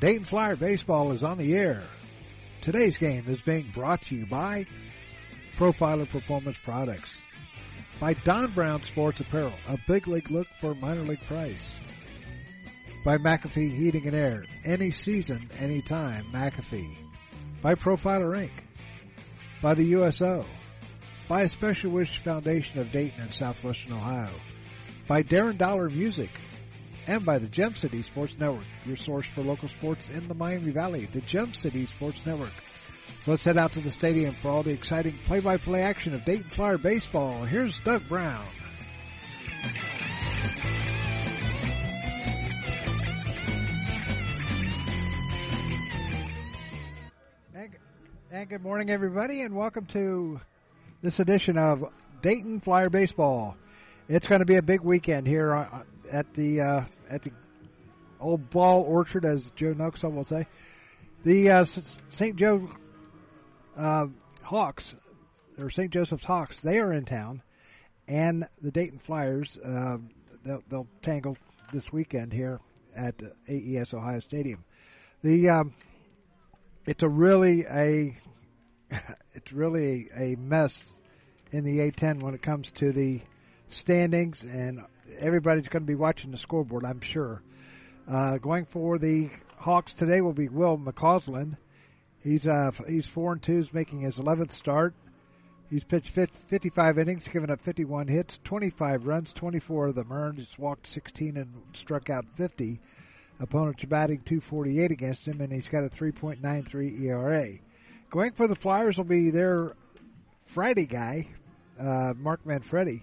Dayton Flyer Baseball is on the air. Today's game is being brought to you by Profiler Performance Products, by Don Brown Sports Apparel, a big league look for minor league price, by McAfee Heating and Air, any season, anytime, McAfee, by Profiler Inc., by the USO, by a Special Wish Foundation of Dayton and Southwestern Ohio, by Darren Dollar Music, and by the Gem City Sports Network, your source for local sports in the Miami Valley, the Gem City Sports Network. So let's head out to the stadium for all the exciting play-by-play action of Dayton Flyer baseball. Here's Doug Brown. And good morning, everybody, and welcome to this edition of Dayton Flyer Baseball. It's going to be a big weekend here uh, at the uh, at the old ball orchard, as Joe Nuxhall will say. The uh, St. Joe uh, Hawks or St. Joseph's Hawks, they are in town, and the Dayton Flyers uh, they'll, they'll, tangle this weekend here at AES Ohio Stadium. The um, it's a really a it's really a mess in the A10 when it comes to the standings, and everybody's going to be watching the scoreboard, I'm sure. Uh, going for the Hawks today will be Will McCausland. He's uh, he's four and two, is making his 11th start. He's pitched 55 innings, given up 51 hits, 25 runs, 24 of them earned. He's walked 16 and struck out 50. Opponents are batting 248 against him, and he's got a 3.93 ERA. Going for the Flyers will be their Friday guy, uh, Mark Manfredi.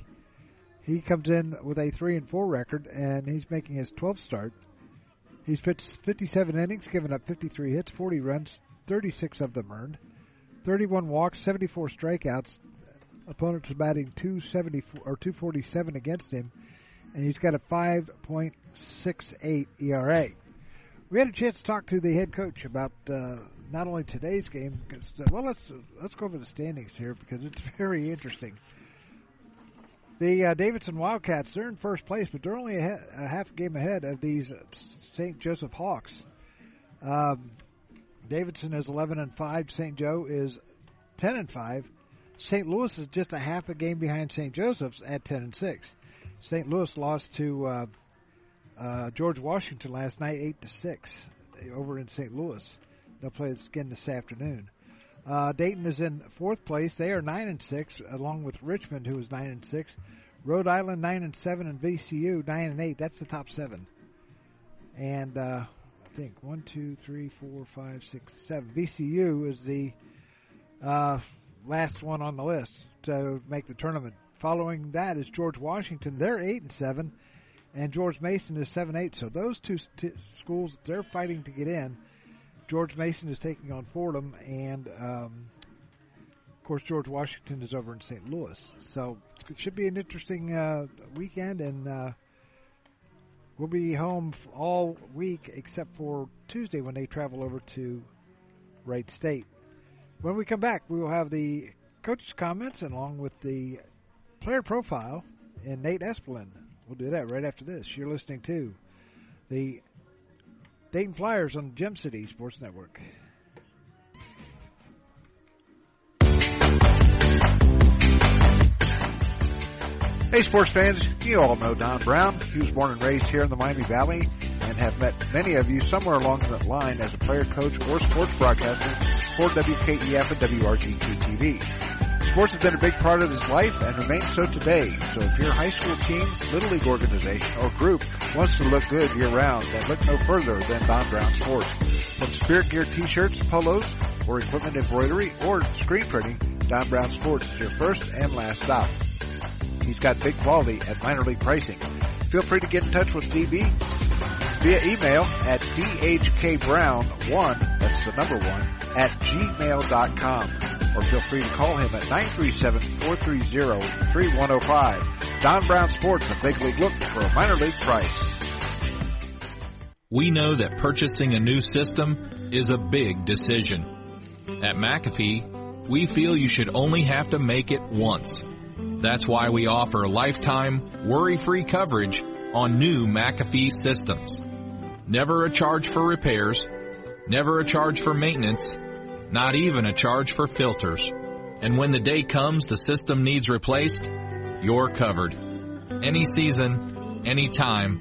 He comes in with a three and four record, and he's making his 12th start. He's pitched 57 innings, given up 53 hits, 40 runs, 36 of them earned, 31 walks, 74 strikeouts. Opponents are batting 274 or 247 against him, and he's got a 5.68 ERA. We had a chance to talk to the head coach about uh, not only today's game. Uh, well, let's let's go over the standings here because it's very interesting. The uh, Davidson Wildcats, they're in first place, but they're only a, a half game ahead of these uh, St. Joseph Hawks. Um, Davidson is 11 and 5. St. Joe is 10 and 5. St. Louis is just a half a game behind St. Joseph's at 10 and 6. St. Louis lost to uh, uh, George Washington last night, 8 to 6, over in St. Louis. They'll play again this afternoon. Uh, Dayton is in fourth place. They are nine and six, along with Richmond, who is nine and six. Rhode Island nine and seven, and VCU nine and eight. That's the top seven. And uh, I think one, two, three, four, five, six, seven. VCU is the uh, last one on the list to make the tournament. Following that is George Washington. They're eight and seven, and George Mason is seven eight. So those two t- schools they're fighting to get in. George Mason is taking on Fordham, and um, of course George Washington is over in St. Louis. So it should be an interesting uh, weekend, and uh, we'll be home all week except for Tuesday when they travel over to Wright State. When we come back, we will have the coach's comments along with the player profile and Nate Espelin. We'll do that right after this. You're listening to the Dayton Flyers on Gem City Sports Network. Hey, sports fans, you all know Don Brown. He was born and raised here in the Miami Valley and have met many of you somewhere along that line as a player, coach, or sports broadcaster for WKEF and WRGT TV. Sports has been a big part of his life and remains so today. So if your high school team, little league organization, or group wants to look good year round, then look no further than Don Brown Sports. From spirit gear t-shirts, polos, or equipment embroidery, or screen printing, Don Brown Sports is your first and last stop. He's got big quality at minor league pricing. Feel free to get in touch with DB via email at dhkbrown1, that's the number one, at gmail.com or feel free to call him at 937-430-3105. Don Brown Sports, a big league look for a minor league price. We know that purchasing a new system is a big decision. At McAfee, we feel you should only have to make it once. That's why we offer lifetime, worry-free coverage on new McAfee systems. Never a charge for repairs, Never a charge for maintenance, not even a charge for filters. And when the day comes the system needs replaced, you're covered. Any season, any time,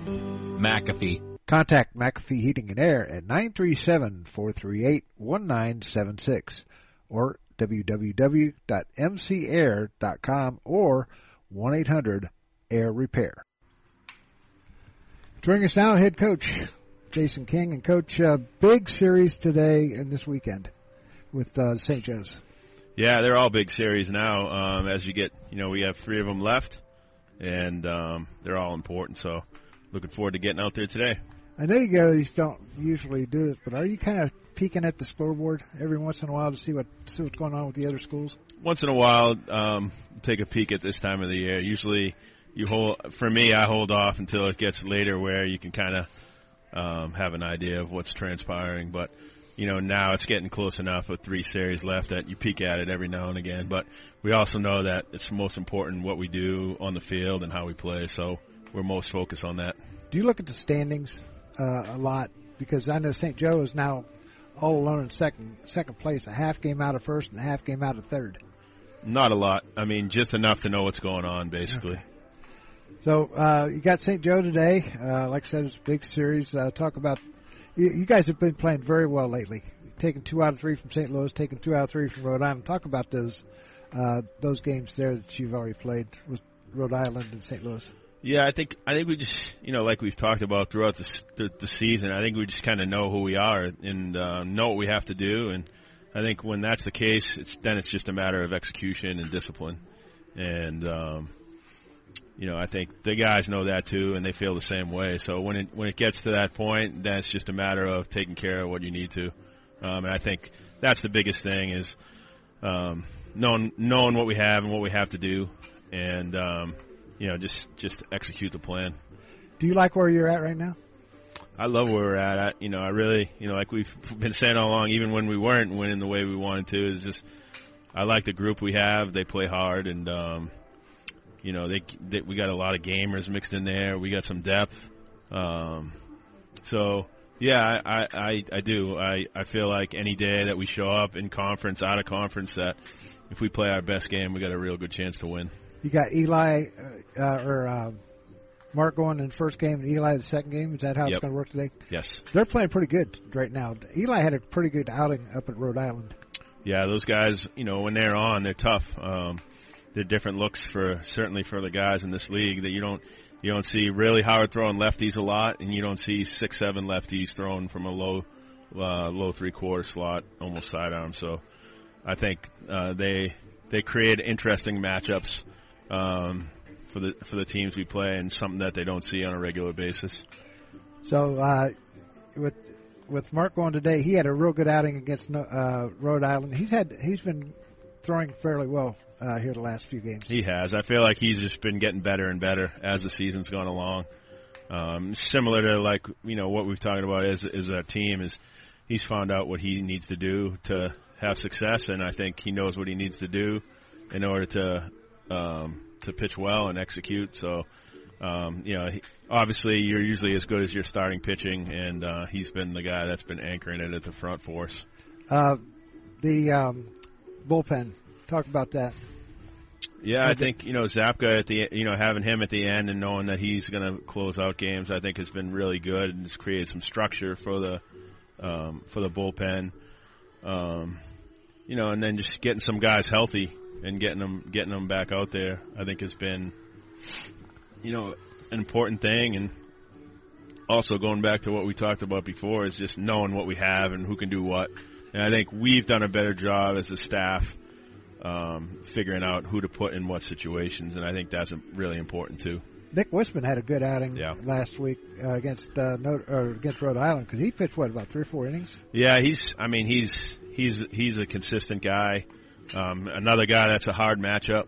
McAfee. Contact McAfee Heating and Air at 937-438-1976 or www.mcair.com or 1-800-AIR-REPAIR. Joining us now, head coach Jayson King. And coach, uh, big series today and this weekend with uh, St. Joe's. Yeah, they're all big series now. Um, as you get, you know, we have three of them left, and um, they're all important. So, looking forward to getting out there today. I know you guys don't usually do this, but are you kind of peeking at the scoreboard every once in a while to see what see what's going on with the other schools? Once in a while, um, take a peek at this time of the year. Usually, you hold. For me, I hold off until it gets later, where you can kind of um, have an idea of what's transpiring. But you know, now it's getting close enough with three series left that you peek at it every now and again. But we also know that it's most important what we do on the field and how we play. So we're most focused on that. Do you look at the standings uh, a lot? Because I know St. Joe is now all alone in second second place, a half game out of first and a half game out of third. Not a lot. I mean, just enough to know what's going on, basically. Okay. So uh, you got St. Joe today. Uh, like I said, it's a big series. Uh, talk about you, you, guys have been playing very well lately. Taking two out of three from St. Louis, taking two out of three from Rhode Island. Talk about those uh, those games there that you've already played with Rhode Island and St. Louis. Yeah, I think I think we just you know like we've talked about throughout the the, the season. I think we just kind of know who we are and uh, know what we have to do. And I think when that's the case, it's then it's just a matter of execution and discipline. And um, you know, I think the guys know that too, and they feel the same way. So when it when it gets to that point, then it's just a matter of taking care of what you need to. Um, and I think that's the biggest thing is um, knowing knowing what we have and what we have to do, and um, you know, just just execute the plan. Do you like where you're at right now? I love where we're at. I, you know, I really, you know, like we've been saying all along, even when we weren't winning the way we wanted to, is just I like the group we have. They play hard, and um, you know, they, they, we got a lot of gamers mixed in there. We got some depth. Um, so yeah, I, I, I do. I, I feel like any day that we show up in conference, out of conference, that if we play our best game, we got a real good chance to win. You got Eli uh, uh, or uh, Mark going in the first game, and Eli the second game. Is that how yep. it's going to work today? Yes. They're playing pretty good right now. Eli had a pretty good outing up at Rhode Island. Yeah, those guys, you know, when they're on, they're tough. Um, the different looks for certainly for the guys in this league that you don't you don't see really Howard throwing lefties a lot, and you don't see six seven lefties thrown from a low uh, low three quarter slot, almost sidearm. So I think uh, they they create interesting matchups um, for the for the teams we play, and something that they don't see on a regular basis. So uh, with with Mark going today, he had a real good outing against uh, Rhode Island. He's had he's been throwing fairly well uh, here the last few games. He has. I feel like he's just been getting better and better as the season's gone along. Um, similar to like you know what we've talked about as as a team is he's found out what he needs to do to have success, and I think he knows what he needs to do in order to um, to pitch well and execute. So. Um, you know, he, obviously you're usually as good as your starting pitching, and uh, he's been the guy that's been anchoring it at the front for us. Uh, the um, bullpen talk about that. Yeah, I think you know Zapka at the you know having him at the end and knowing that he's going to close out games, I think has been really good and has created some structure for the um, for the bullpen. Um, you know, and then just getting some guys healthy and getting them getting them back out there, I think has been you know an important thing. And also going back to what we talked about before is just knowing what we have and who can do what. And I think we've done a better job as a staff um, figuring out who to put in what situations, and I think that's really important too. Nick Wisman had a good outing yeah. last week uh, against uh, or against Rhode Island because he pitched what about three or four innings. Yeah, he's. I mean, he's he's he's a consistent guy. Um, another guy that's a hard matchup,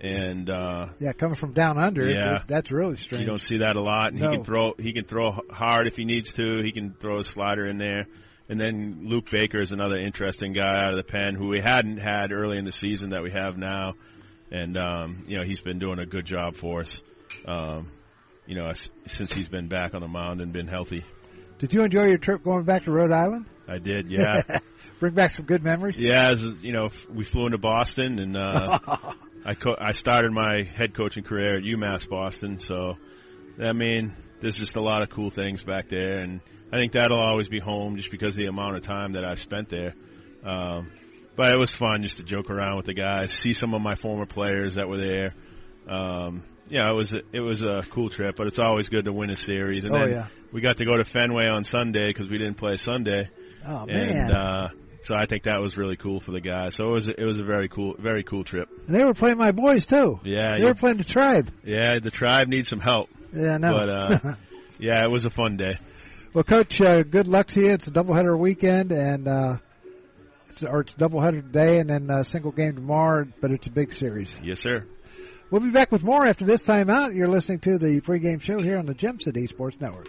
and uh, yeah, coming from down under, yeah, that's really strange. You don't see that a lot. And no. He can throw. He can throw hard if he needs to. He can throw a slider in there. And then Luke Baker is another interesting guy out of the pen who we hadn't had early in the season that we have now, and um, you know he's been doing a good job for us. Um, you know, since he's been back on the mound and been healthy. Did you enjoy your trip going back to Rhode Island? I did, yeah. Bring back some good memories. Yeah, as, you know, we flew into Boston, and uh, I co- I started my head coaching career at UMass Boston. So, I mean, there's just a lot of cool things back there, and I think that'll always be home just because of the amount of time that I spent there. Um, but it was fun just to joke around with the guys, see some of my former players that were there. Um, yeah, it was a, it was a cool trip, but it's always good to win a series. And Oh, then yeah. we got to go to Fenway on Sunday because we didn't play Sunday, Oh man. and uh, so I think that was really cool for the guys. So it was it was a very cool very cool trip. And they were playing my boys too. Yeah, They were playing the tribe. yeah, the tribe needs some help, Yeah, I know. but uh, yeah, it was a fun day. Well, coach, uh, good luck to you. It's a doubleheader weekend, and uh, it's or it's a doubleheader today, and then a single game tomorrow. But it's a big series. Yes, sir. We'll be back with more after this time out. You're listening to the pregame show here on the Gem City Sports Network.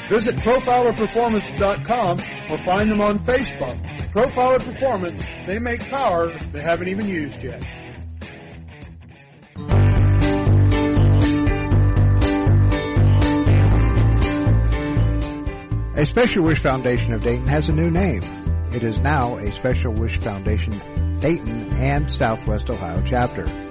visit profilerperformance.com or find them on Facebook. Profiler Performance, they make power they haven't even used yet. A Special Wish Foundation of Dayton has a new name. It is now a Special Wish Foundation Dayton and Southwest Ohio chapter.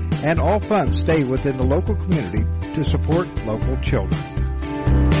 and all funds stay within the local community to support local children.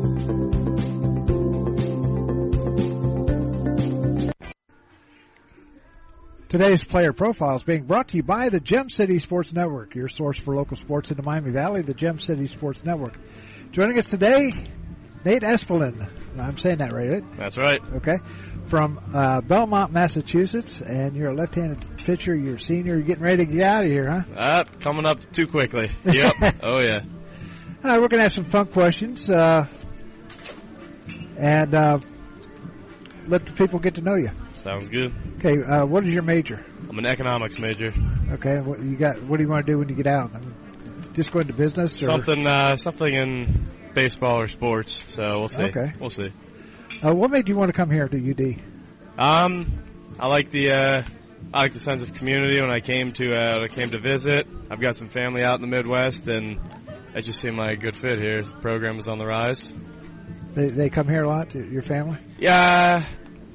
Today's player profile is being brought to you by the Gem City Sports Network, your source for local sports in the Miami Valley, the Gem City Sports Network. Joining us today, Nate Espelin. I'm saying that right, right? That's right. Okay. From uh, Belmont, Massachusetts, and you're a left-handed pitcher. You're a senior. You're getting ready to get out of here, huh? Uh, coming up too quickly. Yep. oh yeah. All right, we're going to have some fun questions, uh, and uh, let the people get to know you. Sounds good. Okay, uh, what is your major? I'm an economics major. Okay, what you got? What do you want to do when you get out? I mean, just go into business or Something, uh, something in baseball or sports. So we'll see. Okay. We'll see. Uh, what made you want to come here to UD? Um, I like the, uh, I like the sense of community when I came to, uh, when I came to visit. I've got some family out in the Midwest, and it just seemed like a good fit here. The program is on the rise. They, they come here a lot. Your family? Yeah,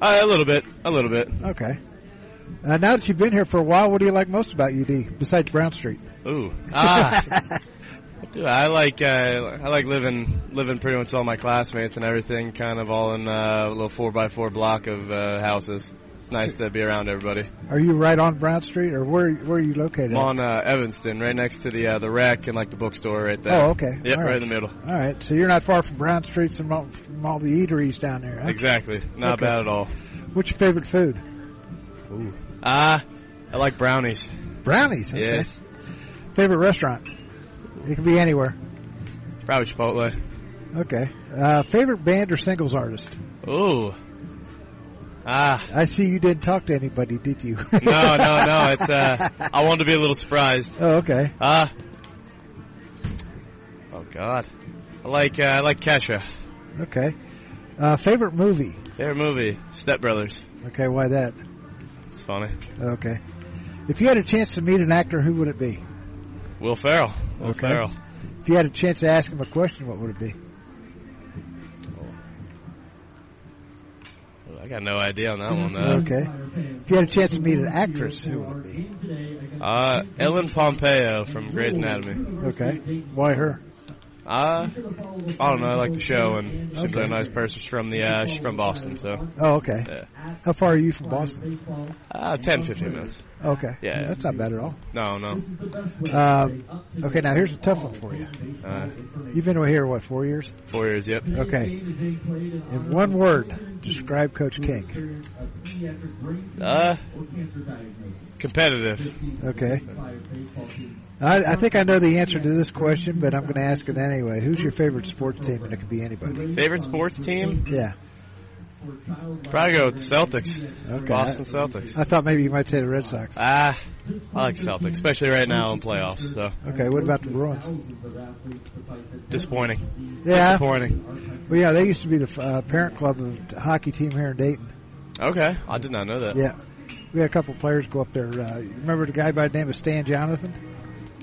uh, a little bit, a little bit. Okay. Uh, now that you've been here for a while, what do you like most about UD besides Brown Street? Ooh, ah. Dude, I like uh, I like living living pretty much all my classmates and everything, kind of all in uh, a little four by four block of uh, houses. It's nice to be around everybody. Are you right on Brown Street, or where where are you located? I'm on uh, Evanston, right next to the uh, the rec and like the bookstore right there. Oh, okay. Yep, right right. in the middle. All right, so you're not far from Brown Street from all, from all the eateries down there. Huh? Exactly, not Okay. bad at all. What's your favorite food? Ah, I like brownies. Brownies. Okay. Yes, Favorite restaurant? It can be anywhere. probably Chipotle. Okay. Uh, favorite band or singles artist? Ooh. Ah, I see you didn't talk to anybody, did you? no, no, no. It's uh, I wanted to be a little surprised. Oh, okay. Ah. oh God. I like uh, I like Kesha. Okay. Uh, favorite movie? Favorite movie, Step Brothers. Okay, why that? It's funny. Okay. If you had a chance to meet an actor, who would it be? Will Ferrell. Will Okay. Ferrell. If you had a chance to ask him a question, what would it be? I got no idea on that one though. Okay. If you had a chance to meet an actress, who would it be? Uh, Ellen Pompeo from Grey's Anatomy. Okay. Why her? Uh, I don't know. I like the show, and seems like a nice person. She's from the uh, she's from Boston, so Oh, okay. yeah. How far are you from Boston? Uh, 10, 15 minutes. Okay. Yeah. That's not bad at all. No, no. Um, okay, now here's a tough one for you. Uh, You've been over here, what, four years? four years. Yep. Okay. In one word, describe Coach King. Uh, competitive. Okay. I, I think I know the answer to this question, but I'm going to ask it anyway. Who's your favorite sports team? And it could be anybody. Favorite sports team? Yeah. Probably go with the Celtics. Okay. Boston Celtics. I thought maybe you might say the Red Sox. Ah, I like Celtics, especially right now in playoffs. So Okay, what about the Bruins? disappointing. Yeah. Disappointing. Well, yeah, they used to be the uh, parent club of the hockey team here in Dayton. Okay, I did not know that. Yeah. We had a couple players go up there. Uh, remember the guy by the name of Stan Jonathan?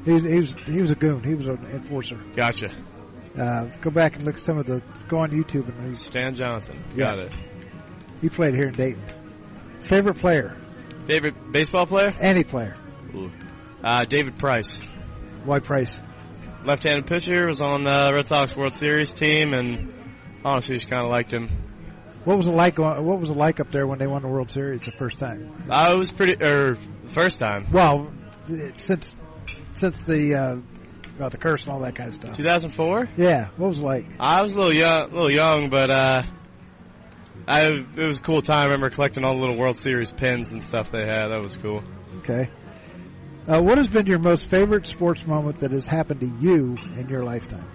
He was, he was, he was a goon. He was an enforcer. Gotcha. Uh, go back and look at some of the, go on YouTube and he's, Stan Johnson. Yeah. Got it. he played here in Dayton. Favorite player? Favorite baseball player? Any player. Ooh. Uh, David Price. Why Price? Left-handed pitcher was on uh, Red Sox World Series team, and honestly, just kind of liked him. What was it like? What was it like up there when they won the World Series the first time? I was pretty, or the first time, Well, since since the uh, about the curse and all that kind of stuff. 2004. Yeah, what was it like? I was a little young, a little young, but uh, I it was a cool time. I remember collecting all the little World Series pins and stuff they had. That was cool. Okay. Uh, what has been your most favorite sports moment that has happened to you in your lifetime?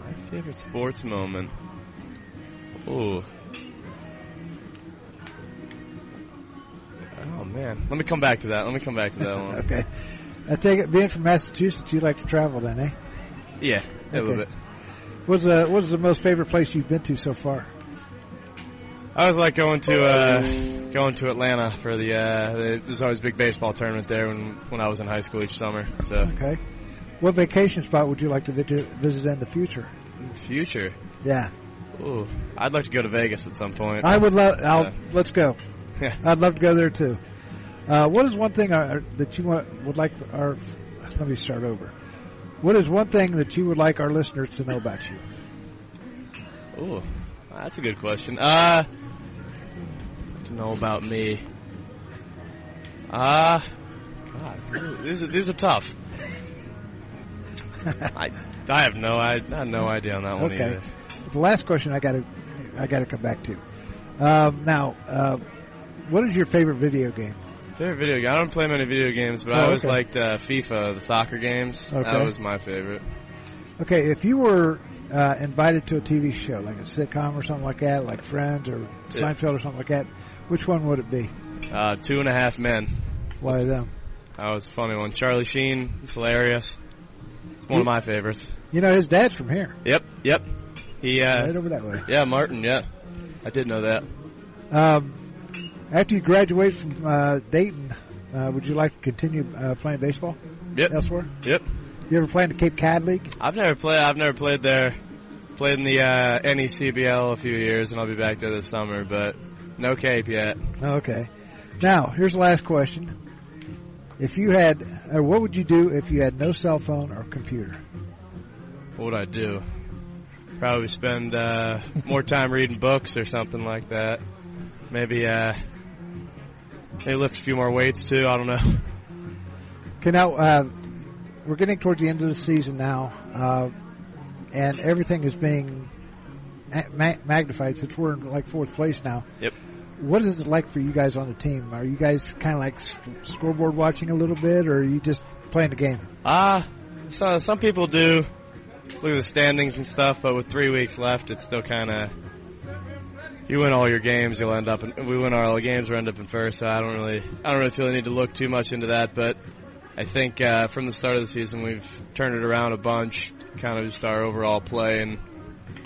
My favorite sports moment. Ooh. Oh man, let me come back to that. Let me come back to that one. Okay. I take it, being from Massachusetts, you like to travel then, eh? Yeah, a little Okay. bit. What's the What's the most favorite place you've been to so far? I was like going to uh, going to Atlanta for the. Uh, the there's always a big baseball tournament there when when I was in high school each summer. So Okay. What vacation spot would you like to visit, visit in the future? future. Yeah, Ooh, I'd like to go to Vegas at some point. I would love. I'll let's go. Yeah. I'd love to go there too. Uh, what is one thing uh, that you want, would like our? Let me start over. What is one thing that you would like our listeners to know about you? Oh, that's a good question. Uh, to know about me. Uh, God, these are these are tough. I I have no I, I have no idea on that one Okay. either. The last question I got to I got to come back to. Um, now, uh, what is your favorite video game? Favorite video game? I don't play many video games, but Oh, I always okay. liked uh, FIFA, the soccer games. Okay. That was my favorite. Okay, if you were uh, invited to a TV show, like a sitcom or something like that, like Friends or Seinfeld or something like that, which one would it be? Uh, Two and a Half Men. Why them? That was a funny one. Charlie Sheen, he's hilarious. It's one of my favorites. You know, his dad's from here, Yep, yep. He, uh, right over that way. yeah, Martin. Yeah, I did know that. Um, after you graduate from uh, Dayton, uh, would you like to continue uh, playing baseball Yep, elsewhere? yep. You ever play in the Cape Cod League? I've never played. I've never played there. Played in the uh, NECBL a few years, and I'll be back there this summer. But no Cape yet. Okay. Now, here's the last question. If you had, or what would you do if you had no cell phone or computer? What would I do? Probably spend uh, more time reading books or something like that. Maybe uh, maybe lift a few more weights too. I don't know. Okay, now uh, we're getting towards the end of the season now, uh, and everything is being ma- magnified since we're in like fourth place now. Yep. What is it like for you guys on the team? Are you guys kind of like s- scoreboard watching a little bit, or are you just playing the game? Ah, so, some people do look at the standings and stuff, but with three weeks left, it's still kind of. You win all your games, you'll end up. In, we win all the games, we end up in first. So I don't really, I don't really feel the need to look too much into that. But I think uh, from the start of the season, we've turned it around a bunch. Kind of just our overall play, and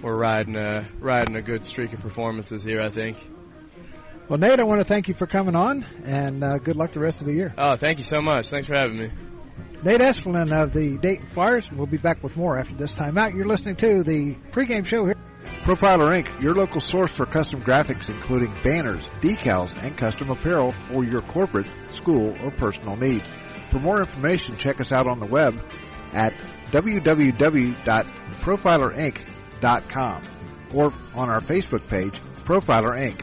we're riding a riding a good streak of performances here. I think. Well, Nate, I want to thank you for coming on, and uh, good luck the rest of the year. Oh, thank you so much. Thanks for having me. Nate Esplin of the Dayton Flyers. We'll be back with more after this time out. You're listening to the pregame show here. Profiler Inc., your local source for custom graphics, including banners, decals, and custom apparel for your corporate, school, or personal needs. For more information, check us out on the web at www.profilerinc.com or on our Facebook page, Profiler Inc.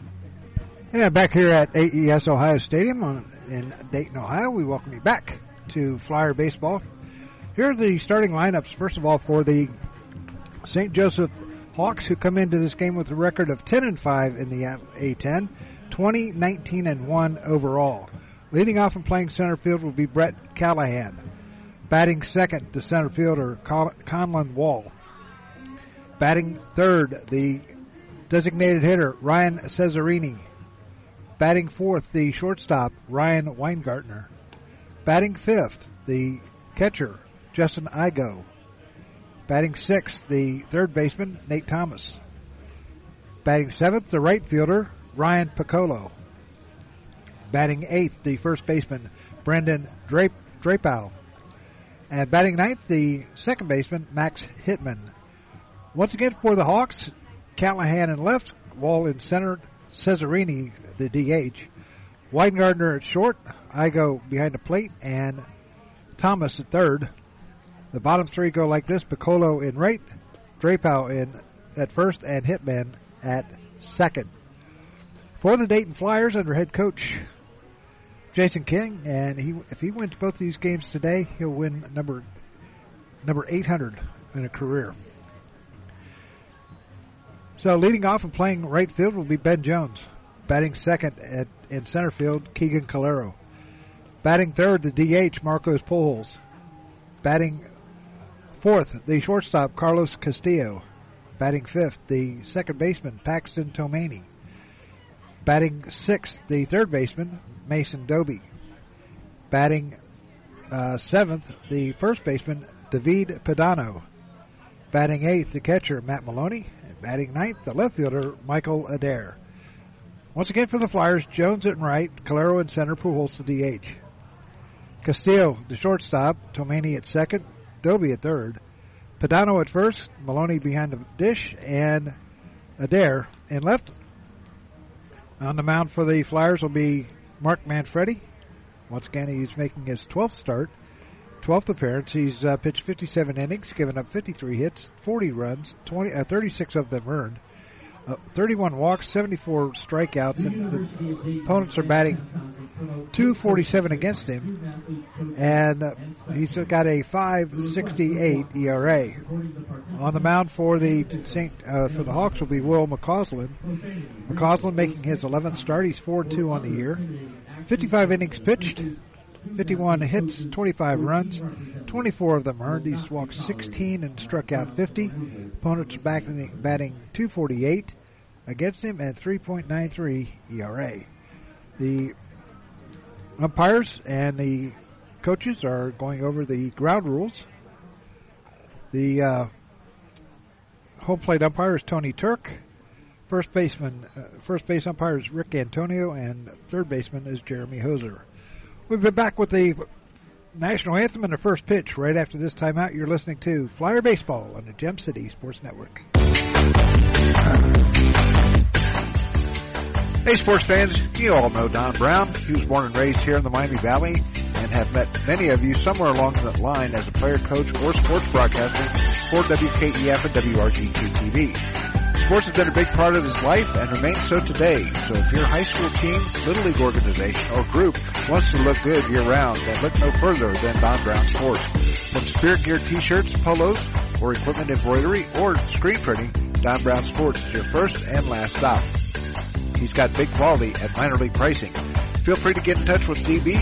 Yeah, back here at AES Ohio Stadium on, in Dayton, Ohio, we welcome you back to Flyer Baseball. Here are the starting lineups, first of all, for the St. Joseph Hawks, who come into this game with a record of 10 and 5 in the A10, 20, 19 and 1 overall. Leading off and playing center field will be Brett Callahan. Batting second, the center fielder Conlon Wall. Batting third, the designated hitter Ryan Cesarini. Batting fourth, the shortstop, Ryan Weingartner. Batting fifth, the catcher, Justin Igo. Batting sixth, the third baseman, Nate Thomas. Batting seventh, the right fielder, Ryan Piccolo. Batting eighth, the first baseman, Brendan Drape, Drapeau. And batting ninth, the second baseman, Max Hitman. Once again for the Hawks, Callahan in left, Wall in center, Cesarini, the DH. Weingartner at short. Igo behind the plate, and Thomas at third. The bottom three go like this: Piccolo in right, Drapeau in at first, and Hitman at second. For the Dayton Flyers, under head coach Jayson King, and he if he wins both of these games today, he'll win number number 800 in a career. So leading off and playing right field will be Ben Jones. Batting second at in center field, Keegan Calero. Batting third, the DH, Marcos Pujols. Batting fourth, the shortstop, Carlos Castillo. Batting fifth, the second baseman, Paxton Tomani. Batting sixth, the third baseman, Mason Doby. Batting uh, seventh, the first baseman, David Padano. Batting eighth, the catcher, Matt Maloney. Batting ninth, the left fielder, Michael Adair. Once again for the Flyers, Jones at right, Calero in center, Pujols the DH. Castillo, the shortstop, Tomani at second, Doby at third, Padano at first, Maloney behind the dish, and Adair in left. On the mound for the Flyers will be Mark Manfredi. Once again, he's making his 12th start. 12th appearance. He's uh, pitched 57 innings, given up 53 hits, 40 runs, 20, uh, 36 of them earned, uh, 31 walks, 74 strikeouts, and the opponents are batting 247 against him, and uh, he's got a 5.68 ERA. On the mound for the Saint uh, for the Hawks will be Will McCausland. McCausland making his 11th start. He's 4-2 on the year. 55 innings pitched, 51 hits, 25 runs, 24 of them earned. He's walked 16 and struck out 50. Opponents batting, batting 248 against him at 3.93 ERA. The umpires and the coaches are going over the ground rules. The uh, home plate umpire is Tony Turk. First baseman, uh, first base umpire is Rick Antonio, and third baseman is Jeremy Hoser. We'll be back with the national anthem and the first pitch right after this timeout. You're listening to Flyer Baseball on the Gem City Sports Network. Hey, sports fans, you all know Don Brown. He was born and raised here in the Miami Valley and have met many of you somewhere along that line as a player, coach, or sports broadcaster for WKEF and WRGT TV. Sports has been a big part of his life and remains so today. So if your high school team, little league organization, or group wants to look good year round, then look no further than Don Brown Sports. From spirit gear t-shirts, polos, or equipment embroidery, or screen printing, Don Brown Sports is your first and last stop. He's got big quality at minor league pricing. Feel free to get in touch with DB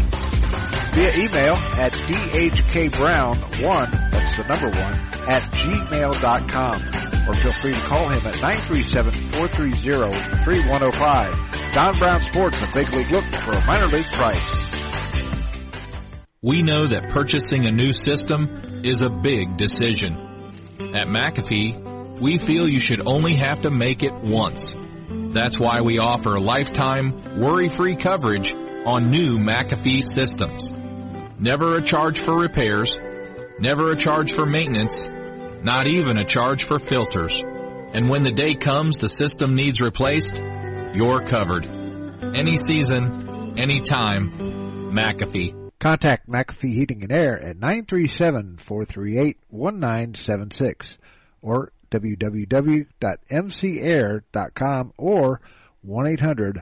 via email at dhkbrown1, that's the number one, at gmail.com. Or feel free to call him at 937-430-3105. Don Brown Sports, a big league look for a minor league price. We know that purchasing a new system is a big decision. At McAfee, we feel you should only have to make it once. That's why we offer lifetime, worry-free coverage on new McAfee systems. Never a charge for repairs, never a charge for maintenance, not even a charge for filters. And when the day comes the system needs replaced, you're covered. Any season, any time, McAfee. Contact McAfee Heating and Air at 937-438-1976 or www.mcair.com or 1-800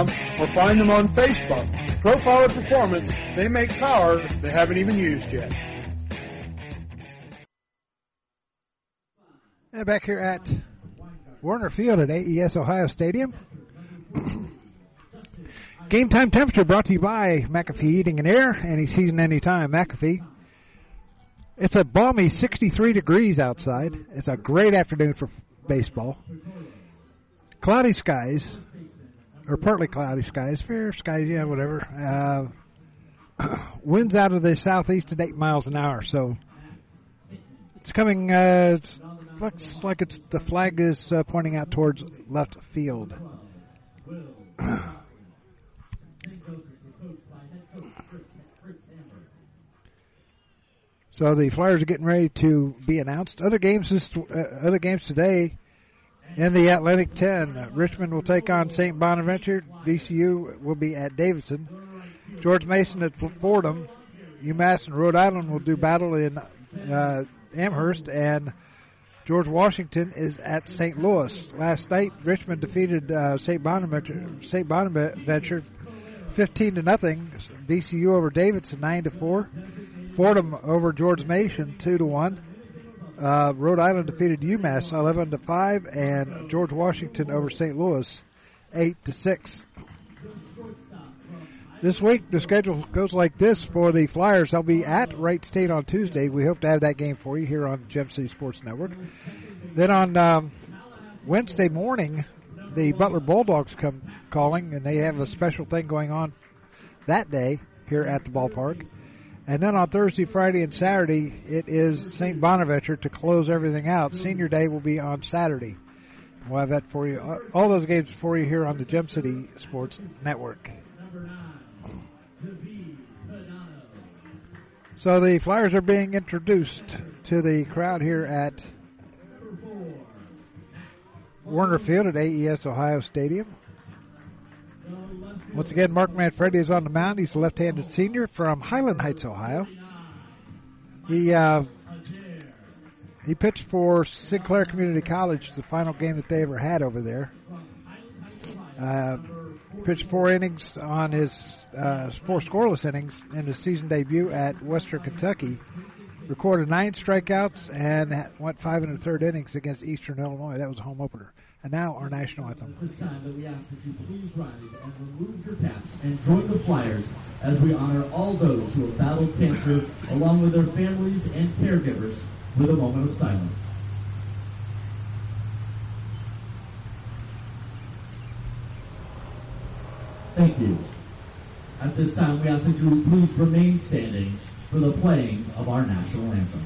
or find them on Facebook. Profiler Performance, they make power they haven't even used yet. And back here at Woerner Field at AES Ohio Stadium. Game time temperature brought to you by McAfee Heating and Air, any season, any time, McAfee. It's a balmy 63 degrees outside. It's a great afternoon for baseball. Cloudy skies, or partly cloudy skies, fair skies, yeah, whatever. Uh, winds out of the southeast at eight miles an hour, so it's coming. Uh, looks like it's the flag is uh, pointing out towards left field. So the Flyers are getting ready to be announced. Other games this, uh, other games today in the Atlantic 10. Uh, Richmond will take on St. Bonaventure. VCU will be at Davidson. George Mason at Fordham. UMass and Rhode Island will do battle in uh, Amherst, and George Washington is at St. Louis. Last night, Richmond defeated uh, St. Bonaventure. St. Bonaventure, fifteen to nothing. VCU over Davidson, nine to four. Fordham over George Mason, two to one. Uh, Rhode Island defeated UMass eleven to five, and George Washington over St. Louis, eight to six. This week, the schedule goes like this for the Flyers. They'll be at Wright State on Tuesday. We hope to have that game for you here on Gem City Sports Network. Then on um, Wednesday morning, the Butler Bulldogs come calling, and they have a special thing going on that day here at the ballpark. And then on Thursday, Friday, and Saturday, it is St. Bonaventure to close everything out. Senior Day will be on Saturday. We'll have that for you. Uh, all those games for you here on the Gem City Sports Network. So the Flyers are being introduced to the crowd here at Woerner Field at AES Ohio Stadium. Once again, Mark Manfredi is on the mound. He's a left-handed senior from Highland Heights, Ohio. He uh, he pitched for Sinclair Community College, the final game that they ever had over there. Uh, pitched four innings on his uh, four scoreless innings in his season debut at Western Kentucky. Recorded nine strikeouts and went five and a third innings against Eastern Illinois. That was a home opener. And now our national anthem. At this time that we ask that you please rise and remove your caps and join the Flyers as we honor all those who have battled cancer along with their families and caregivers with a moment of silence. Thank you. At this time, we ask that you please remain standing for the playing of our national anthem.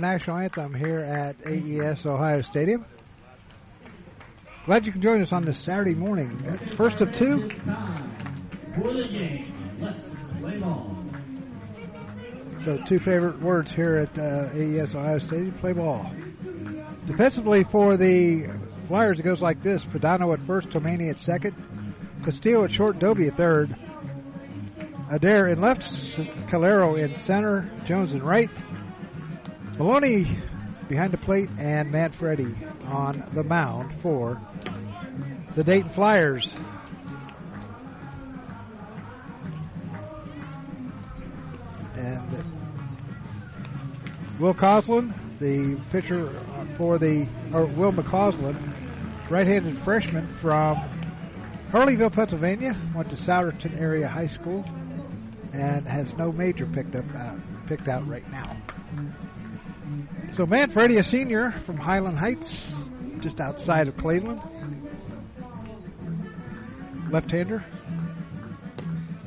National anthem here at AES Ohio Stadium. Glad you can join us on this Saturday morning. First of two. For the game, let's play ball. So two favorite words here at uh, AES Ohio Stadium, play ball. Defensively for the Flyers, it goes like this. Padano at first, Tomani at second, Castillo at short, Doby at third. Adair in left, Calero in center, Jones in right. Maloney behind the plate, and Matt Manfredi on the mound for the Dayton Flyers. And Will Coslin, the pitcher for the, or Will McCausland, right-handed freshman from Harleysville, Pennsylvania, went to Souderton Area High School, and has no major picked up uh, picked out right now. So Manfredi, a senior from Highland Heights, just outside of Cleveland, left-hander.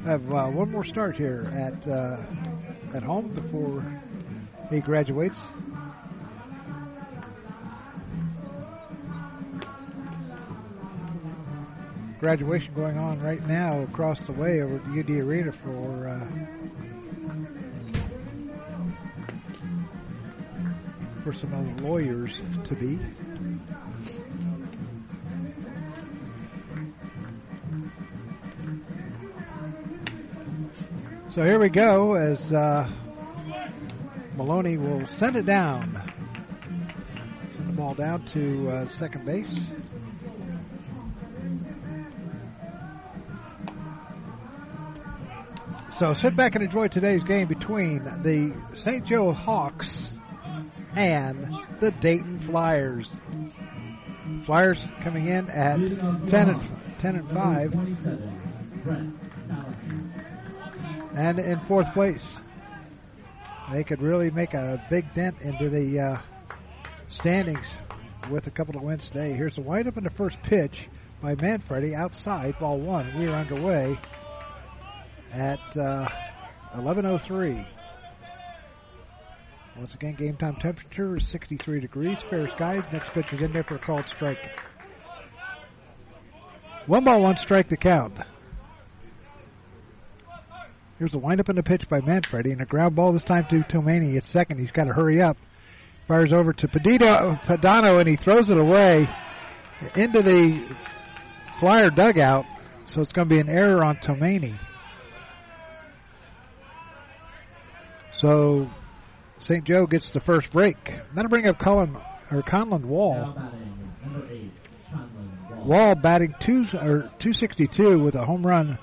Have uh, one more start here at uh, at home before he graduates. Graduation going on right now across the way over at UD Arena for uh, for some other lawyers to be. So here we go as uh, Maloney will send it down. Send the ball down to uh, second base. So sit back and enjoy today's game between the St. Joe Hawks and the Dayton Flyers. Flyers coming in at 10 and, 10 and 5 and in fourth place. They could really make a big dent into the uh, standings with a couple of wins today. Here's the windup in the first pitch by Manfredi outside, ball one. We are underway at uh, 11.03. Once again, game time temperature is 63 degrees, fair skies. Next pitch is in there for a called strike. One ball, one strike the count. Here's a windup and a pitch by Manfredi and a ground ball this time to Tomani at second. He's got to hurry up. Fires over to Padito, Padano and he throws it away into the flyer dugout. So it's going to be an error on Tomani. So St. Joe gets the first break. That'll bring up Colin or Conlon Wall. Wall batting two or 262 with a home run,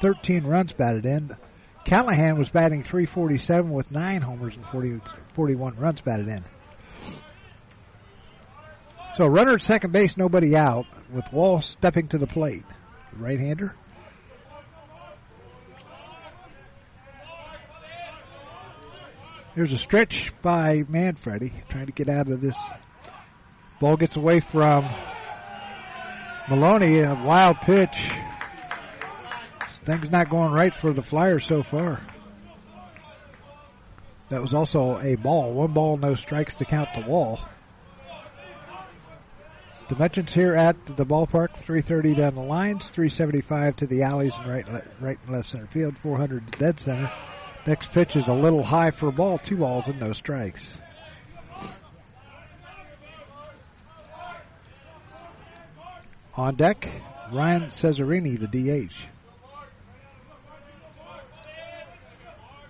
13 runs batted in. Callahan was batting 347 with nine homers and 40, 41 runs batted in. So runner at second base, nobody out, with Wall stepping to the plate. Right-hander. There's a stretch by Manfredi trying to get out of this. Ball gets away from Maloney. A wild pitch. Things not going right for the Flyers so far. That was also a ball. One ball, no strikes to count the wall. Dimensions here at the ballpark: 330 down the lines, 375 to the alleys and right, right and left center field, 400 to dead center. Next pitch is a little high for a ball, two balls and no strikes. On deck, Ryan Cesarini, the DH.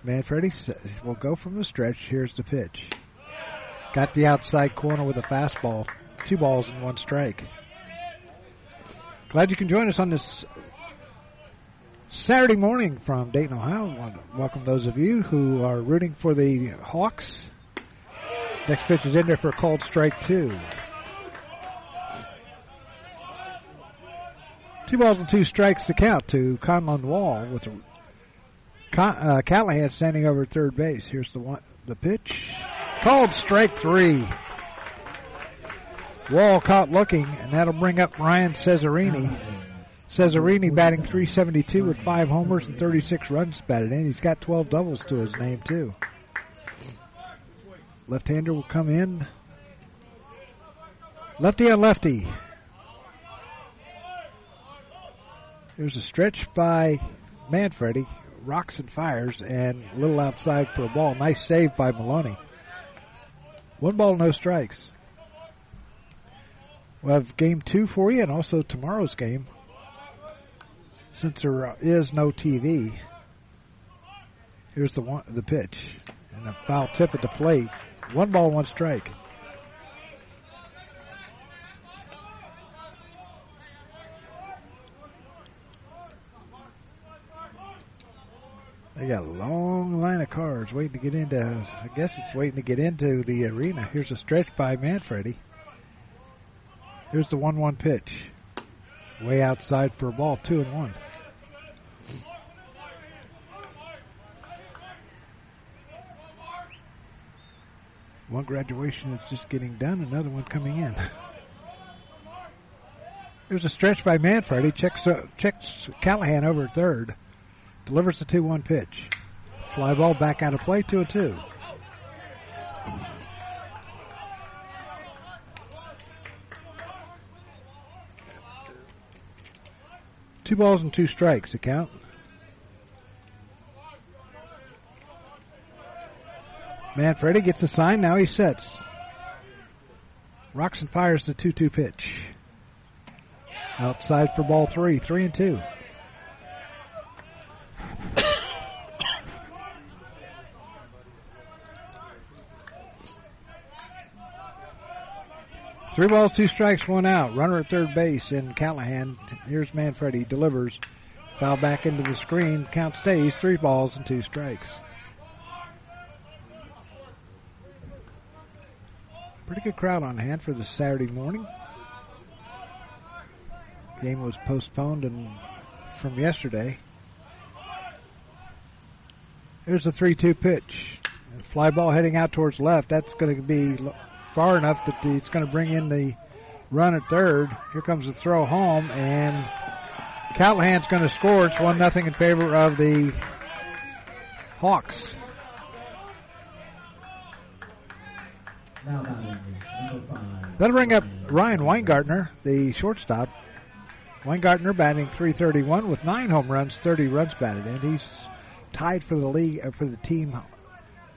Manfredi will go from the stretch. Here's the pitch. Got the outside corner with a fastball. Two balls and one strike. Glad you can join us on this Saturday morning from Dayton, Ohio. Welcome those of you who are rooting for the Hawks. Next pitch is in there for a called strike two. Two balls and two strikes to count to Conlon Wall with Con- uh, Callahan standing over third base. Here's the one, the pitch. Called strike three. Wall caught looking, and that'll bring up Ryan Cesarini. Cesarini batting 372 with five homers and 36 runs batted in. He's got 12 doubles to his name, too. Left-hander will come in. Lefty on lefty. There's a stretch by Manfredi. Rocks and fires and a little outside for a ball. Nice save by Maloney. One ball, no strikes. We'll have game two for you and also tomorrow's game. Since there is no TV, here's the one, the pitch and a foul tip at the plate. One ball, one strike. They got a long line of cars waiting to get into. I guess it's waiting to get into the arena. Here's a stretch by Manfredi. Here's the one-one pitch, way outside for a ball, two and one. One graduation is just getting done, another one coming in. There's a stretch by Manfredi. Checks uh, checks Callahan over third. Delivers the 2 1 pitch. Fly ball back out of play, 2 and 2. Two balls and two strikes, the count. Manfredi gets a sign, now he sets. Rocks and fires the 2 2 pitch. Outside for ball three, three and two. Three balls, two strikes, one out. Runner at third base in Callahan. Here's Manfredi. Delivers. Foul back into the screen. Count stays. Three balls and two strikes. Pretty good crowd on hand for the Saturday morning. Game was postponed and from yesterday. Here's a 3-2 pitch. Fly ball heading out towards left. That's going to be far enough that it's going to bring in the run at third. Here comes the throw home, and Callahan's going to score. It's one nothing in favor of the Hawks. That'll bring up Ryan Weingartner, the shortstop. Weingartner batting 331 with nine home runs, 30 runs batted in. He's tied for the league uh, for the team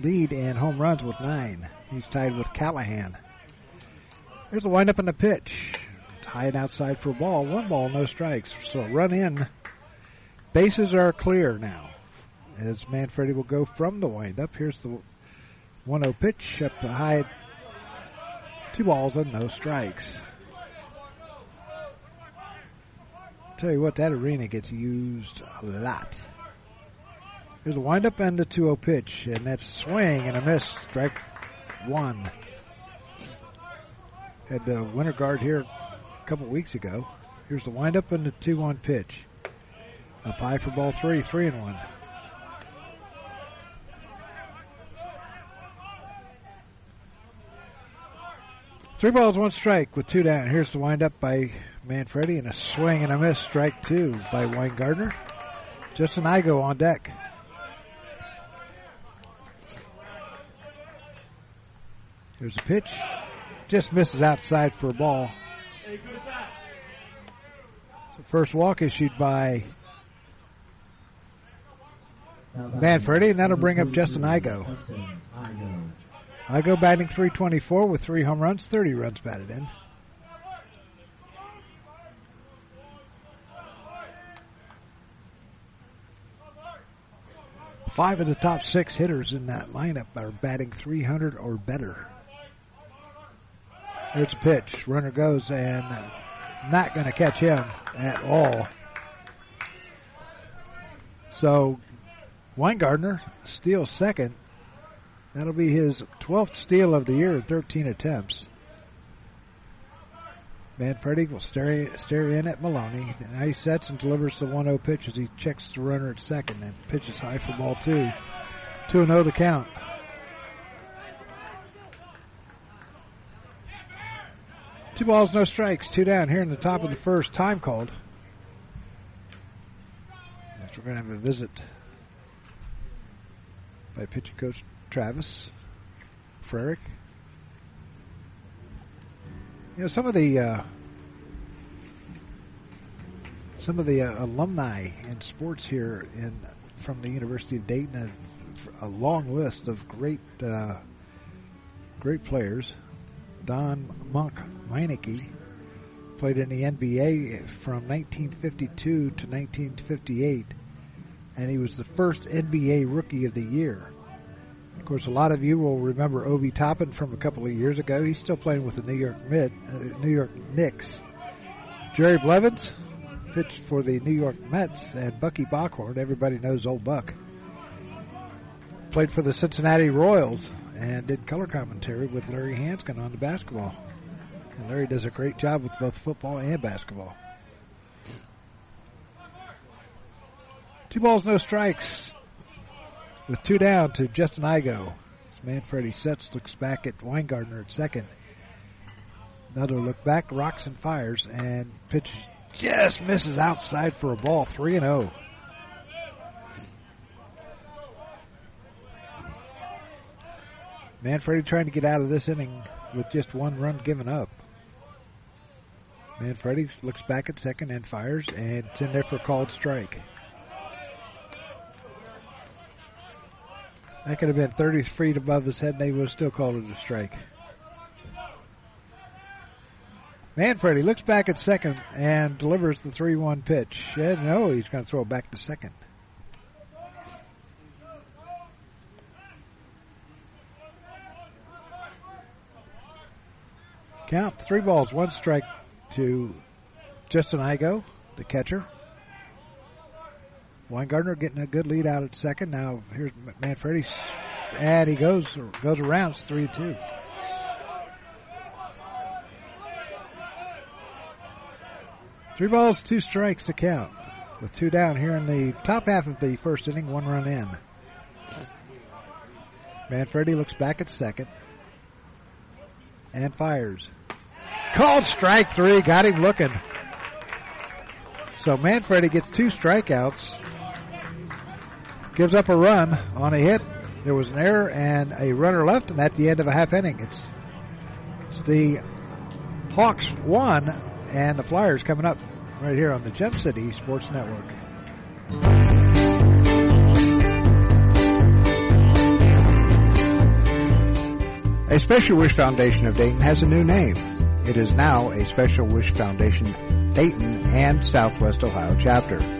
lead in home runs with nine. He's tied with Callahan. There's a windup and the pitch. Tied outside for a ball. One ball, no strikes. So run in. Bases are clear now. As Manfredi will go from the windup. Here's the 1 0 pitch up high. Two balls and no strikes. Tell you what, that arena gets used a lot. There's a windup and the 2 0 pitch, and that's swing and a miss. Strike one. Had the winter guard here a couple weeks ago. Here's the windup and the 2 1 pitch. Up high for ball three, three and one. Three balls, one strike with two down. Here's the windup by Manfredi and a swing and a miss. Strike two by Weingartner. Justin Igo on deck. There's a pitch. Just misses outside for a ball. The first walk issued by Manfredi, and that'll bring up Justin Igo. Igo batting 324 with three home runs, 30 runs batted in. Five of the top six hitters in that lineup are batting 300 or better. A pitch. Runner goes and not going to catch him at all. So Weingartner steals second. That'll be his 12th steal of the year in 13 attempts. Manfredi will stare, stare in at Maloney. Now he sets and delivers the 1 0 pitch as he checks the runner at second and pitches high for ball two. 2 0 the count. Two balls, no strikes, two down here in the top of the first. Time called. We're going to have a visit by pitching coach Travis. Frerick. You know, some of the uh, some of the uh, alumni in sports here in from the University of Dayton has a long list of great uh, great players. Don Monk Meineke played in the NBA from 1952 to 1958, and he was the first NBA Rookie of the Year. Of course, a lot of you will remember Obi Toppin from a couple of years ago. He's still playing with the New York Mid, uh, New York Knicks. Jerry Blevins pitched for the New York Mets, and Bucky Bockhorn, everybody knows old Buck, played for the Cincinnati Royals and did color commentary with Larry Hansgen on the basketball. And Larry does a great job with both football and basketball. Two balls, no strikes. With two down to Justin Igo. As Manfredi sets, looks back at Weingartner at second. Another look back, rocks and fires, and pitch just misses outside for a ball, 3 and 0. Manfredi trying to get out of this inning with just one run given up. Manfredi looks back at second and fires, and it's in there for a called strike. That could have been 30 feet above his head, and they would have still called it a strike. Manfredi looks back at second and delivers the 3 1 pitch. And no, he's going to throw it back to second. Count three balls, one strike to Justin Igo, the catcher. Weingartner getting a good lead out at second. Now here's Manfredi, and he goes goes around. It's three two. Three balls, two strikes to count. With two down here in the top half of the first inning, one run in. Manfredi looks back at second and fires. Called strike three, got him looking. So Manfredi gets two strikeouts, gives up a run on a hit. There was an error and a runner left, and at the end of a half inning, it's it's the Hawks one and the Flyers coming up right here on the Gem City Sports Network. A Special Wish Foundation of Dayton has a new name. It is now a Special Wish Foundation Dayton and Southwest Ohio chapter.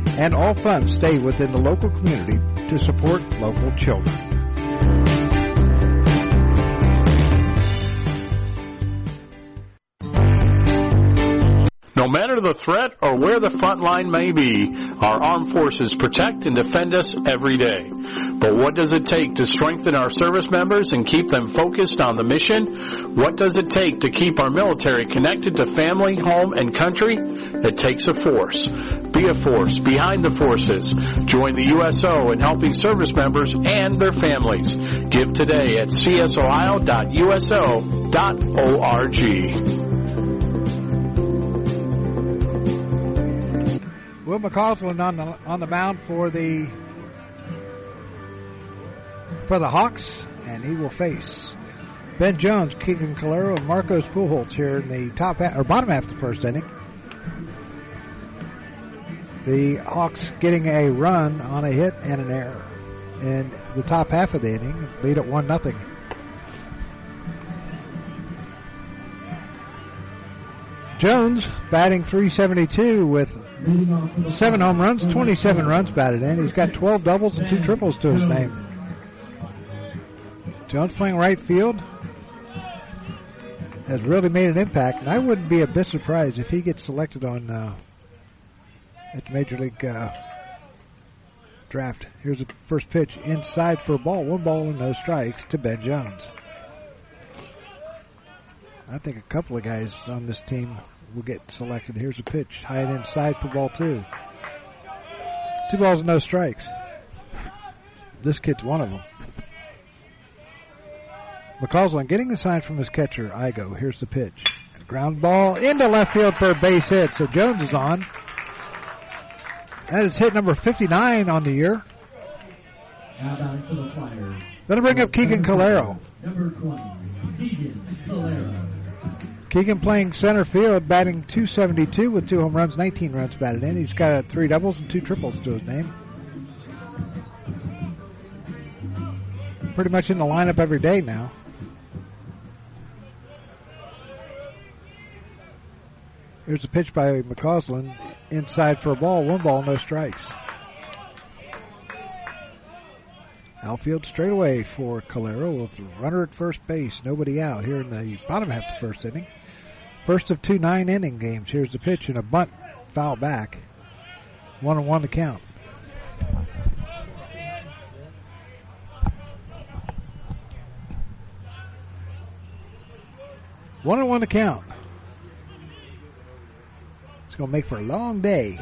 and all funds stay within the local community to support local children. No matter the threat or where the front line may be, our armed forces protect and defend us every day. But what does it take to strengthen our service members and keep them focused on the mission? What does it take to keep our military connected to family, home, and country? It takes a force. Be a force behind the forces. Join the USO in helping service members and their families. Give today at csohio.uso.org. Will McCausland on the on the mound for the for the Hawks, and he will face Ben Jones, Keegan Calero, and Marcos Pujols here in the top half, or bottom half of the first inning. The Hawks getting a run on a hit and an error in the top half of the inning, lead at one nothing. Jones batting 372 with seven home runs, 27 runs batted in. He's got 12 doubles and two triples to his name. Jones playing right field has really made an impact, and I wouldn't be a bit surprised if he gets selected on uh, at the major league uh, draft. Here's the first pitch inside for a ball, one ball and no strikes to Ben Jones. I think a couple of guys on this team will get selected. Here's a pitch, high and inside for ball two. Two balls and no strikes. This kid's one of them. McCausland getting the sign from his catcher, Igo. Here's the pitch. Ground ball into left field for a base hit. So Jones is on. That is hit number 59 on the year. Gonna bring up Keegan Calero. Number 20, Keegan Calero. Keegan playing center field, batting 272 with two home runs, 19 runs batted in. He's got three doubles and two triples to his name. Pretty much in the lineup every day now. Here's a pitch by McCausland. Inside for a ball. One ball, no strikes. Outfield straightaway for Calero with runner at first base. Nobody out here in the bottom half of the first inning. First of two nine inning games. Here's the pitch and a bunt foul back. One and one to count. One and one to count. It's going to make for a long day.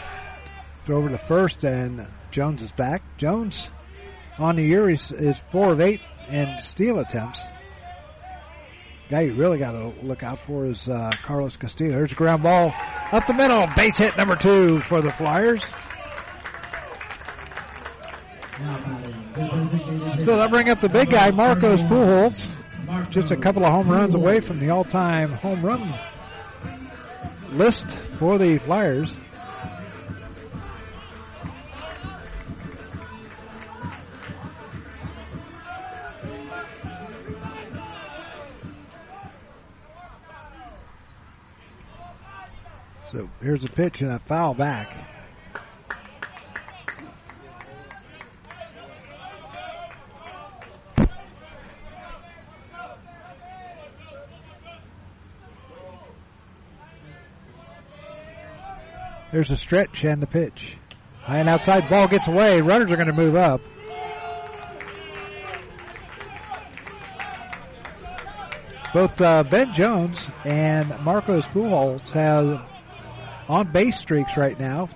Throw over to first, and Jones is back. Jones on the year is, is four of eight in steal attempts. Guy you really got to look out for is uh, Carlos Castillo. Here's a ground ball up the middle. Base hit number two for the Flyers. So that bring up the big guy, Marcos Pujols. Just a couple of home runs away from the all-time home run list for the Flyers. So here's a pitch and a foul back. There's a stretch and the pitch. High and outside ball gets away. Runners are going to move up. Both uh, Ben Jones and Marcos Pujols have on base streaks right now.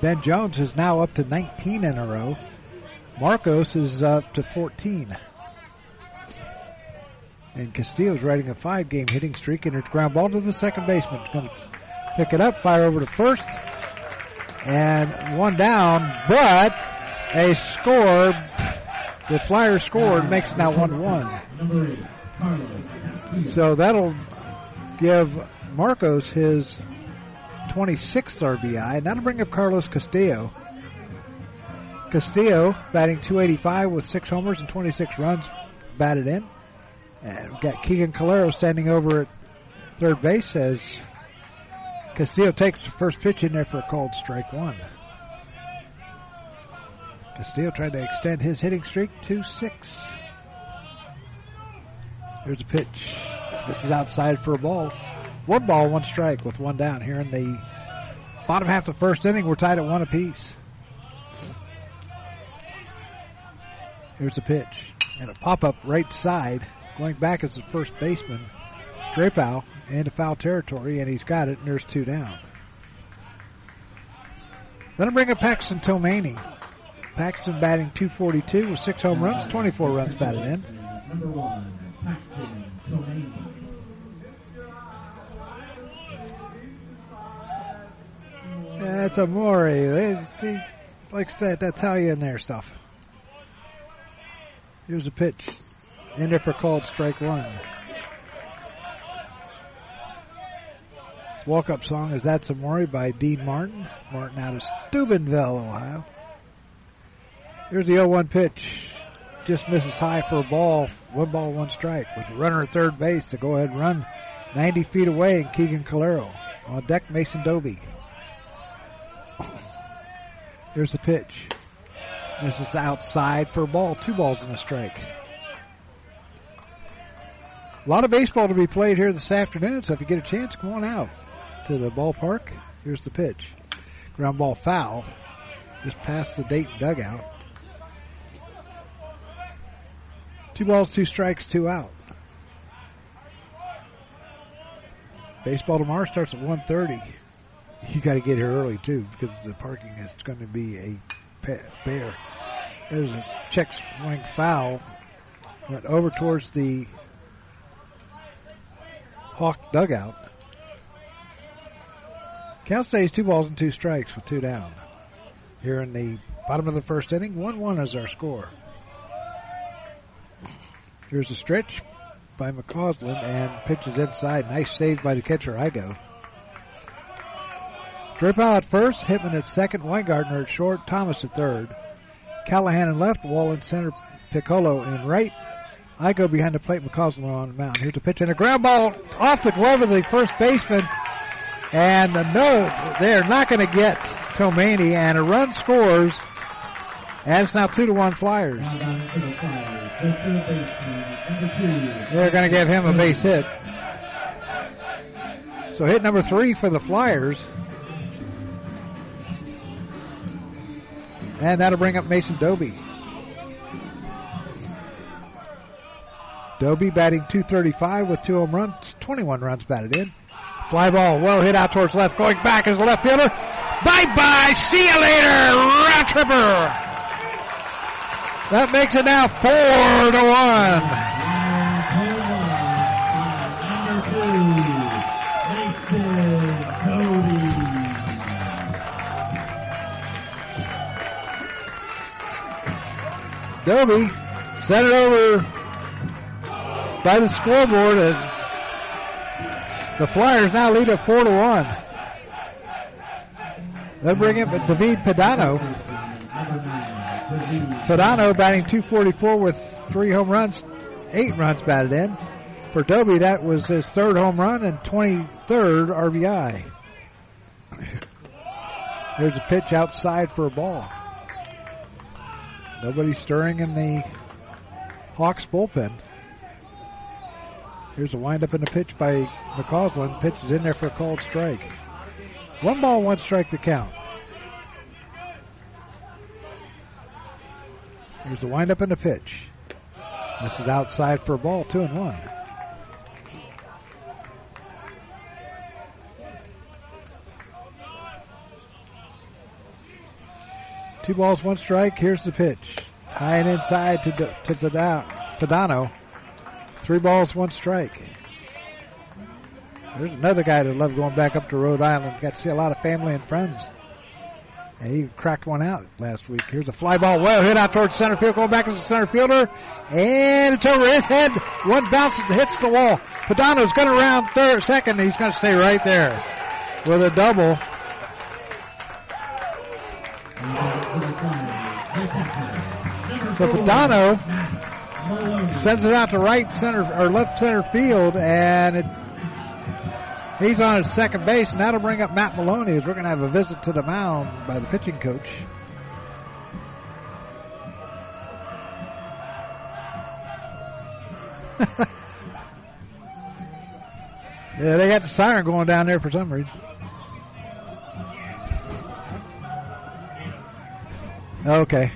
Ben Jones is now up to 19 in a row. Marcos is up to 14. And Castillo's riding a five game hitting streak and it's ground ball to the second baseman. Going to pick it up, fire over to first. And one down, but a score. The Flyers scored, makes it now 1 1. So that'll give Marcos his 26th RBI, and that'll bring up Carlos Castillo. Castillo batting 285 with six homers and 26 runs batted in. And we've got Keegan Calero standing over at third base as Castillo takes the first pitch in there for a called strike one. Castillo trying to extend his hitting streak to six. Here's a pitch. This is outside for a ball. One ball, one strike with one down here in the bottom half of the first inning. We're tied at one apiece. Here's a pitch and a pop up right side. Going back as the first baseman, Drapeau into foul territory, and he's got it, and there's two down. Then I bring up Paxton Tomani. Paxton batting 242 with six home runs, 24 runs batted in. That's a Maury. They, eh, they likes that Italian there stuff. Here's a pitch. In there for called strike one. Walk up song is That's Amore by Dean Martin. Martin out of Steubenville, Ohio. Here's the 0 1 pitch. Just misses high for a ball. One ball, one strike. With a runner at third base to go ahead and run 90 feet away. And Keegan Calero. On deck, Mason Doby. Here's the pitch. This is outside for a ball. Two balls and a strike. A lot of baseball to be played here this afternoon, so if you get a chance, come on out to the ballpark. Here's the pitch. Ground ball foul. Just past the Dayton dugout. Two balls, two strikes, two out. Baseball tomorrow starts at 1.30. You got to get here early too because the parking is going to be a bear. There's a check swing foul. Went over towards the Hawk dugout. Count stays two balls and two strikes with two down. Here in the bottom of the first inning, 1-1 is our score. Here's a stretch by McCausland and pitches inside. Nice save by the catcher, Igo. Dripal out first, Hitman at second, Weingartner at short, Thomas at third. Callahan in left, Wall in center, Piccolo in right. Igo behind the plate, McCausland on the mound. Here's a pitch and a ground ball off the glove of the first baseman. And no, they're not going to get Tomani, and a run scores. And it's now two to one Flyers. They're going to give him a base hit. So hit number three for the Flyers. And that'll bring up Mason Doby. Doby batting 235 with two home runs, 21 runs batted in. Fly ball, well hit out towards left, going back as the left fielder. Bye bye, see you later, round tripper. That makes it now four to one. Doby sent it over by the scoreboard and the Flyers now lead at four to one. They'll bring up David Padano. Padano batting 244 with three home runs, eight runs batted in. For Doby, that was his third home run and 23rd RBI. There's a pitch outside for a ball. Nobody stirring in the Hawks bullpen. Here's a windup in the pitch by McCausland. Pitch is in there for a called strike. One ball, one strike to count. Here's the windup in the pitch. This is outside for a ball, two and one. Two balls, one strike. Here's the pitch. High and inside to, to Padano. Three balls, one strike. There's another guy that loved going back up to Rhode Island. Got to see a lot of family and friends. And he cracked one out last week. Here's a fly ball, well hit out towards center field, going back as a center fielder, and it's over his head. One bounces, hits the wall. Padano's going to round third, second. He's going to stay right there with a double. So Padano sends it out to right center or left center field, and it, he's on his second base, and that'll bring up Matt Maloney as we're going to have a visit to the mound by the pitching coach. yeah, they got the siren going down there for some reason. Okay.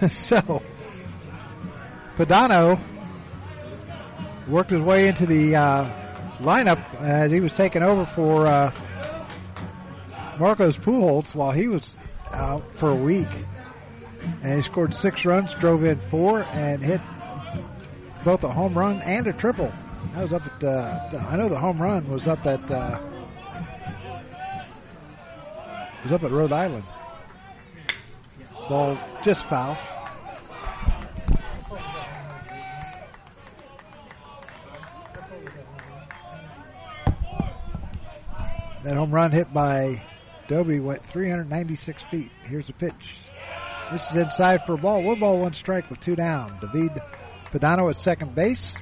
so, Padano worked his way into the uh, lineup as he was taking over for uh, Marcos Pujols while he was out for a week. And he scored six runs, drove in four, and hit both a home run and a triple. That was up at, uh, I know the home run was up at, uh, was up at Rhode Island. Ball just foul. That home run hit by Doby went 396 feet. Here's a pitch. This is inside for a ball. One ball, one strike with two down. David Padano at second base.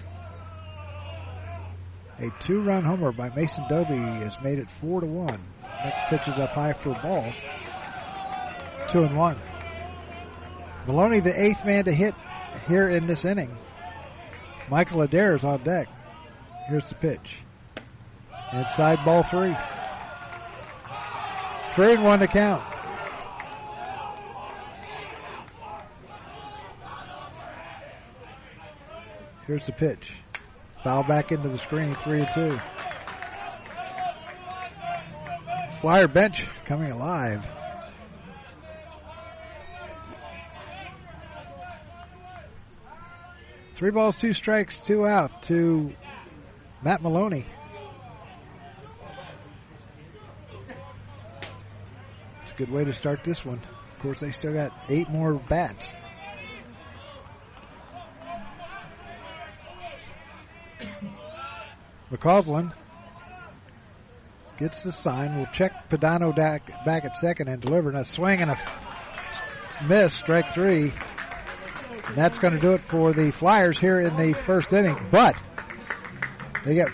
A two-run homer by Mason Doby has made it four to one. Next pitch is up high for a ball. Two and one. Maloney, the eighth man to hit here in this inning. Michael Adair is on deck. Here's the pitch. Inside ball three. Three and one to count. Here's the pitch. Foul back into the screen, three and two. Flyer bench coming alive. Three balls, two strikes, two out to Matt Maloney. It's a good way to start this one. Of course, they still got eight more bats. McCausland gets the sign. We'll check Padano back, back at second and deliver. And a swing and a miss, strike three. That's going to do it for the Flyers here in the first inning. But they get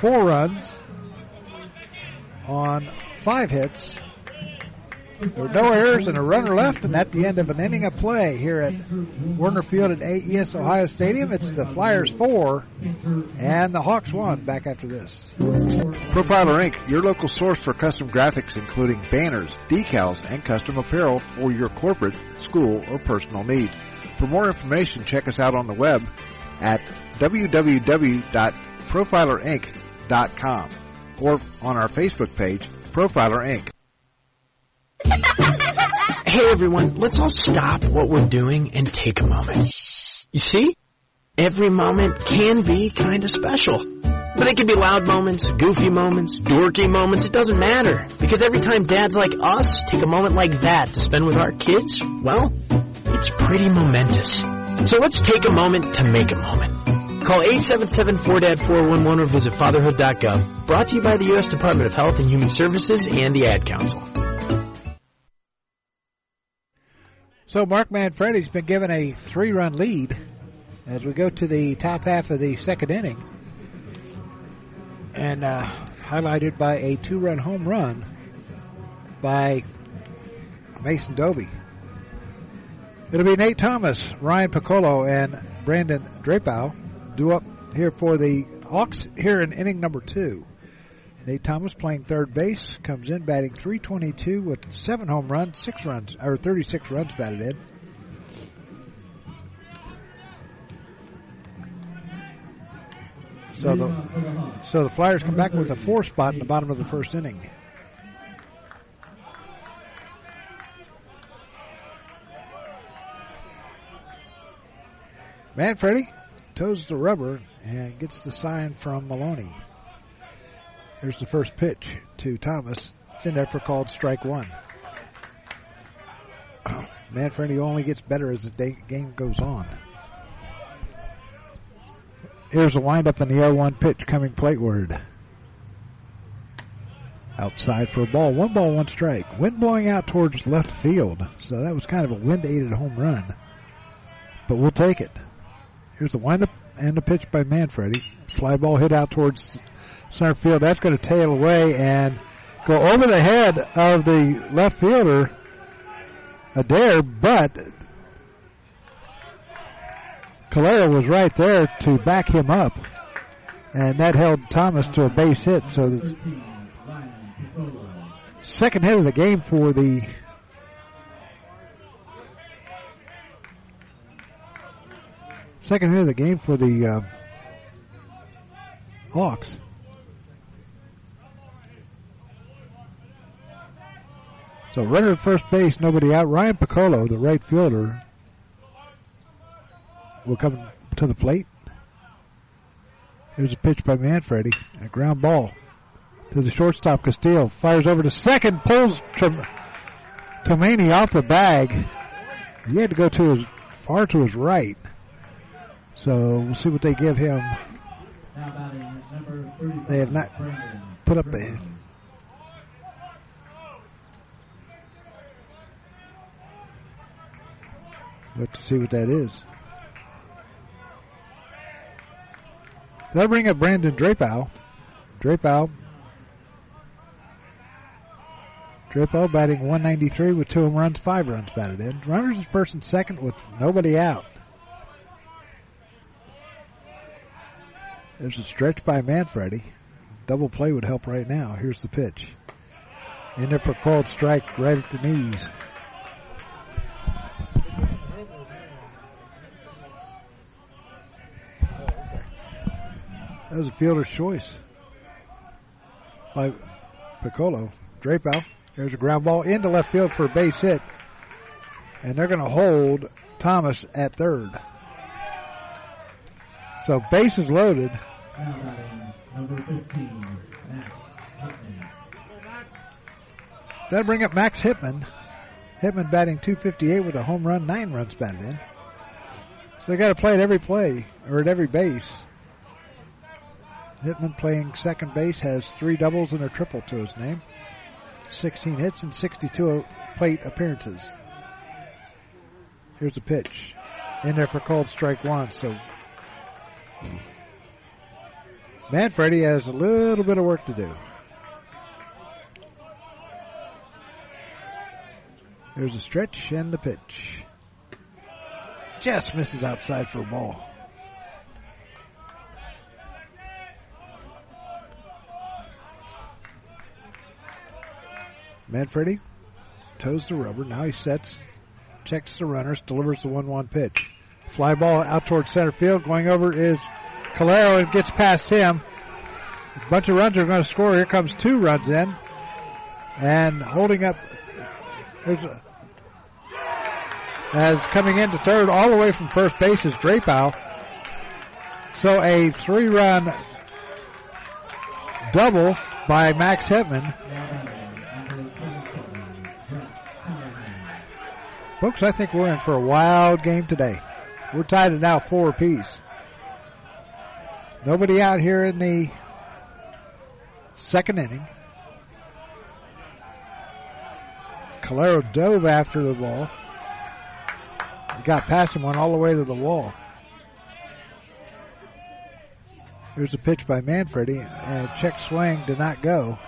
four runs on five hits. There were no errors and a runner left, and at the end of an inning of play here at Woerner Field at AES Ohio Stadium, it's the Flyers four and the Hawks one. Back after this. Profiler Inc., your local source for custom graphics, including banners, decals, and custom apparel for your corporate, school, or personal needs. For more information, check us out on the web at www.profilerinc.com or on our Facebook page, Profiler Inc. Hey everyone, let's all stop what we're doing and take a moment. You see? Every moment can be kinda special. But it can be loud moments, goofy moments, dorky moments, it doesn't matter. Because every time dads like us take a moment like that to spend with our kids, well, it's pretty momentous. So let's take a moment to make a moment. Call 877-4DAD-411 or visit fatherhood.gov. Brought to you by the U.S. Department of Health and Human Services and the Ad Council. So Mark Manfredi's been given a three-run lead as we go to the top half of the second inning, and uh, highlighted by a two-run home run by Mason Doby. It'll be Nate Thomas, Ryan Piccolo, and Brandon Drapeau due up here for the Hawks here in inning number two. Nate Thomas playing third base comes in batting 322 with seven home runs, six runs or 36 runs batted in. So the so the Flyers come back with a four spot in the bottom of the first inning. Manfredi toes the rubber and gets the sign from Maloney. Here's the first pitch to Thomas. It's in there for called strike one. Manfredi only gets better as the day, game goes on. Here's a windup in the 0-1 pitch coming plateward. Outside for a ball. One ball, one strike. Wind blowing out towards left field. So that was kind of a wind-aided home run. But we'll take it. Here's the windup and the pitch by Manfredi. Fly ball hit out towards center field. That's going to tail away and go over the head of the left fielder, Adair, but Calero was right there to back him up, and that held Thomas to a base hit. So the second hit of the game for the second hit of the game for the uh, Hawks. So runner at first base, nobody out. Ryan Piccolo, the right fielder, will come to the plate. Here's a pitch by Manfredi. A ground ball to the shortstop. Castillo fires over to second, pulls Tomani off the bag. He had to go to his far to his right. So we'll see what they give him. They have not put up a Let's see what that is. They'll bring up Brandon Drapeau. Drapeau. Drapeau batting 193 with two home runs, five runs batted in. Runners at first and second with nobody out. There's a stretch by Manfredi. Double play would help right now. Here's the pitch. In there for called strike right at the knees. That was a fielder's choice by Piccolo. Drapeau. There's a ground ball into left field for a base hit. And they're going to hold Thomas at third. So bases loaded. Number 15, Max Hitman. That'll bring up Max Hitman. Hitman batting 258 with a home run, nine runs batted in. So they got to play at every play or at every base. Hitman playing second base has three doubles and a triple to his name. 16 hits and 62 plate appearances. Here's a pitch. In there for called strike one. So Manfredi has a little bit of work to do. There's a stretch and the pitch. Just misses outside for a ball. Manfredi toes the rubber. Now he sets, checks the runners, delivers the 1 1 pitch. Fly ball out towards center field. Going over is Calero and gets past him. A bunch of runs are going to score. Here comes two runs in. And holding up, there's a, as coming into third all the way from first base is Drapeau. So a three run double by Max Hetman. Folks, I think we're in for a wild game today. We're tied at now four apiece. Nobody out here in the second inning. Calero dove after the ball. He got past him, went all the way to the wall. Here's a pitch by Manfredi, and a check swing did not go.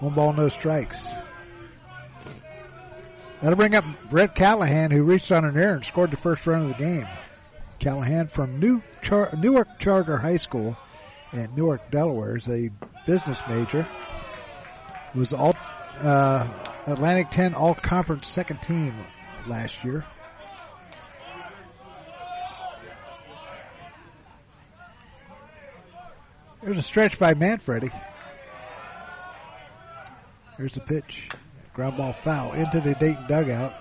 One ball, no strikes. That'll bring up Brett Callahan, who reached on an error and scored the first run of the game. Callahan from New Char- Newark Charter High School in Newark, Delaware, is a business major. Was uh, Atlantic 10 All Conference second team last year. There's a stretch by Manfredi. Here's the pitch. Ground ball foul into the Dayton dugout.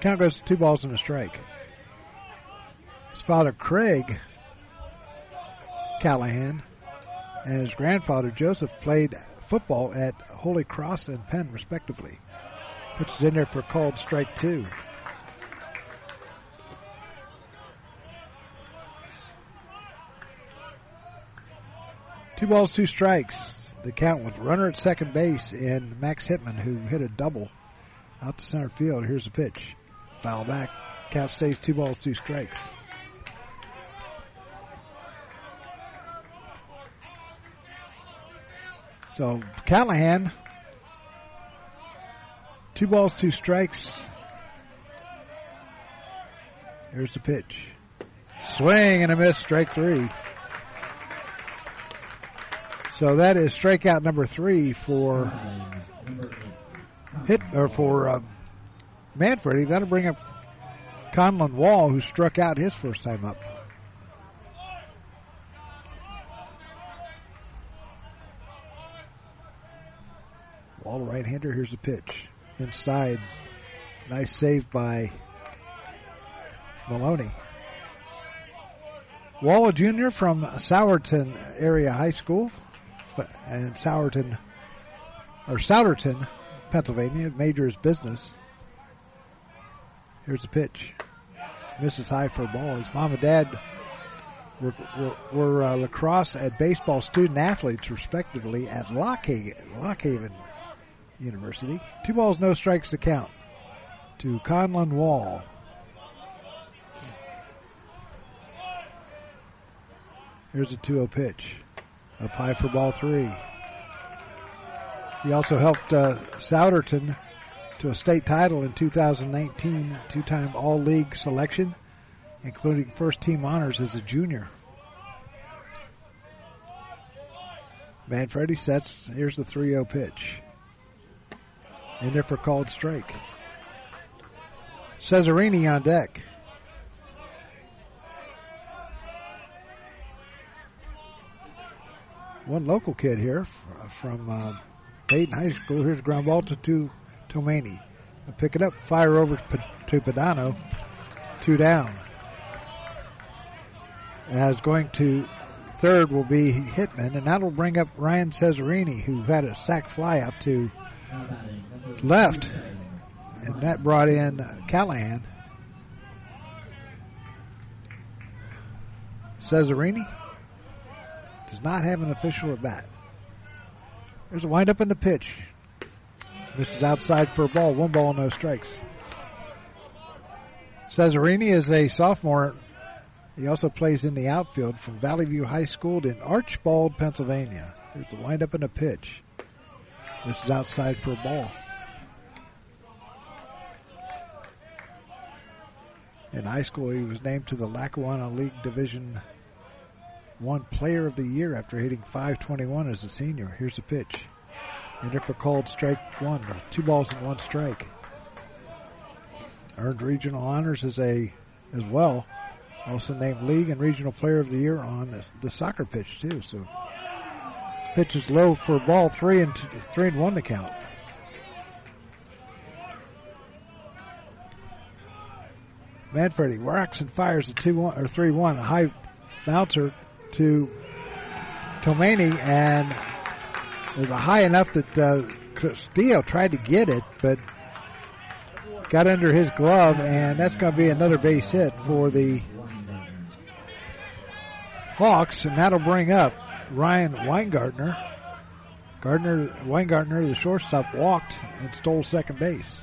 Count goes to two balls and a strike. His father, Craig Callahan, and his grandfather, Joseph, played football at Holy Cross and Penn, respectively. Pitches in there for called strike two. Two balls, two strikes. The count with runner at second base and Max Hitman, who hit a double out to center field. Here's the pitch. Foul back. Cap stays two balls, two strikes. So Callahan, two balls, two strikes. Here's the pitch. Swing and a miss, strike three. So that is strikeout number three for hit or for uh, Manfredi. That'll bring up Conlon Wall, who struck out his first time up. Wall, right-hander. Here's the pitch inside. Nice save by Maloney. Walla Jr. from Sowerton Area High School and Sowerton or Souderton, Pennsylvania. Major is business. Here's the pitch. Misses high for a ball. His mom and dad were, were, were uh, lacrosse and baseball student athletes, respectively, at Lock Haven, University. Two balls, no strikes to count to Conlon Wall. Here's a 2 0 pitch. Up high for ball three. He also helped uh, Souderton to a state title in 2019, two time All League selection, including first team honors as a junior. Manfredi sets. Here's the 3 0 pitch. In there for called strike. Cesarini on deck. One local kid here from uh, Dayton High School. Here's ground ball to two Tomani. Pick it up, fire over to Padano. Two down. As going to third will be Hitman, and that'll bring up Ryan Cesarini, who had a sac fly out to left, and that brought in Callahan. Cesarini does not have an official at bat. There's a windup in the pitch. This is outside for a ball. One ball, no strikes. Cesarini is a sophomore. He also plays in the outfield from Valley View High School in Archbald, Pennsylvania. Here's the windup and a pitch. This is outside for a ball. In high school, he was named to the Lackawanna League Division One Player of the Year after hitting 521 as a senior. Here's the pitch. And if we called strike one, uh, two balls and one strike. Earned regional honors as a as well. Also named league and regional player of the year on the, the soccer pitch too. So pitch is low for ball three and two, three and one to count. Manfredi rocks and fires a two one or three one, a high bouncer to Tomani and it was high enough that uh, tried to get it, but got under his glove, and that's going to be another base hit for the Hawks, and that'll bring up Ryan Weingartner. Gardner Weingartner, the shortstop, walked and stole second base.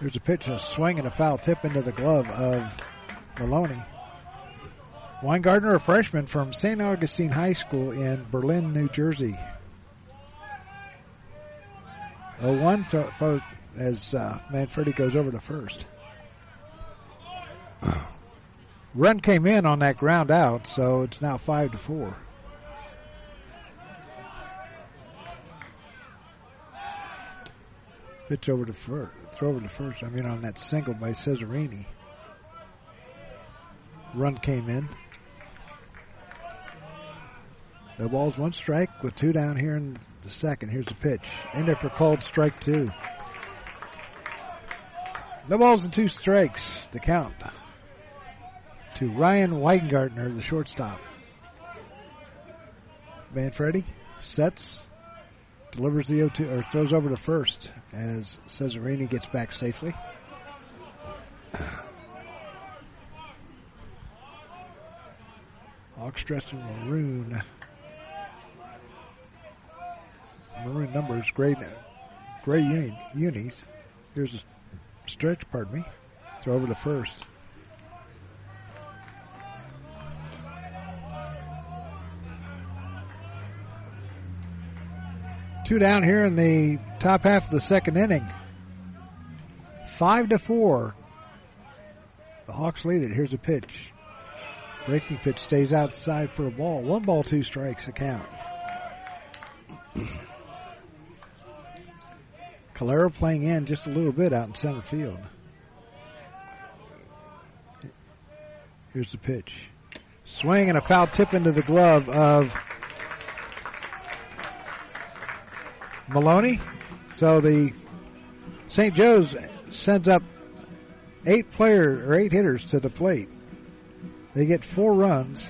There's a pitch, a swing and a foul tip into the glove of Maloney. Weingartner, a freshman from St. Augustine High School in Berlin, New Jersey. 0-1 to, as uh, Manfredi goes over to first. Run came in on that ground out, so it's now five to four. Pitch over to first, throw over to first. I mean, on that single by Cesarini. Run came in. The ball's one strike with two down here in the second. Here's the pitch. In there for called strike two. The ball's in two strikes. The count to Ryan Weingartner, the shortstop. Manfredi sets, delivers the 0-2 or throws over to first as Cesarini gets back safely. Hawks dressed in maroon. Maroon numbers, gray, gray uni, unis. Here's a stretch, pardon me. Throw over the first. Two down here in the top half of the second inning. Five to four. The Hawks lead it. Here's a pitch. Breaking pitch stays outside for a ball. One ball, two strikes, a count. Calero playing in just a little bit out in center field. Here's the pitch. Swing and a foul tip into the glove of Maloney. So the St. Joe's sends up eight players or eight hitters to the plate. They get four runs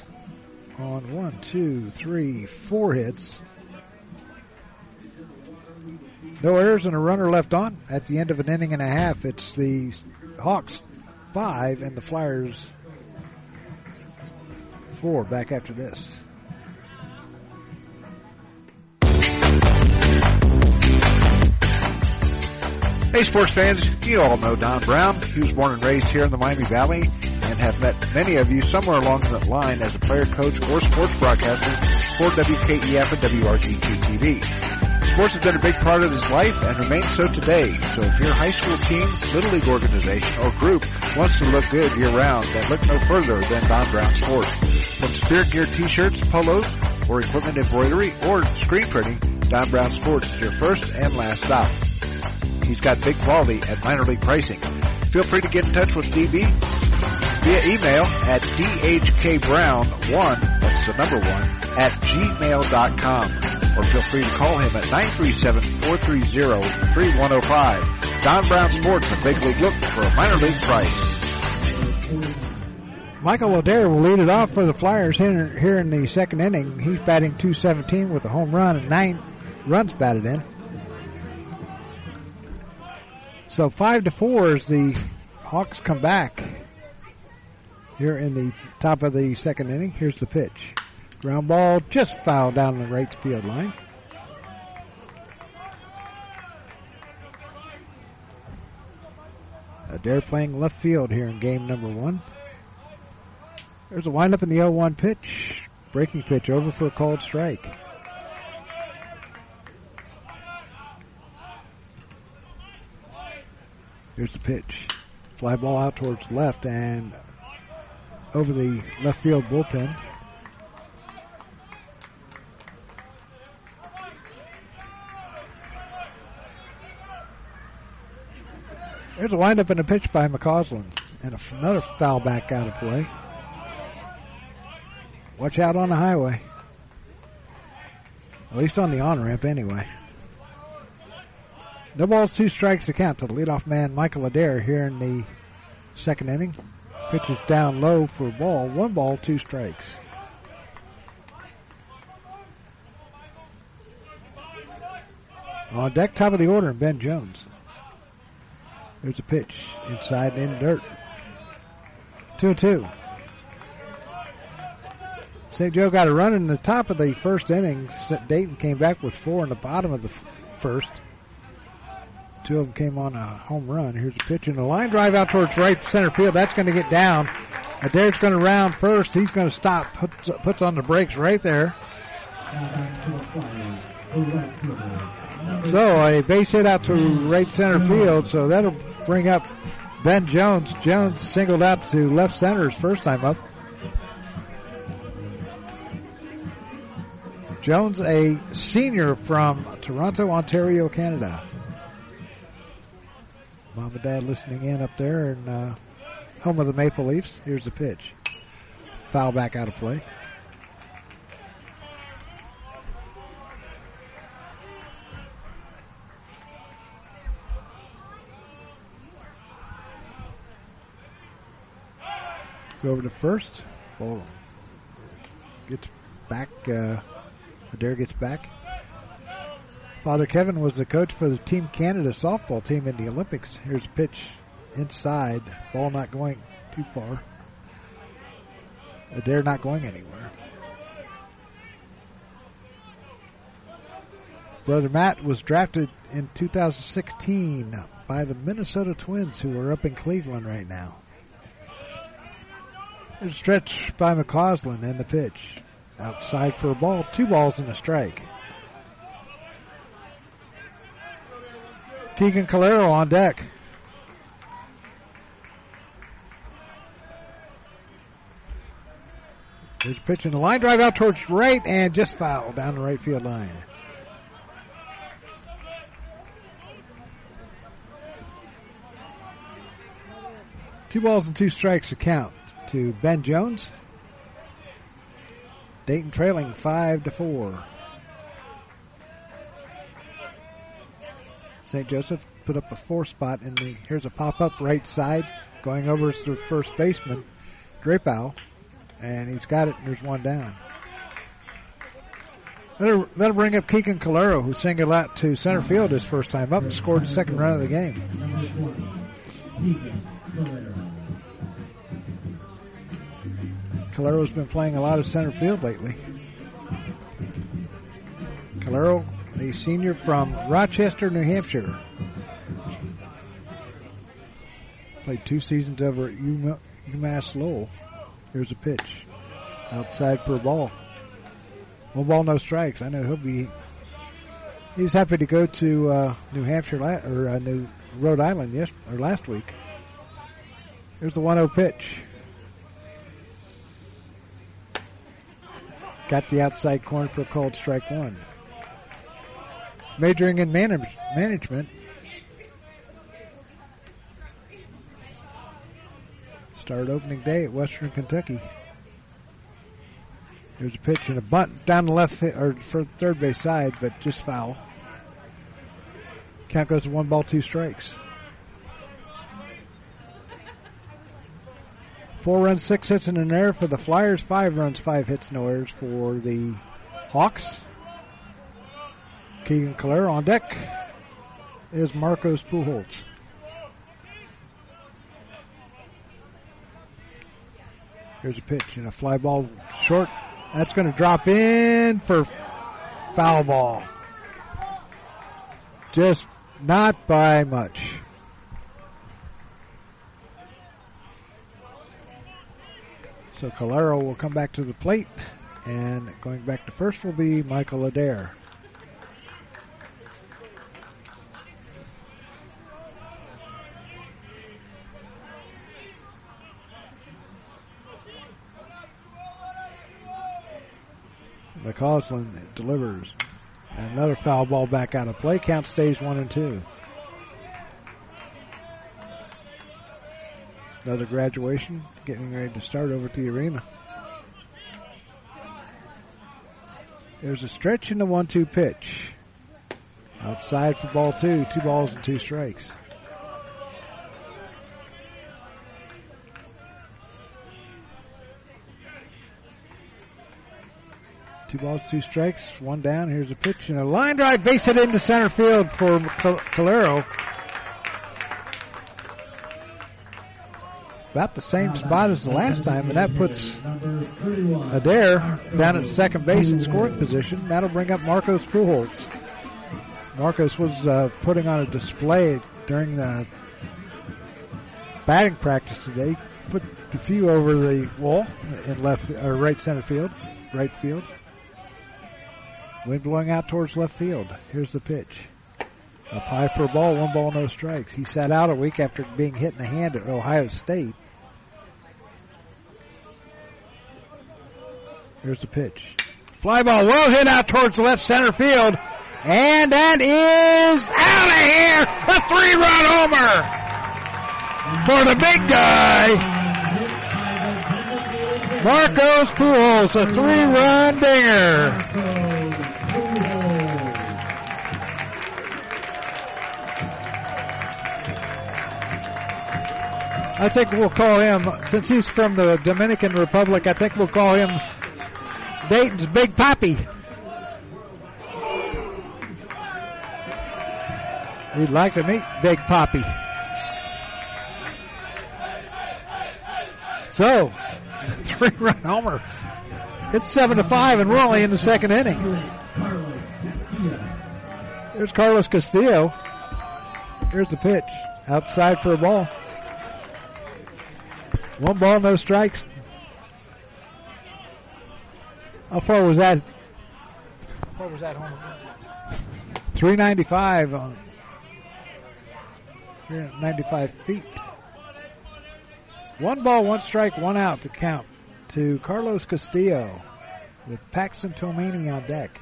on one, two, three, four hits. No errors and a runner left on at the end of an inning and a half. It's the Hawks five and the Flyers four back after this. Hey, sports fans, you all know Don Brown. He was born and raised here in the Miami Valley and have met many of you somewhere along that line as a player, coach, or sports broadcaster for WKEF and WRGT TV. Sports has been a big part of his life and remains so today. So if your high school team, little league organization, or group wants to look good year round, then look no further than Don Brown Sports. From spirit gear t-shirts, polos, or equipment embroidery, or screen printing, Don Brown Sports is your first and last stop. He's got big quality at minor league pricing. feel free to get in touch with DB via email at dhkbrown1, that's the number one, at gmail.com. Or feel free to call him at 937-430-3105. Don Brown Sports, a big league look for a minor league price. Michael Adair will lead it off for the Flyers here, here in the second inning. He's batting 217 with a home run and nine runs batted in. So five to four as the Hawks come back here in the top of the second inning. Here's the pitch. Ground ball just fouled down the right field line. Adair playing left field here in game number one. There's a windup in the 0-1 pitch. Breaking pitch over for a called strike. Here's the pitch. Fly ball out towards left and over the left field bullpen. There's a windup and a pitch by McCausland. And another foul back out of play. Watch out on the highway. At least on the on ramp, anyway. No balls, two strikes to count to the leadoff man, Michael Adair, here in the second inning. Pitches down low for a ball. One ball, two strikes. On deck, top of the order, Ben Jones. There's a pitch inside and in dirt. 2 2. St. Joe got a run in the top of the first inning. Dayton came back with four in the bottom of the first. Two of them came on a home run. Here's a pitch in the line drive out towards right center field. That's going to get down. Adair's going to round first. He's going to stop. Puts, puts on the brakes right there. So a base hit out to right center field. So that'll bring up Ben Jones. Jones singled out to left center his first time up. Jones, a senior from Toronto, Ontario, Canada. Mom and Dad listening in up there and uh, home of the Maple Leafs. Here's the pitch. Foul back out of play. Go over to first. Ball gets back. Uh, Adair gets back. Father Kevin was the coach for the Team Canada softball team in the Olympics. Here's pitch inside. Ball not going too far. Adair not going anywhere. Brother Matt was drafted in 2016 by the Minnesota Twins, who are up in Cleveland right now. Stretch by McCausland and the pitch. Outside for a ball. Two balls and a strike. Keegan Calero on deck. There's a the line drive out towards right and just foul down the right field line. Two balls and two strikes to count to Ben Jones. Dayton trailing five to four. St. Joseph put up a four spot in the. Here's a pop up right side going over to first baseman Drapeau, and he's got it. and There's one down. That'll, that'll bring up Keegan Calero, who singled out to center field his first time up and scored the second run of the game. Calero's been playing a lot of center field lately. Calero, the senior from Rochester, New Hampshire. Played two seasons over at UMass Lowell. Here's a pitch. Outside for a ball. One ball, no strikes. I know he'll be. He's happy to go to uh, New Hampshire la- or uh, New Rhode Island yes or last week. Here's the 1-0 pitch. Got the outside corner for a called strike one. Majoring in manage- management. Start opening day at Western Kentucky. There's a pitch and a bunt down the left or for third base side, but just foul. Count goes to one ball, two strikes. Four runs, six hits, and an error for the Flyers. Five runs, five hits, no errors for the Hawks. Keegan Calero on deck is Marcos Pujols. Here's a pitch and a fly ball short. That's going to drop in for foul ball. Just not by much. So Calero will come back to the plate, and going back to first will be Michael Adair. McCausland delivers. Another foul ball back out of play. Count stays one and two. Another graduation getting ready to start over at the arena. There's a stretch in the one two pitch. Outside for ball two. Two balls and two strikes. Two balls, two strikes, one down. Here's a pitch and a line drive, base hit into center field for Calero. About the same spot as the last time, and that puts Adair down at second base in scoring position. That'll bring up Marcos Pujols. Marcos was uh, putting on a display during the batting practice today. Put the few over the wall in left or right center field, right field. Wind blowing out towards left field. Here's the pitch. Up high for a ball, one ball, no strikes. He sat out a week after being hit in the hand at Ohio State. Here's the pitch. Fly ball well hit out towards left center field. And that is out of here. A three run homer for the big guy. Marcos Pujols, a three run dinger. I think we'll call him, since he's from the Dominican Republic, I think we'll call him Dayton's Big Papi. We'd like to meet Big Papi. So, three run homer. It's seven to five, and we're only in the second inning. There's Carlos Castillo. Here's the pitch. Outside for a ball. One ball, no strikes. How far was that? How far was that home? 395 on 395 feet. One ball, one strike, one out to count to Carlos Castillo with Paxton Tomani on deck.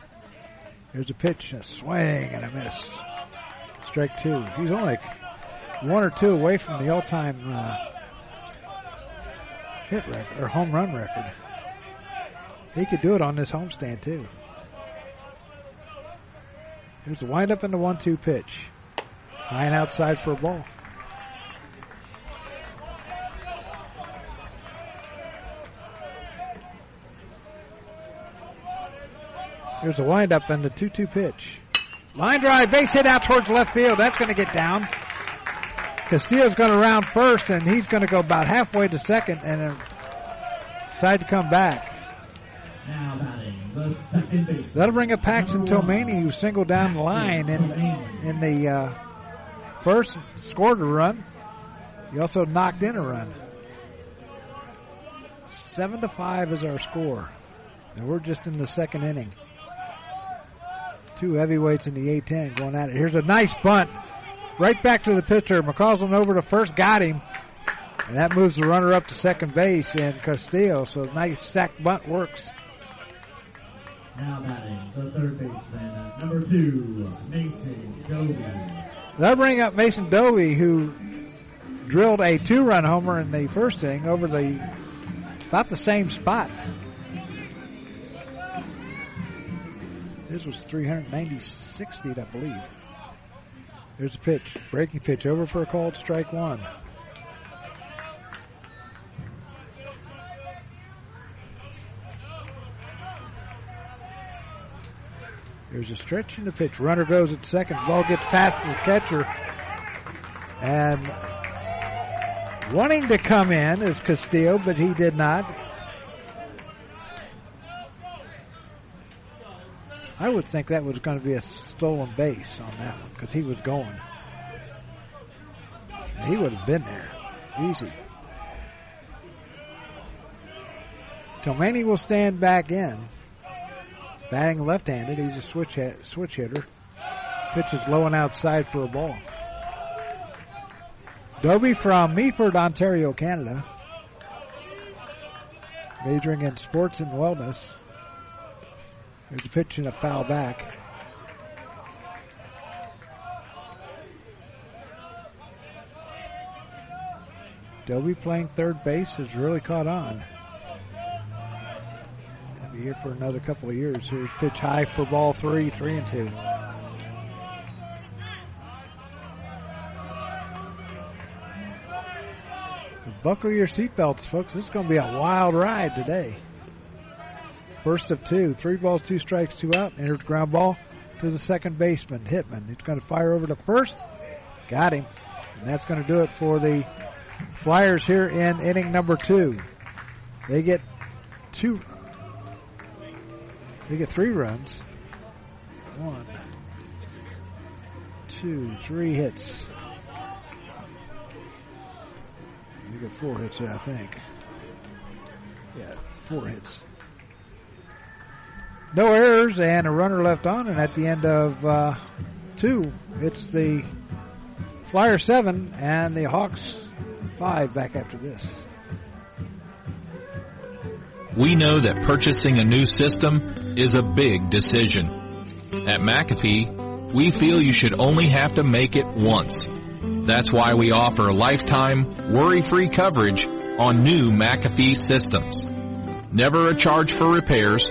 Here's a pitch, a swing, and a miss. Strike two. He's only one or two away from the all-time uh, hit record or home run record. He could do it on this homestand too. Here's the windup and the one-two pitch. High and outside for a ball. Here's a windup and the 2-2 pitch. Line drive, base hit out towards left field. That's going to get down. Castillo's going to round first, and he's going to go about halfway to second and then decide to come back. Now batting the second base. That'll bring up Paxton Tomani, who singled down the line in, in the uh, first, scored a run. He also knocked in a run. Seven to five is our score, and we're just in the second inning. Two heavyweights in the A10 going at it. Here's a nice bunt right back to the pitcher. McCausland over to first, got him. And that moves the runner up to second base and Castillo. So nice sack bunt works. Now batting the third baseman, number two, Mason Dovey. They'll bring up Mason Dovey, who drilled a two-run homer in the first inning over the about the same spot. This was 396 feet, I believe. There's a pitch, breaking pitch, over for a called strike one. There's a stretch in the pitch. Runner goes at second. Ball gets past the catcher. And wanting to come in is Castillo, but he did not. I would think that was going to be a stolen base on that one because he was going. he would have been there. Easy. Tomani will stand back in. Batting left-handed, he's a switch hit, switch hitter. Pitch is low and outside for a ball. Dobie from Meaford, Ontario, Canada. Majoring in sports and wellness. There's a pitch and a foul back. Dobie playing third base has really caught on. He'll be here for another couple of years. Here's pitch high for ball three, three and two. Buckle your seatbelts, folks. This is going to be a wild ride today. First of two. Three balls, two strikes, two out. And here's ground ball to the second baseman, Hitman. He's going to fire over to first. Got him. And that's going to do it for the Flyers here in inning number two. They get two. They get three runs. One, two, three hits. You get four hits there, I think. Yeah, four hits. No errors and a runner left on, and at the end of uh, two, it's the Flyers seven and the Hawks five back after this. We know that purchasing a new system is a big decision. At McAfee, we feel you should only have to make it once. That's why we offer lifetime, worry-free coverage on new McAfee systems. Never a charge for repairs,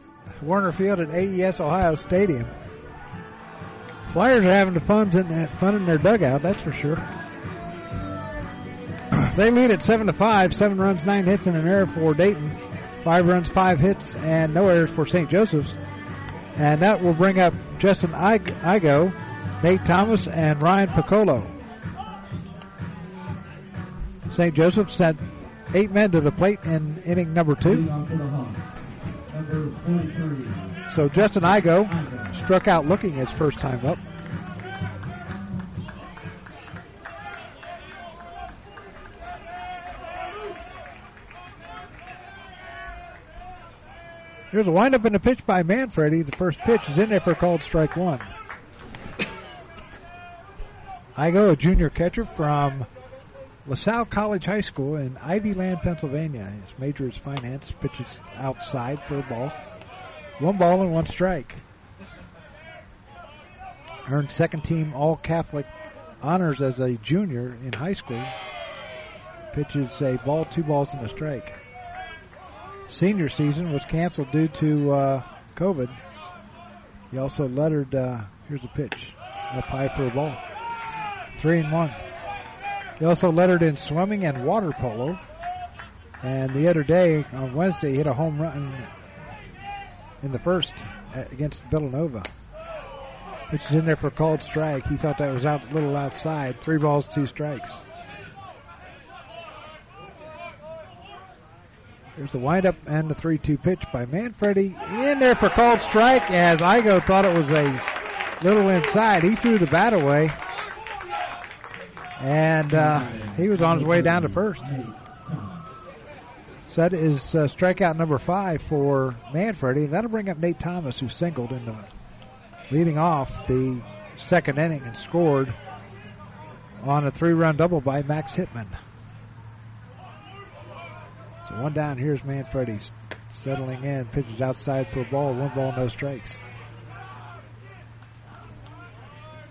Woerner Field at AES Ohio Stadium. Flyers are having the fun in, that fun in their dugout, that's for sure. They lead at seven to five, seven runs, nine hits, and an error for Dayton. Five runs, five hits, and no errors for St. Joseph's. And that will bring up Justin Igo, Nate Thomas, and Ryan Piccolo. St. Joseph's sent eight men to the plate in inning number two. So Justin Igo struck out looking his first time up. Here's a windup in the pitch by Manfredi. The first pitch is in there for a called strike one. Igo, a junior catcher from LaSalle College High School in Ivyland, Pennsylvania. His major is finance. Pitches outside for a ball. One ball and one strike. Earned second team All Catholic honors as a junior in high school. Pitches a ball, two balls, and a strike. Senior season was canceled due to uh, COVID. He also lettered. Uh, here's a pitch, up high for a ball. Three and one. He also lettered in swimming and water polo. And the other day, on Wednesday, he hit a home run in the first uh, against Villanova. Which is in there for a called strike. He thought that was out a little outside. Three balls, two strikes. There's the windup and the 3-2 pitch by Manfredi. In there for called strike as Igo thought it was a little inside. He threw the bat away. And uh, he was on his way down to first. So that is uh, strikeout number five for Manfredi. That'll bring up Nate Thomas, who singled in the leading off the second inning and scored on a three-run double by Max Hitman. So one down. Here's Manfredi settling in. Pitches outside for a ball. One ball, no strikes.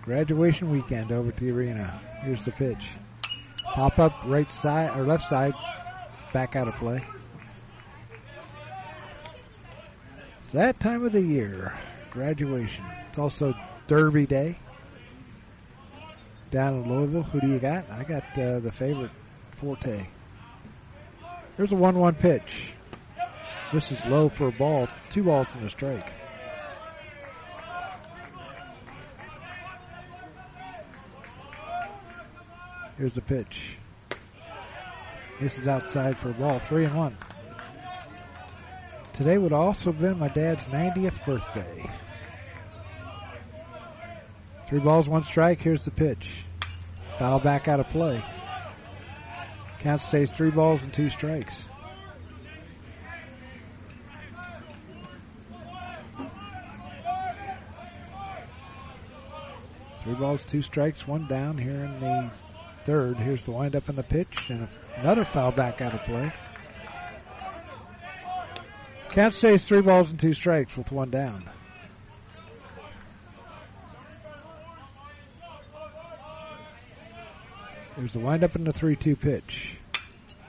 Graduation weekend over at the arena. Here's the pitch. Pop up right side or left side. Back out of play. It's that time of the year. Graduation. It's also Derby Day. Down in Louisville. Who do you got? I got uh, the favorite Forte. There's a 1 1 pitch. This is low for a ball. Two balls and a strike. Here's the pitch. This is outside for a ball. Three and one. Today would also have been my dad's 90th birthday. Three balls, one strike. Here's the pitch. Foul back out of play. Count stays three balls and two strikes. Three balls, two strikes, one down here in the third. Here's the windup and the pitch and another foul back out of play. Count stays three balls and two strikes with one down. There's the windup and the 3 2 pitch.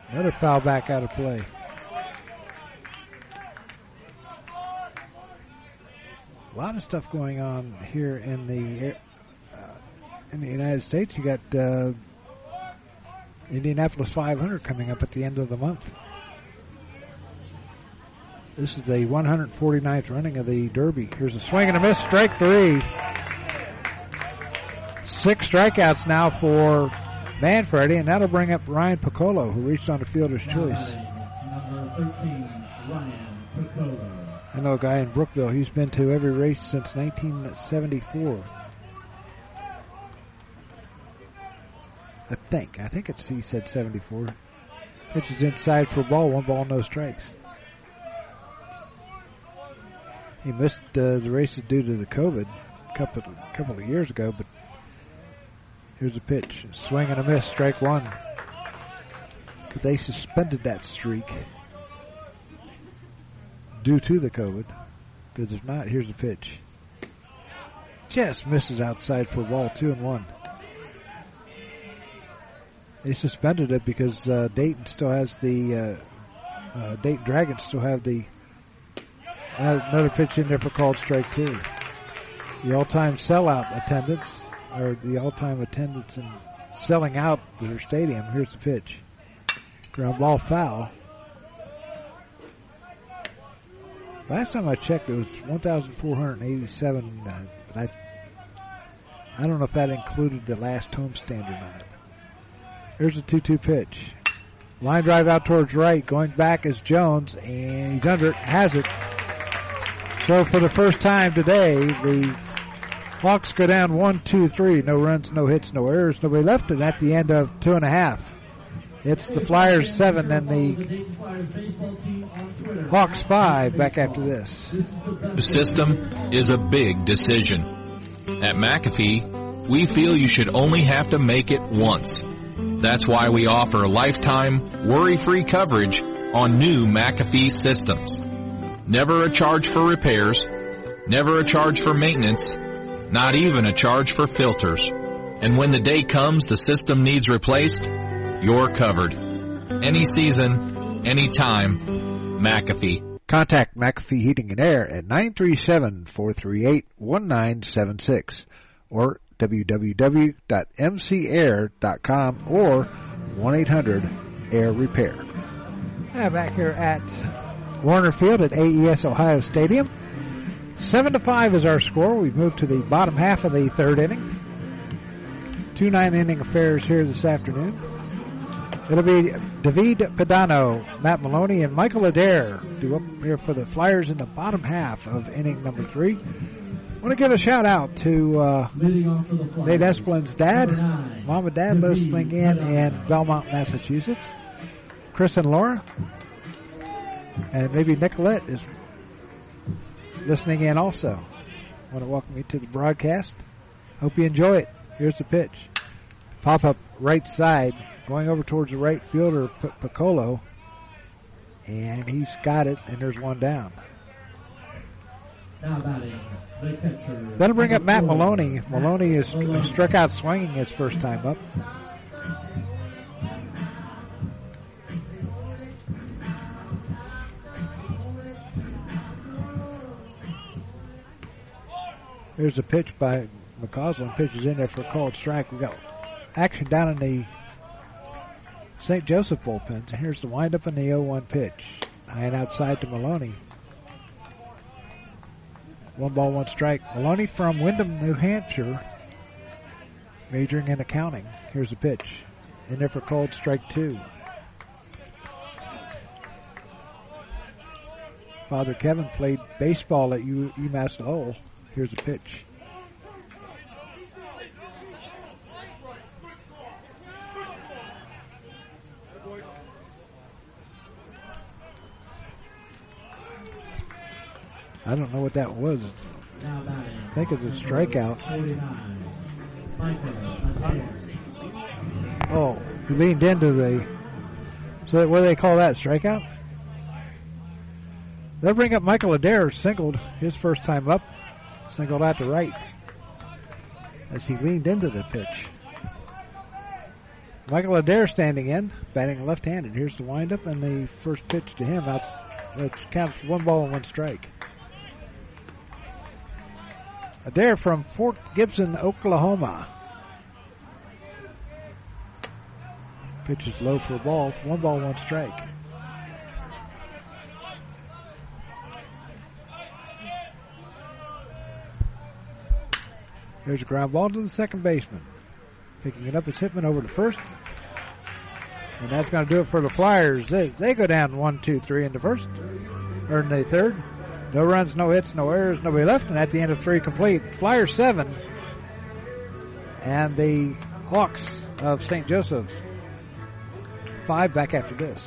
Another foul back out of play. A lot of stuff going on here in the uh, in the United States. You got uh, Indianapolis 500 coming up at the end of the month. This is the 149th running of the Derby. Here's a swing and a miss, strike three. Six strikeouts now for Manfredi, and that'll bring up Ryan Piccolo, who reached on the fielder's choice. I know a guy in Brookville. He's been to every race since 1974. I think. I think it's he said 74. Pitches inside for a ball, one ball, no strikes. He missed uh, the races due to the COVID a couple couple of years ago, but here's a pitch, swing and a miss, strike one. But they suspended that streak due to the COVID. Because if not, here's the pitch. Just misses outside for a ball, two and one. They suspended it because uh, Dayton still has the uh, uh, Dayton Dragons still have the another pitch in there for called strike two. The all-time sellout attendance, or the all-time attendance and selling out their stadium. Here's the pitch. Ground ball foul. Last time I checked, it was 1,487. Uh, I, I don't know if that included the last homestand or not. Here's a 2-2 pitch. Line drive out towards right. Going back is Jones, and he's under it. Has it. So for the first time today, the Hawks go down one, two, three. No runs, no hits, no errors, nobody left. And at the end of two and a half, it's the Flyers seven and the Hawks five. Back after this. The system is a big decision. At McAfee, we feel you should only have to make it once. That's why we offer lifetime, worry-free coverage on new McAfee systems. Never a charge for repairs, never a charge for maintenance, not even a charge for filters. And when the day comes the system needs replaced, you're covered. Any season, any time, McAfee. Contact McAfee Heating and Air at 937-438-1976 or www.mcair.com or 1-800-AIR-REPAIR. Yeah, back here at Woerner Field at AES Ohio Stadium. Seven to five is our score. We've moved to the bottom half of the third inning. Two nine inning affairs here this afternoon. It'll be David Pedano, Matt Maloney, and Michael Adair do up here for the Flyers in the bottom half of inning number three. I want to give a shout out to uh, Nate Esplin's dad, mom and dad listening in in Belmont, Massachusetts. Chris and Laura, And maybe Nicolette is listening in also. I want to welcome you to the broadcast. Hope you enjoy it. Here's the pitch. Pop up right side, going over towards the right fielder, Piccolo. And he's got it, and there's one down. That'll bring up Matt Maloney. Maloney is struck out swinging his first time up. Here's a pitch by McCausland. Pitches in there for a called strike. We got action down in the St. Joseph bullpen. Here's the windup and the 0-1 pitch. High and outside to Maloney. One ball, one strike. Maloney from Windham, New Hampshire, majoring in accounting. Here's a pitch. In there for called strike two. Father Kevin played baseball at U- UMass Lowell. Here's a pitch. I don't know what that was. I think it's a strikeout. 49. Michael Adair. Oh, he leaned into the. So what do they call that? Strikeout? They'll bring up Michael Adair, singled his first time up, singled out to right as he leaned into the pitch. Michael Adair standing in, batting left-handed. Here's the windup and the first pitch to him. That's that's counts one ball and one strike. Adair from Fort Gibson, Oklahoma. Pitch is low for a ball. One ball, one strike. There's a ground ball to the second baseman. Picking it up is Hitman over to first. And that's going to do it for the Flyers. They, they go down one, two, three in the first, in the third. No runs, no hits, no errors, nobody left. And at the end of three complete, Flyers seven. And the Hawks of St. Joseph five back after this.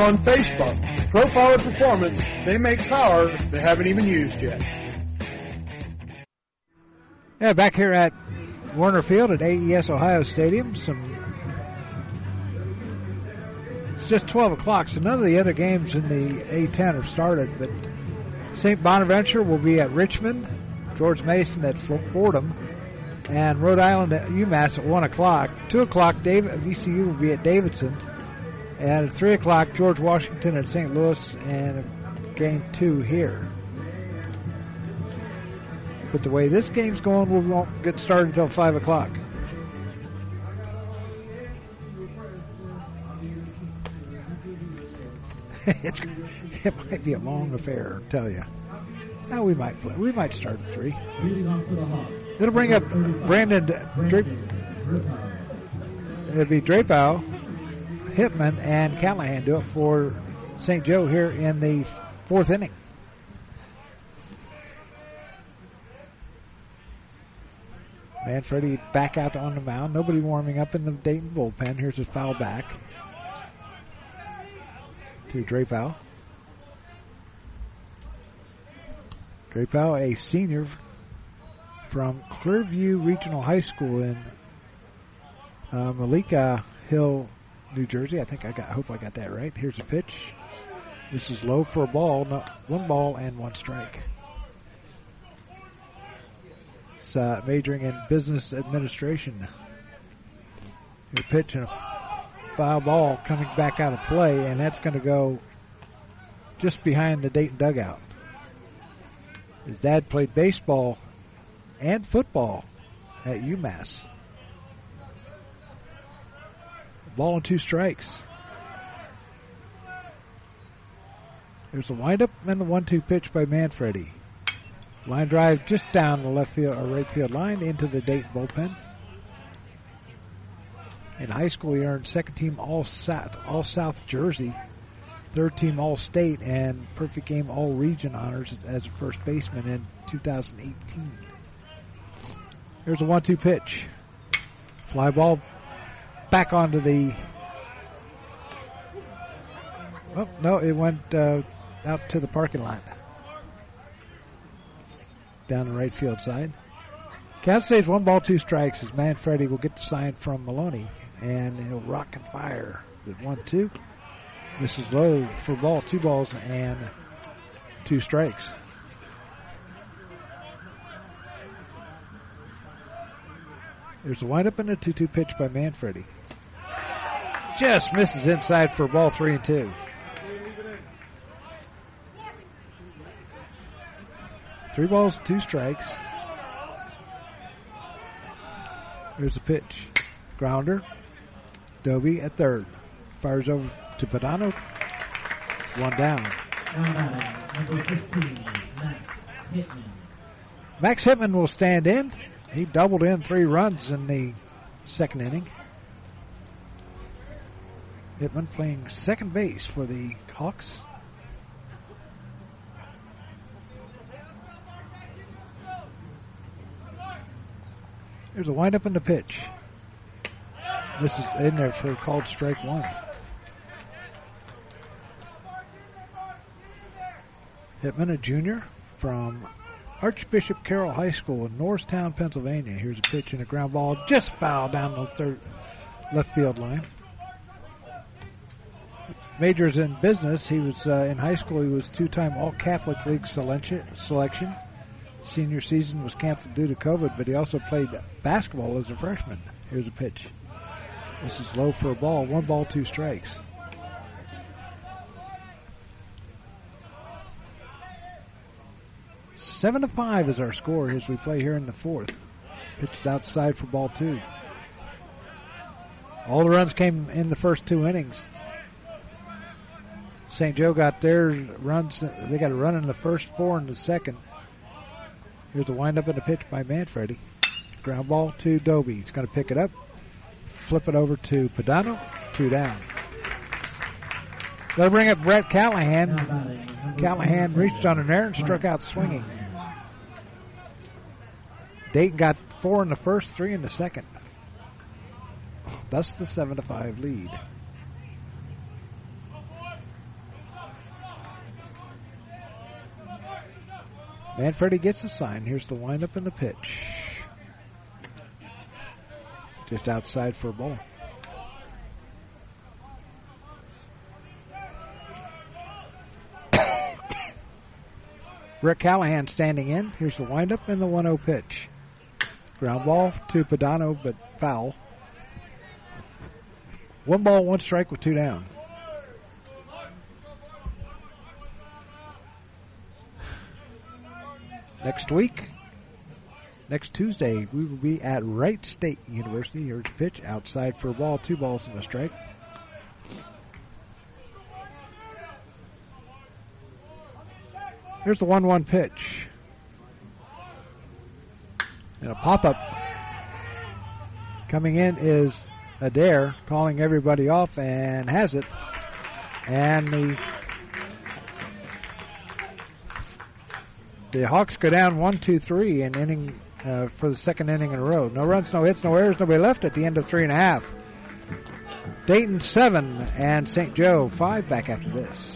on Facebook. Profiler Performance, they make power they haven't even used yet. Yeah, back here at Woerner Field at AES Ohio Stadium. Some. It's just 12 o'clock, so none of the other games in the A10 have started. But St. Bonaventure will be at Richmond, George Mason at Fordham, and Rhode Island at UMass at 1 o'clock. 2 o'clock, David, VCU will be at Davidson. And at 3 o'clock, George Washington at St. Louis, and game two here. But the way this game's going, we won't get started until 5 o'clock. it's, it might be a long affair, I tell you. Now we might play. We might start at three. It'll bring up Brandon Drape. It'll be Drapeau, Hitman, and Callahan do it for St. Joe here in the fourth inning. Manfredi back out on the mound. Nobody warming up in the Dayton bullpen. Here's his foul back to Drapeau. Drapeau, a senior from Clearview Regional High School in uh, Mullica Hill, New Jersey. I think I got. Hope I got that right. Here's a pitch. This is low for a ball. No, one ball and one strike. It's uh, majoring in business administration. A pitch and a foul ball coming back out of play, and that's going to go just behind the Dayton dugout. His dad played baseball and football at UMass. Ball and two strikes. There's a windup and the one-two pitch by Manfredi. Line drive just down the left field or right field line into the Dayton bullpen. In high school, he earned second team All South, All South Jersey, third team All State, and perfect game All Region honors as a first baseman in 2018. Here's a one-two pitch. Fly ball back onto the. Oh no! It went uh, out to the parking lot down the right field side. Count stays one ball, two strikes as Manfredi will get the sign from Maloney and he'll rock and fire with one, two. This is low for ball, two balls and two strikes. There's a windup and a 2 2 pitch by Manfredi. Just misses inside for ball three and two. Three balls, two strikes. There's a pitch. Grounder. Doby at third. Fires over to Padano. One down. Number 15, Max Hitman. Max Hitman will stand in. He doubled in three runs in the second inning. Hitman playing second base for the Hawks. There's a windup in the pitch. This is in there for called strike one. Hitman, a junior from Archbishop Carroll High School in Norristown, Pennsylvania. Here's a pitch and a ground ball just foul down the third left field line. Majors in business. He was uh, in high school. He was two-time All Catholic League selection. Selection. Senior season was canceled due to COVID, but he also played basketball as a freshman. Here's a pitch. This is low for a ball. One ball, two strikes. Seven to five is our score as we play here in the fourth. Pitched outside for ball two. All the runs came in the first two innings. St. Joe got their runs. They got a run in the first, four in the second. Here's the windup and a pitch by Manfredi. Ground ball to Doby. He's going to pick it up, flip it over to Padano. Two down. They'll bring up Brett Callahan. Callahan reached on an error and struck out swinging. Dayton got four in the first, three in the second. Thus the seven to five lead. Manfredi gets the sign. Here's the windup and the pitch. Just outside for a ball. Rick Callahan standing in. Here's the windup and the 1 0 pitch. Ground ball to Padano, but foul. One ball, one strike with two down. Next week, next Tuesday, we will be at Wright State University. Here's pitch outside for a ball, two balls and a strike. Here's the 1 1 pitch. And a pop up. Coming in is Adair calling everybody off and has it. And the the Hawks go down one, two, three in inning uh, for the second inning in a row. No runs, no hits, no errors, nobody left at the end of three and a half. Dayton seven and St. Joe five back after this.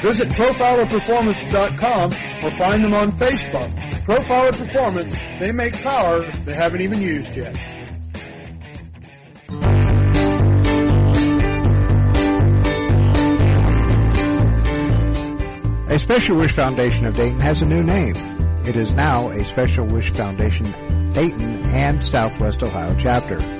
visit profilerperformance.com or find them on Facebook. Profiler Performance, they make power they haven't even used yet. A Special Wish Foundation of Dayton has a new name. It is now a Special Wish Foundation Dayton and Southwest Ohio chapter.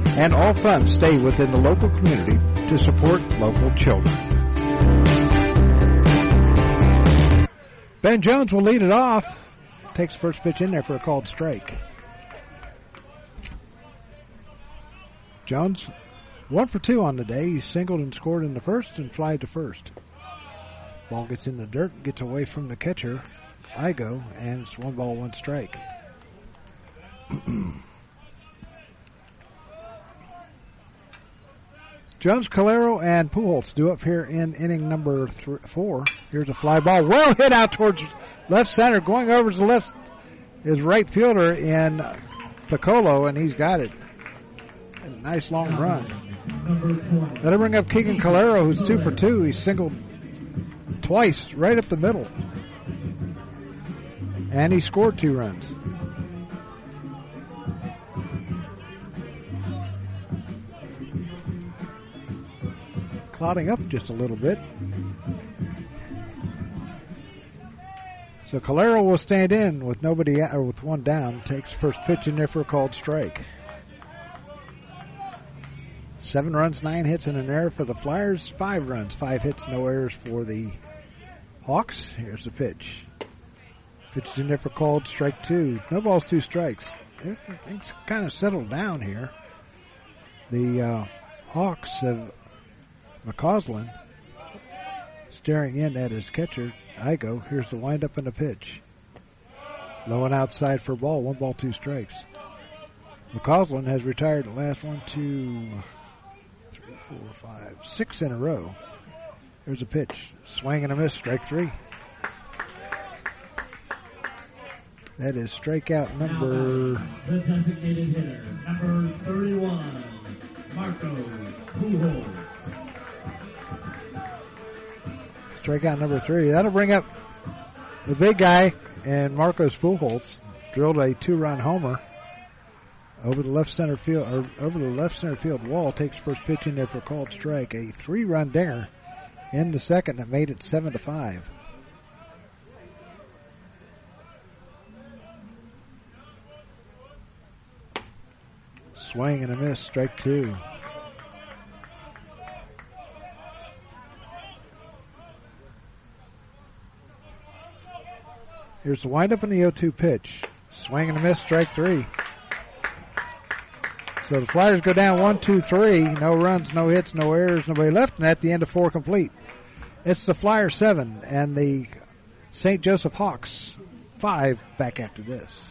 and all funds stay within the local community to support local children. Ben Jones will lead it off. Takes first pitch in there for a called strike. Jones, one for two on the day. He singled and scored in the first and flied to first. Ball gets in the dirt, gets away from the catcher, Igo, and it's one ball, one strike. Jones, Calero, and Pujols do up here in inning number four. Here's a fly ball, well hit out towards left center. Going over to the left is right fielder in Piccolo, and he's got it. Nice long run. That'll bring up Keegan Calero, who's two for two. He's singled twice, right up the middle. And he scored two runs. Clouding up just a little bit. So Calero will stand in with nobody or with one down. Takes first pitch in there for a called strike. Seven runs, nine hits, and an error for the Flyers. Five runs, five hits, no errors for the Hawks. Here's the pitch. Pitched in there for called strike two. No balls, two strikes. Things kind of settled down here. The uh, Hawks have McCausland staring in at his catcher, Igo. Here's the windup and the pitch. Low and outside for ball. One ball, two strikes. McCausland has retired the last one, two, three, four, five, six in a row. Here's a pitch. Swing and a miss. Strike three. That is strikeout number. The designated hitter, number 31, Marco Pujols. Strikeout number three. That'll bring up the big guy and Marcos Pujols drilled a two-run homer over the left center field or over the left center field wall. Takes first pitch in there for a called strike. A three-run dinger in the second that made it seven to five. Swing and a miss, strike two. Here's the windup and the 0-2 pitch. Swing and a miss, strike three. So the Flyers go down one, two, three. No runs, no hits, no errors, nobody left, and at the end of four complete. It's the Flyers seven and the St. Joseph Hawks five back after this.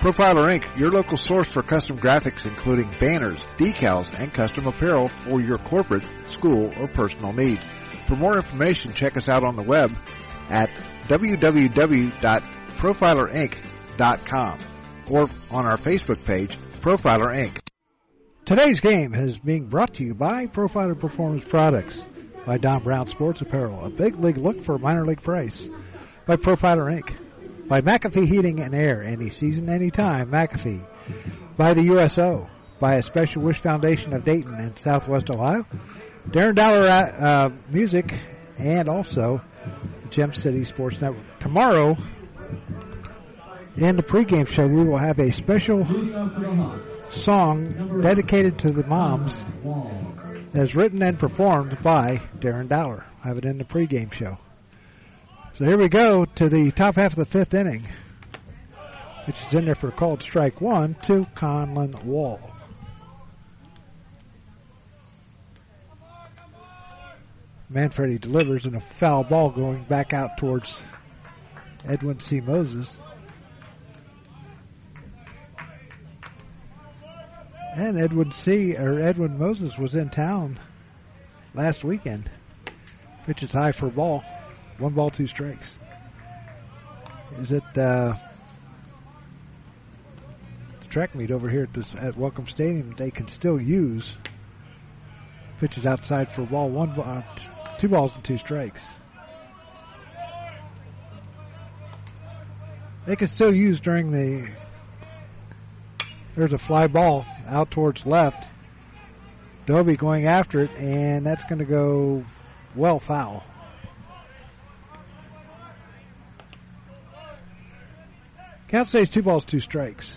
Profiler Inc., your local source for custom graphics including banners, decals, and custom apparel for your corporate, school, or personal needs. For more information, check us out on the web at www.profilerinc.com or on our Facebook page, Profiler Inc. Today's game is being brought to you by Profiler Performance Products, by Don Brown Sports Apparel, a big league look for a minor league price, by Profiler Inc., by McAfee Heating and Air, any season, any time, McAfee, by the USO, by a Special Wish Foundation of Dayton and Southwest Ohio, Darren Dollar uh, Music, and also Gem City Sports Network. Tomorrow, In the pregame show, we will have a special song dedicated to the moms as written and performed by Darren Dowler. I have it in the pregame show. So here we go to the top half of the fifth inning, which is in there for called strike one to Conlon Wall. Manfredi delivers and a foul ball going back out towards Edwin C. Moses. And Edwin C. or Edwin Moses was in town last weekend. Pitches high for ball. One ball, two strikes. Is it uh, track meet over here at this at Welcome Stadium? They can still use pitches outside for ball. One uh, two balls and two strikes. They can still use during the. There's a fly ball out towards left. Doby going after it, and that's going to go well foul. Count stays two balls, two strikes.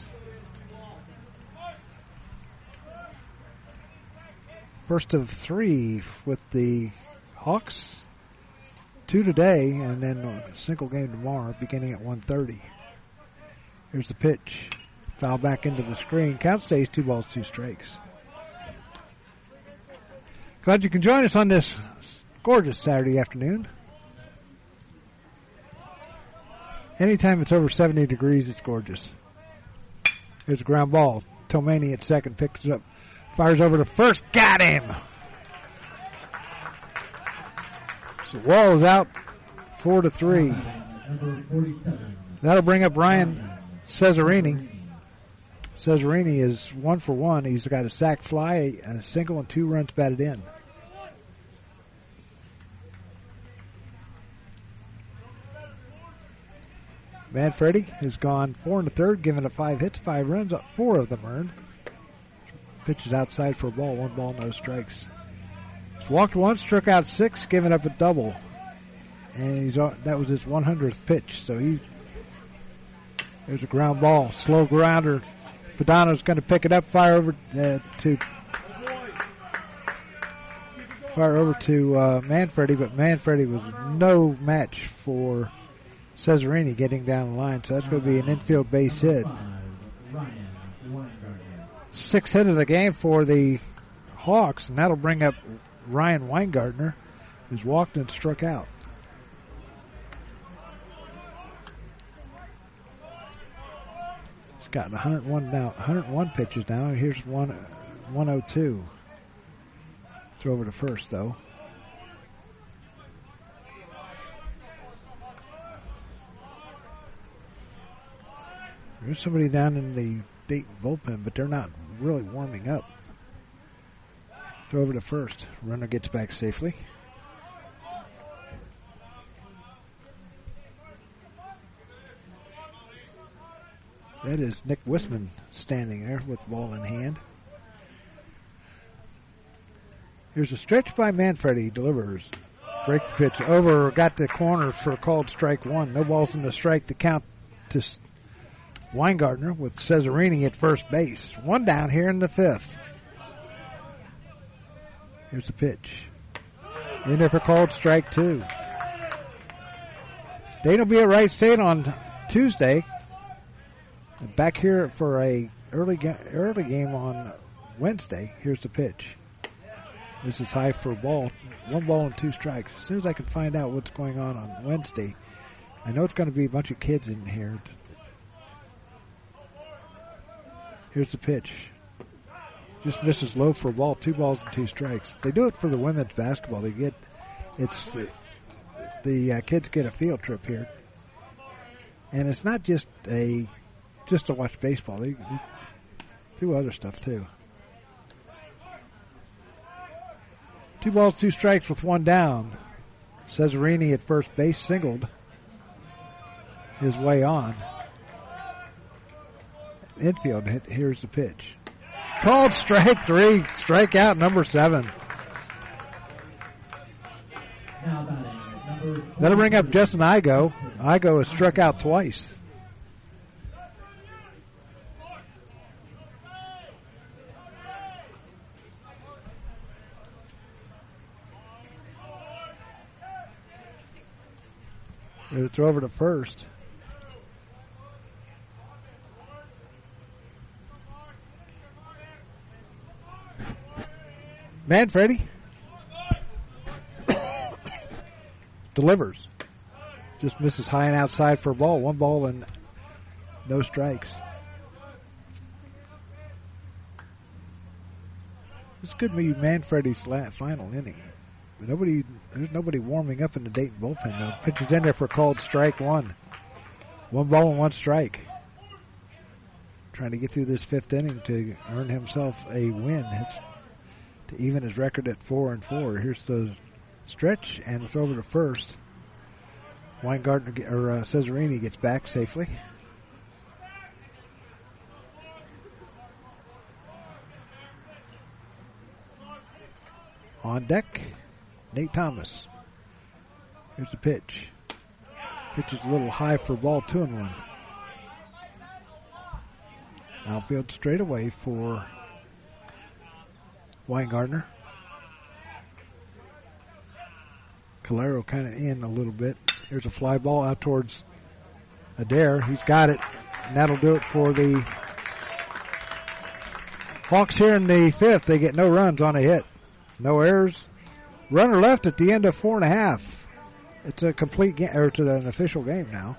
First of three with the Hawks. Two today, and then a single game tomorrow, beginning at 1:30. Here's the pitch. Foul back into the screen. Count stays two balls, two strikes. Glad you can join us on this gorgeous Saturday afternoon. Anytime it's over 70 degrees, it's gorgeous. Here's a ground ball. Tomani at second picks it up. Fires over to first. Got him! So Wall is out four to three. That'll bring up Ryan Cesarini. Cesarini is one for one. He's got a sac fly, a single, and two runs batted in. Manfredi has gone four and a third, given up five hits, five runs, four of them earned. Pitches outside for a ball, one ball, no strikes. He's walked once, struck out six, given up a double, and he's that was his 100th pitch. So he there's a ground ball, slow grounder. Padano's going to pick it up, fire over uh, to fire over to uh, Manfredi, but Manfredi was no match for Cesarini getting down the line, so that's going to be an infield base hit. Sixth hit of the game for the Hawks, and that'll bring up Ryan Weingartner, who's walked and struck out. He's got 101 now, 101 pitches now. Here's one, 102. Throw over to first though. There's somebody down in the Dayton bullpen, but they're not really warming up. Throw over to first. Runner gets back safely. That is Nick Wisman standing there with ball in hand. Here's a stretch by Manfredi. Delivers. Break pitch over. Got the corner for called strike one. No balls in the strike to count to Weingartner with Cesarini at first base. One down here in the fifth. Here's the pitch. In there for called strike two. Dayton will be at Wright State on Tuesday. Back here for a early ga- early game on Wednesday. Here's the pitch. This is high for a ball. One ball and two strikes. As soon as I can find out what's going on on Wednesday, I know it's going to be a bunch of kids in here Here's the pitch. Just misses low for a ball, two balls and two strikes. They do it for the women's basketball. They get it's the, the uh, kids get a field trip here, and it's not just a just to watch baseball. They, they do other stuff too. Two balls, two strikes with one down. Cesarini at first base singled his way on infield. Here's the pitch. Called strike three, strikeout number seven. That'll bring up Justin Igo. Igo has struck out twice. It's over to first. Manfredi delivers. Just misses high and outside for a ball. One ball and no strikes. This could be Manfredi's final inning. But nobody, there's nobody warming up in the Dayton bullpen. The pitcher's in there for called strike one. One ball and one strike. Trying to get through this fifth inning to earn himself a win. It's to even his record at four and four. Here's the stretch and throw over to first. Weingartner or uh, Cesarini gets back safely. On deck, Nate Thomas. Here's the pitch. Pitch is a little high for ball two and one. Outfield straight away for Weingartner. Calero kind of in a little bit. Here's a fly ball out towards Adair. He's got it. And that'll do it for the Hawks here in the fifth. They get no runs on a hit. No errors. Runner left at the end of four and a half. It's a complete game, or it's an official game now.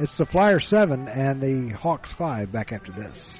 It's the Flyers seven and the Hawks five back after this.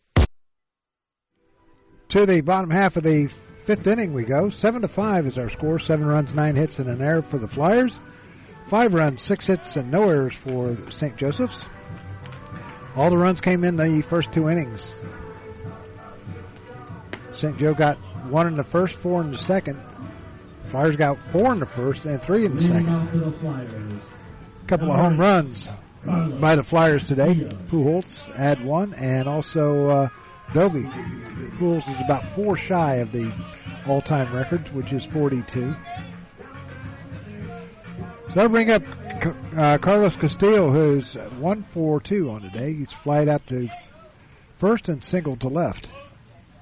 To the bottom half of the fifth inning we go. Seven to five is our score. Seven runs, nine hits, and an error for the Flyers. Five runs, six hits, and no errors for St. Joseph's. All the runs came in the first two innings. St. Joe got one in the first, four in the second. Flyers got four in the first and three in the second. A couple of home runs by the Flyers today. Pujols had one, and also uh, Doby. Pujols is about four shy of the all-time records, which is 42. So I'll bring up uh, Carlos Castillo, who's one four two on today. He's flied out to first and single to left.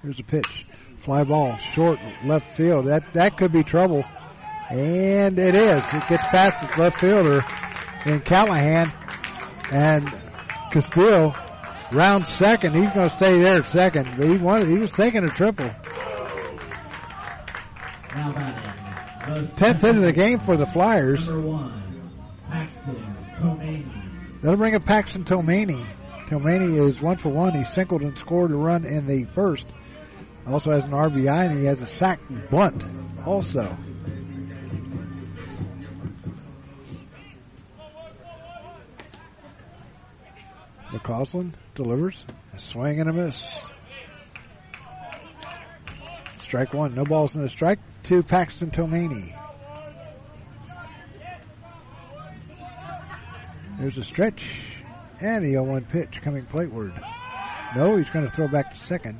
Here's a pitch. Fly ball, short left field. That that could be trouble. And it is. It gets past its left fielder in Callahan. And Castillo round second. He's going to stay there at second. But he wanted, he was thinking a triple. Tenth hit of the game for the Flyers. That'll bring up Paxton Tomani. Tomani is one for one. He singled and scored a run in the first. Also has an RBI and he has a sack bunt also. McCausland delivers. A swing and a miss. Strike one. No balls in the strike. Two, Paxton Tomani. There's a stretch. And the 0-1 pitch coming plateward. No, he's going to throw back to second.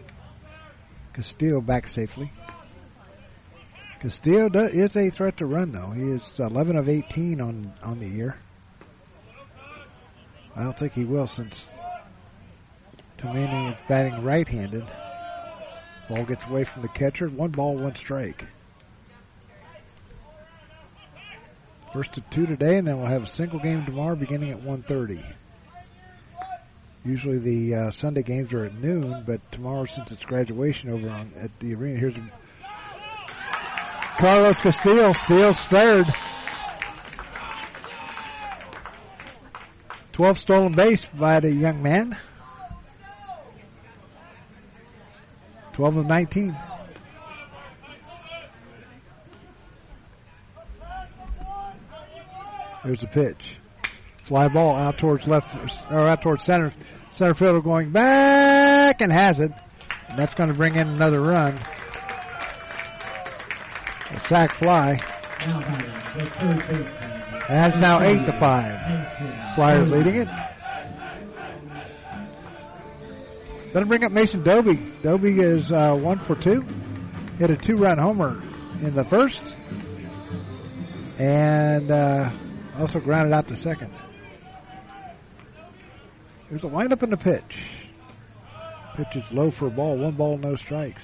Castillo back safely. Castillo is a threat to run, though. He is 11 of 18 on, on the year. I don't think he will since Tomani is batting right-handed. Ball gets away from the catcher. One ball, one strike. First of two today, and then we'll have a single game tomorrow beginning at 1.30. Usually the uh, Sunday games are at noon, but tomorrow, since it's graduation over on at the arena, here's Carlos Castillo steals third. 12 stolen base by the young man. 12 of 19. There's the pitch. Fly ball out towards left, or out towards center. Center fielder going back and has it. And that's going to bring in another run. A sack fly. And it's now eight to five. Flyers leading it. That'll bring up Mason Doby. Doby is uh, one for two. Hit a two-run homer in the first, and uh, also grounded out to second. There's a windup in the pitch. Pitch is low for a ball. One ball, no strikes.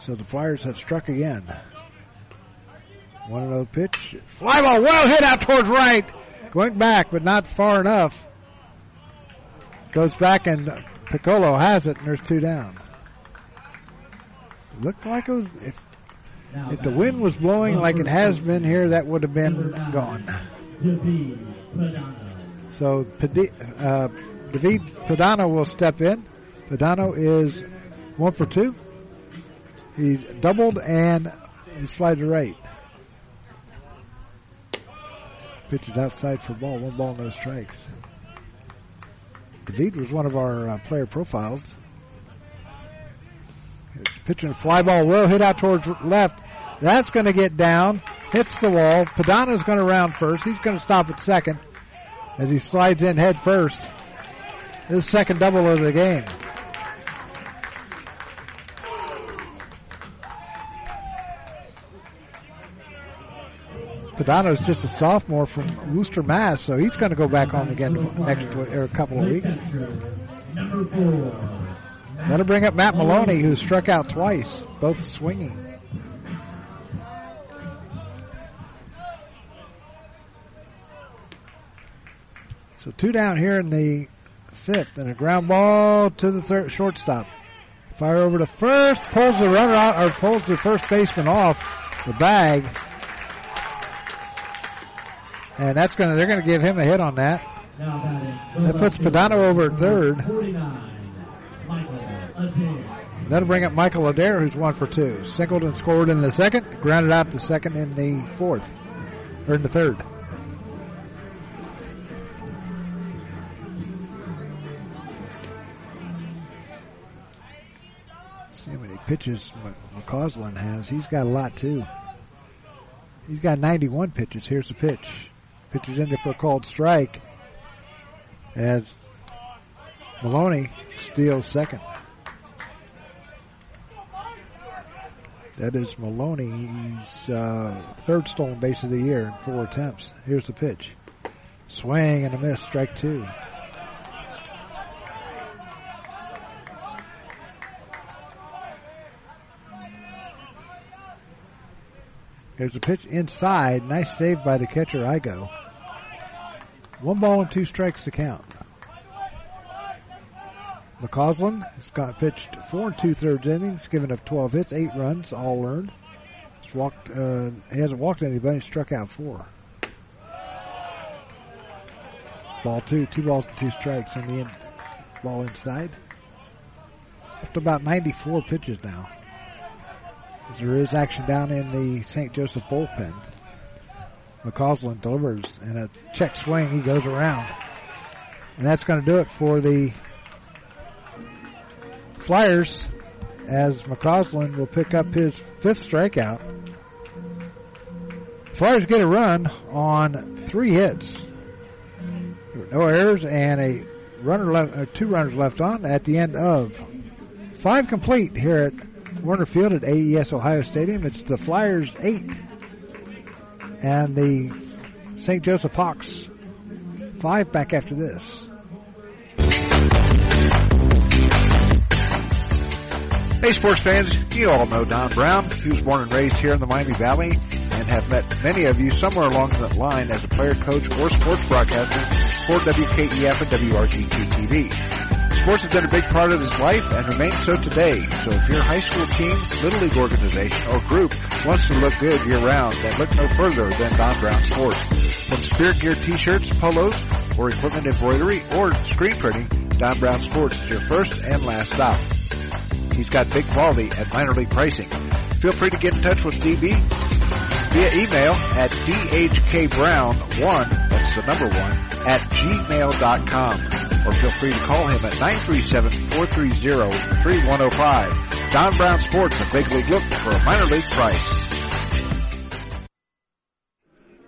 So the Flyers have struck again. One another pitch. Fly ball well hit out towards right. Going back, but not far enough. Goes back and Piccolo has it, and there's two down. Looked like it was if if the wind was blowing like it has been here, that would have been gone. So uh, David Padano will step in. Padano is one for two. He's doubled and he slides a right. Pitches outside for ball. One ball, no strikes. David was one of our uh, player profiles. pitching a fly ball, will hit out towards left. That's going to get down, hits the wall. Padano's going to round first. He's going to stop at second as he slides in head first. His second double of the game. Padano's just a sophomore from Worcester, Mass, so he's going to go back home again next or er, a couple of weeks. That'll bring up Matt Maloney, who struck out twice, both swinging. So two down here in the fifth, and a ground ball to the third shortstop. Fire over to first, pulls the runner out, or pulls the first baseman off the bag. And that's gonna they're gonna give him a hit on that. That puts Padano over at third. That'll bring up Michael Adair, who's one for two. Singleton scored in the second, grounded out to second in the fourth, or in the third. See how many pitches McCausland has. He's got a lot too. He's got 91 pitches. Here's the pitch. Pitches in there for a called strike as Maloney steals second. That is Maloney's uh, third stolen base of the year in four attempts. Here's the pitch. Swing and a miss, strike two. There's a pitch inside. Nice save by the catcher, Igo. One ball and two strikes to count. McCausland has got pitched four and two thirds innings, given up 12 hits, eight runs, all earned. He's walked, uh, he hasn't walked anybody, struck out four. Ball two, two balls and two strikes in the in, ball inside. Up to about 94 pitches now. As there is action down in the St. Joseph bullpen. McCausland delivers and a check swing. He goes around. And that's going to do it for the Flyers as McCausland will pick up his fifth strikeout. Flyers get a run on three hits. No errors and a runner left, uh, two runners left on at the end of five complete here at Woerner Field at AES Ohio Stadium. It's the Flyers eight and the St. Joseph Hawks five back after this. Hey, sports fans, you all know Don Brown. He was born and raised here in the Miami Valley and have met many of you somewhere along that line as a player, coach, or sports broadcaster for WKEF and WRGT TV. Sports has been a big part of his life and remains so today. So if your high school team, little league organization, or group wants to look good year round, then look no further than Don Brown Sports. From spirit gear t-shirts, polos, or equipment embroidery, or screen printing, Don Brown Sports is your first and last stop. He's got big quality at minor league pricing. Feel free to get in touch with DB via email at dhkbrown1, that's the number one, at gmail.com. Or feel free to call him at 937-430-3105. Don Brown Sports, a big league look for a minor league price.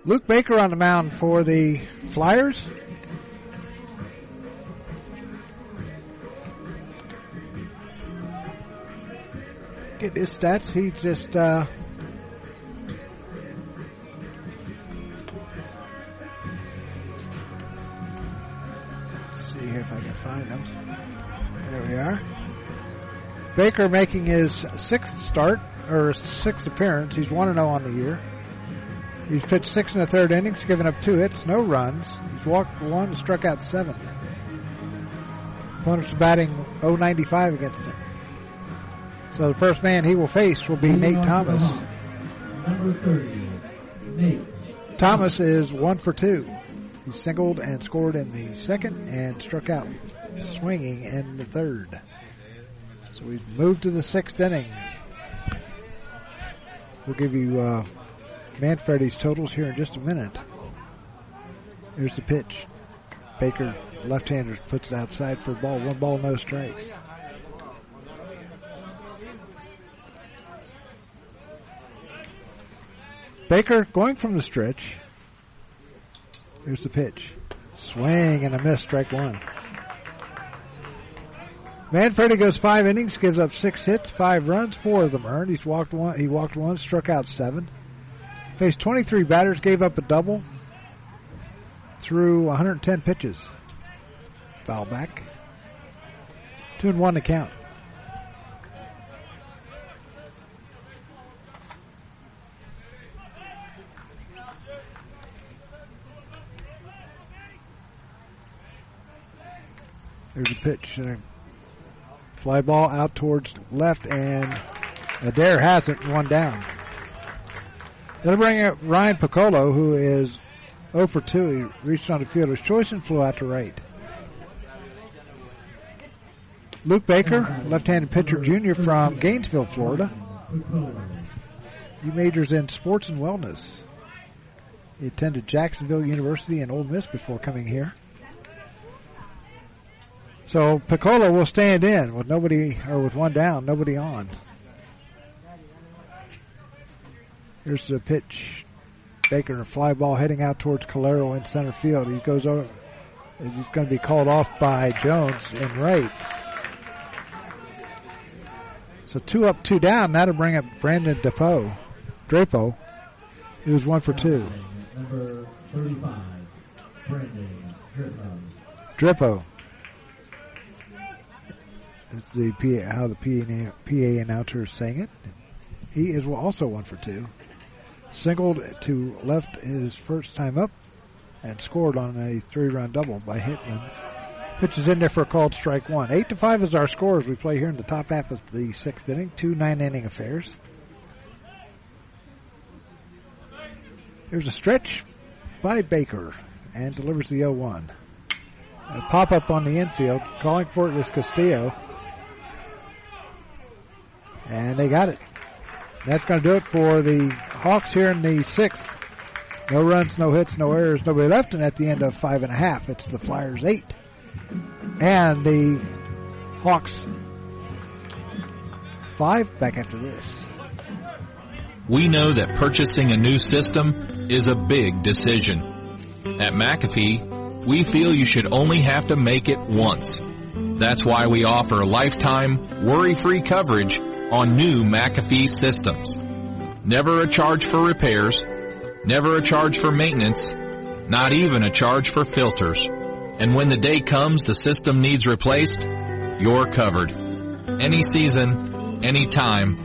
Luke Baker on the mound for the Flyers. Get his stats. He just uh, see here if I can find them. There we are. Baker making his sixth start or sixth appearance. He's one and zero on the year. He's pitched six and a third innings, given up two hits, no runs. He's walked one, struck out seven. Opponent's batting 095 against him. So the first man he will face will be Nate Thomas. Number 30, Nate. Thomas is one for two. He singled and scored in the second and struck out swinging in the third. So we've moved to the sixth inning. We'll give you uh, Manfredi's totals here in just a minute. Here's the pitch. Baker, left-hander, puts it outside for a ball. One ball, no strikes. Baker going from the stretch. Here's the pitch. Swing and a miss, strike one. Manfredi goes five innings, gives up six hits, five runs, four of them earned. He's walked one. He walked one, struck out seven. Faced 23 batters, gave up a double. Threw 110 pitches. Foul back. Two and one to count. There's a pitch. Uh, fly ball out towards left, and Adair has it, one down. They'll bring up Ryan Piccolo, who is 0 for 2. He reached on the fielder's choice and flew out to right. Luke Baker, left-handed pitcher junior from Gainesville, Florida. He majors in sports and wellness. He attended Jacksonville University and Ole Miss before coming here. So Piccolo will stand in with nobody or with one down, nobody on. Here's the pitch. Baker a fly ball heading out towards Calero in center field. He goes over. He's going to be called off by Jones in right. So two up, two down. That'll bring up Brandon Depo, Drapeau. He was one for two. Number 35, Brandon Drippo. Drippo. That's the PA, how the PA, PA announcer is saying it. He is also one for two. Singled to left his first time up and scored on a three-run double by Hitman. Pitches in there for a called strike one. Eight to five is our score as We play here in the top half of the sixth inning. Two nine-inning affairs. There's a stretch by Baker and delivers the 0-1. A pop-up on the infield. Calling for it was Castillo. And they got it. That's going to do it for the Hawks here in the sixth. No runs, no hits, no errors, nobody left, and at the end of five and a half, it's the Flyers eight. And the Hawks five back after this. We know that purchasing a new system is a big decision. At McAfee, we feel you should only have to make it once. That's why we offer lifetime, worry-free coverage on new McAfee systems. Never a charge for repairs, never a charge for maintenance, not even a charge for filters. And when the day comes the system needs replaced, you're covered. Any season, any time,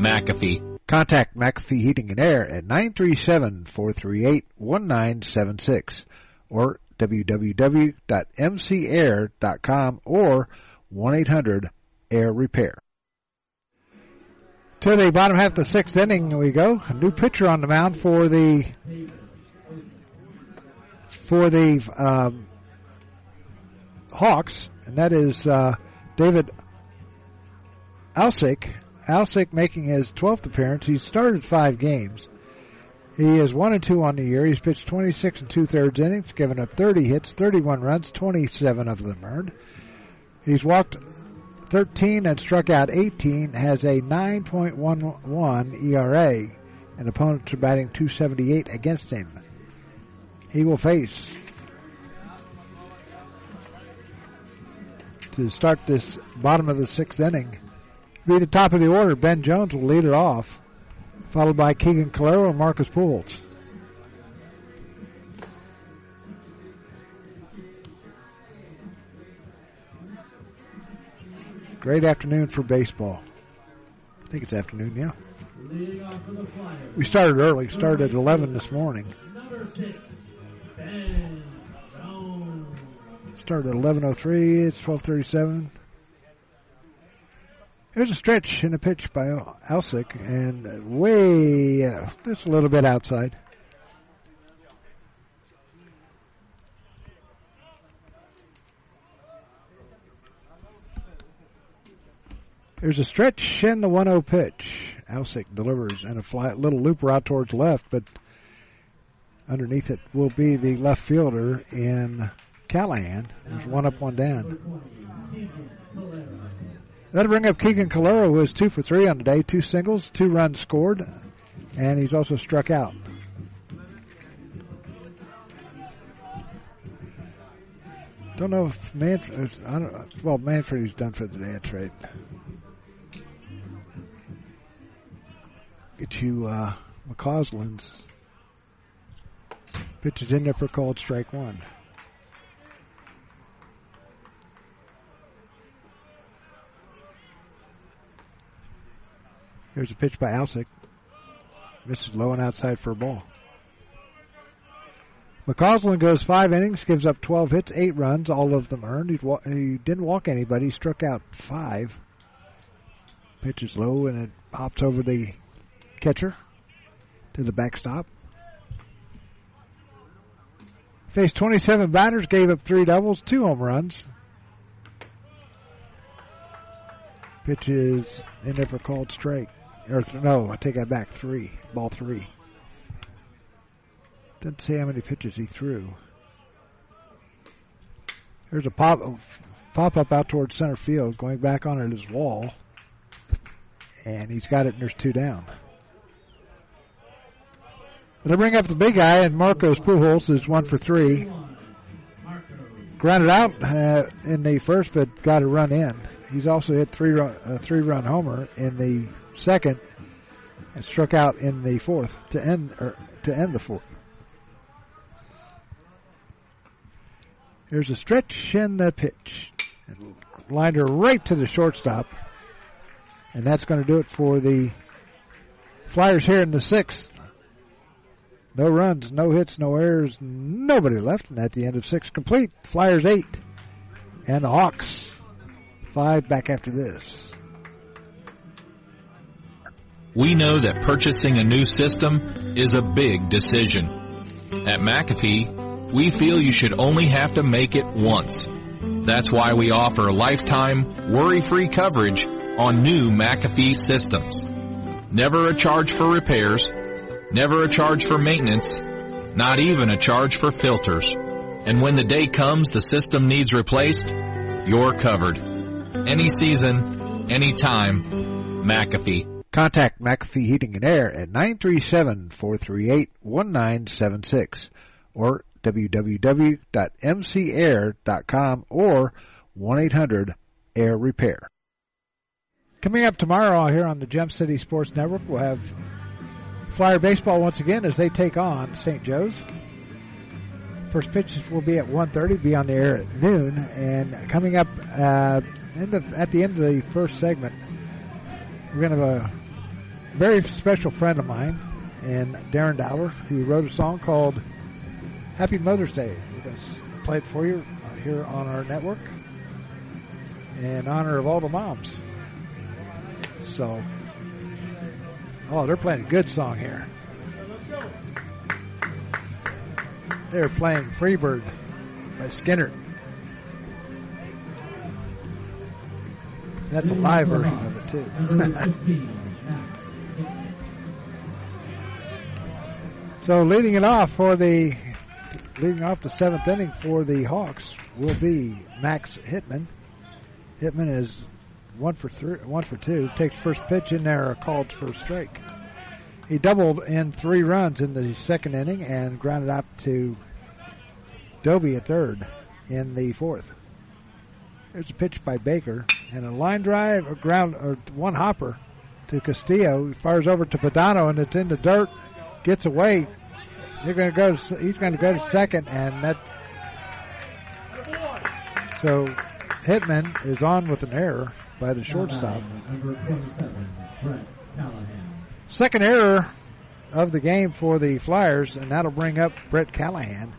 McAfee. Contact McAfee Heating and Air at 937-438-1976 or www.mcair.com or 1 800 Air Repair. To the bottom half of the sixth inning we go. A new pitcher on the mound for the for the um, Hawks, and that is uh, David Alsick. Alsick making his 12th appearance. He's started five games. He is one and two on the year. He's pitched 26 and two thirds innings, given up 30 hits, 31 runs, 27 of them earned. He's walked 13 and struck out 18. Has a 9.11 ERA, and opponents are batting 278 against him. He will face to start this bottom of the sixth inning. Be the top of the order. Ben Jones will lead it off, followed by Keegan Calero and Marcus Pujols. Great afternoon for baseball. I think it's afternoon, yeah. We started early. Started at 11 this morning. Started at 11:03. It's 12:37. Here's a stretch in a pitch by Alsick, and way uh, just a little bit outside. There's a stretch in the 1-0 pitch. Alsick delivers and a little looper out towards left, but underneath it will be the left fielder in Callahan. There's one up, one down. That'll bring up Keegan Calero, who is two for three on the day, two singles, two runs scored, and he's also struck out. Don't know if Manfred. Well, Manfred is done for the day. Right. You uh, McCausland's pitches in there for called strike one. Here's a pitch by Alsick. Misses low and outside for a ball. McCausland goes five innings, gives up 12 hits, eight runs, all of them earned. Wa- he didn't walk anybody, struck out five. Pitches low and it pops over the catcher to the backstop. Faced 27 batters, gave up three doubles, two home runs. Pitches in there for called strike. Or th- no, I take that back. Three. Ball three. Doesn't say how many pitches he threw. There's a pop pop up out towards center field, going back on his wall, and he's got it. and There's two down. They bring up the big guy, and Marcos Pujols is one for three. Grounded out uh, in the first, but got a run in. He's also hit three run, a three run homer in the second, and struck out in the fourth to end or to end the fourth. Here's a stretch in the pitch. Lined her right to the shortstop. And that's going to do it for the Flyers here in the sixth. No runs, no hits, no errors, nobody left. And at the end of six complete, Flyers eight. And the Hawks five back after this. We know that purchasing a new system is a big decision. At McAfee, we feel you should only have to make it once. That's why we offer lifetime, worry-free coverage on new McAfee systems. Never a charge for repairs, never a charge for maintenance, not even a charge for filters. And when the day comes the system needs replaced, you're covered. Any season, any time, McAfee. Contact McAfee Heating and Air at 937-438-1976 or www.mcair.com or 1-800-AIR Repair. Coming up tomorrow here on the Gem City Sports Network, we'll have Flyer baseball once again as they take on St. Joe's. First pitches will be at 1.30, be on the air at noon. And coming up uh, the, at the end of the first segment, we're going to have a very special friend of mine, and Darren Dowler, who wrote a song called Happy Mother's Day. We're to play it for you here on our network. in honor of all the moms. So, oh, they're playing a good song here. They're playing Freebird by Skynyrd. That's a live version of it too. so leading it off for the leading off the seventh inning for the Hawks will be Max Hitman. Hitman is one for three, one for two. Takes first pitch in there, called for a strike. He doubled in three runs in the second inning and grounded out to Doby at third in the fourth. There's a pitch by Baker and a line drive, a ground, or one hopper to Castillo. He fires over to Padano and it's in the dirt. Gets away. You're going to go. He's going to go to second, and that's so. Hitman is on with an error by the shortstop. Number 27, Brett Callahan. Second error of the game for the Flyers, and that'll bring up Brett Callahan.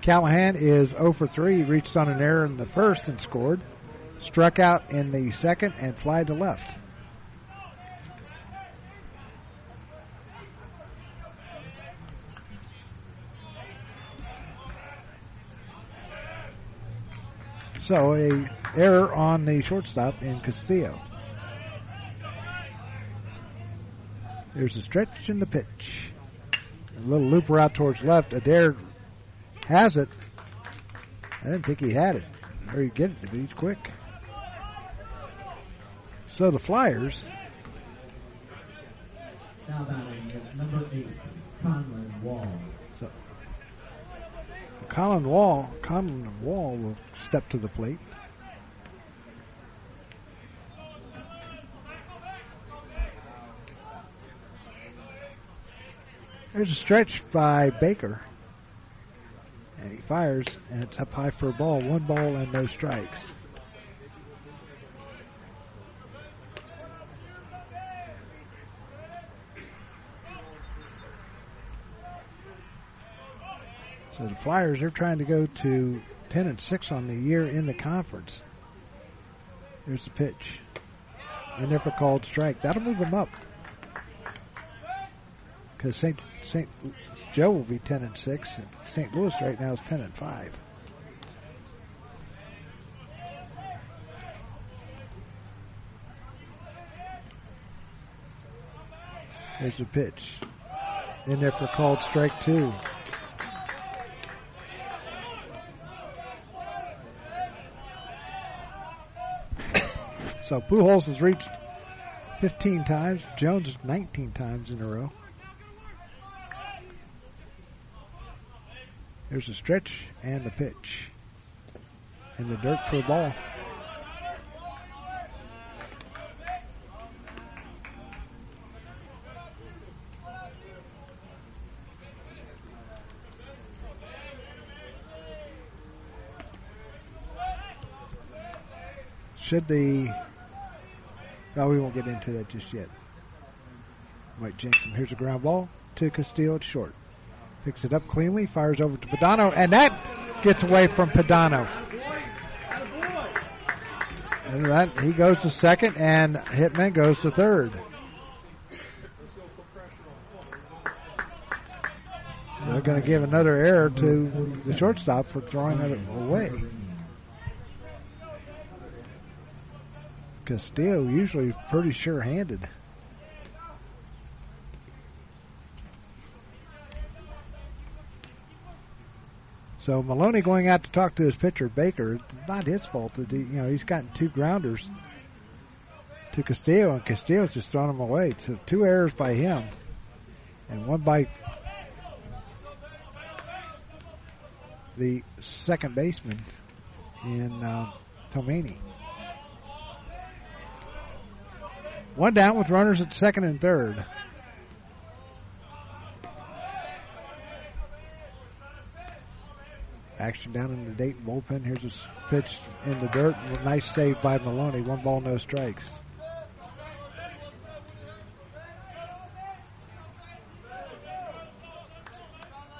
Callahan is 0 for 3, reached on an error in the first and scored. Struck out in the second and fly to left. So a error on the shortstop in Castillo. There's a stretch in the pitch. A little looper out towards left. Adair has it. I didn't think he had it. Or he'd get it, but he's quick. So the Flyers. Now batting number 8, Conlon Wall. Colin Wall, Colin Wall will step to the plate. There's a stretch by Baker. And he fires, and it's up high for a ball. One ball and no strikes. So the Flyers are trying to go to 10 and 6 on the year in the conference. There's the pitch. And a called strike, that'll move them up. Because St. St. Joe will be 10 and 6, and St. Louis right now is 10 and 5. There's the pitch. In there for called strike two. So Pujols has reached 15 times. Jones 19 times in a row. There's a stretch and the pitch. And the dirt for a ball. Should the no, we won't get into that just yet. Jinx him. Here's a ground ball to Castillo at short. Picks it up cleanly, fires over to Padano, and that gets away from Padano. And that he goes to second, and Hitman goes to third. They're going to give another error to the shortstop for throwing it away. Castillo usually pretty sure-handed. So Maloney going out to talk to his pitcher Baker. It's not his fault that he, you know he's gotten two grounders to Castillo, and Castillo's just thrown them away. So two errors by him, and one by the second baseman in uh, Tomini. One down with runners at second and third. Action down in the Dayton bullpen. Here's a pitch in the dirt. Nice save by Maloney. One ball, no strikes.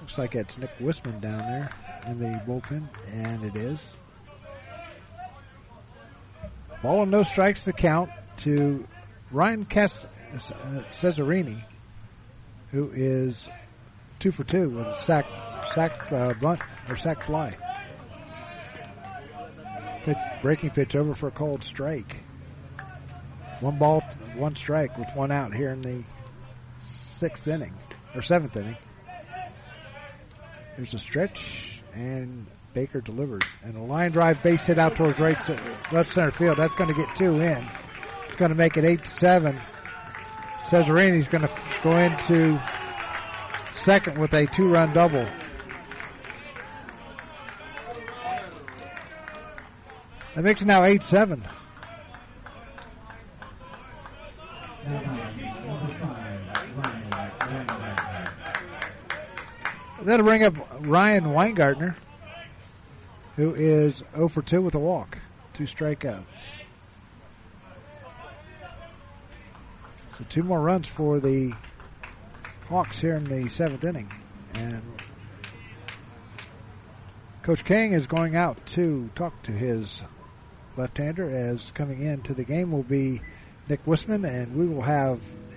Looks like it's Nick Wisman down there in the bullpen, and it is. Ball and no strikes to count to Ryan Cast- uh, Cesarini, who is two for two with a sack, sack uh, or sack fly. Pitch, breaking pitch over for a cold strike. One ball, one strike with one out here in the sixth inning or seventh inning. There's a stretch and Baker delivers and a line drive base hit out towards right left center field. That's going to get two in. Going to make it eight to seven. Cesarini's going to go into second with a two-run double. That makes it now eight seven. That'll bring up Ryan Weingartner, who is 0 for 2 with a walk, two strikeouts. So two more runs for the Hawks here in the seventh inning. And Coach King is going out to talk to his left-hander as coming into the game will be Nick Wisman, and we will have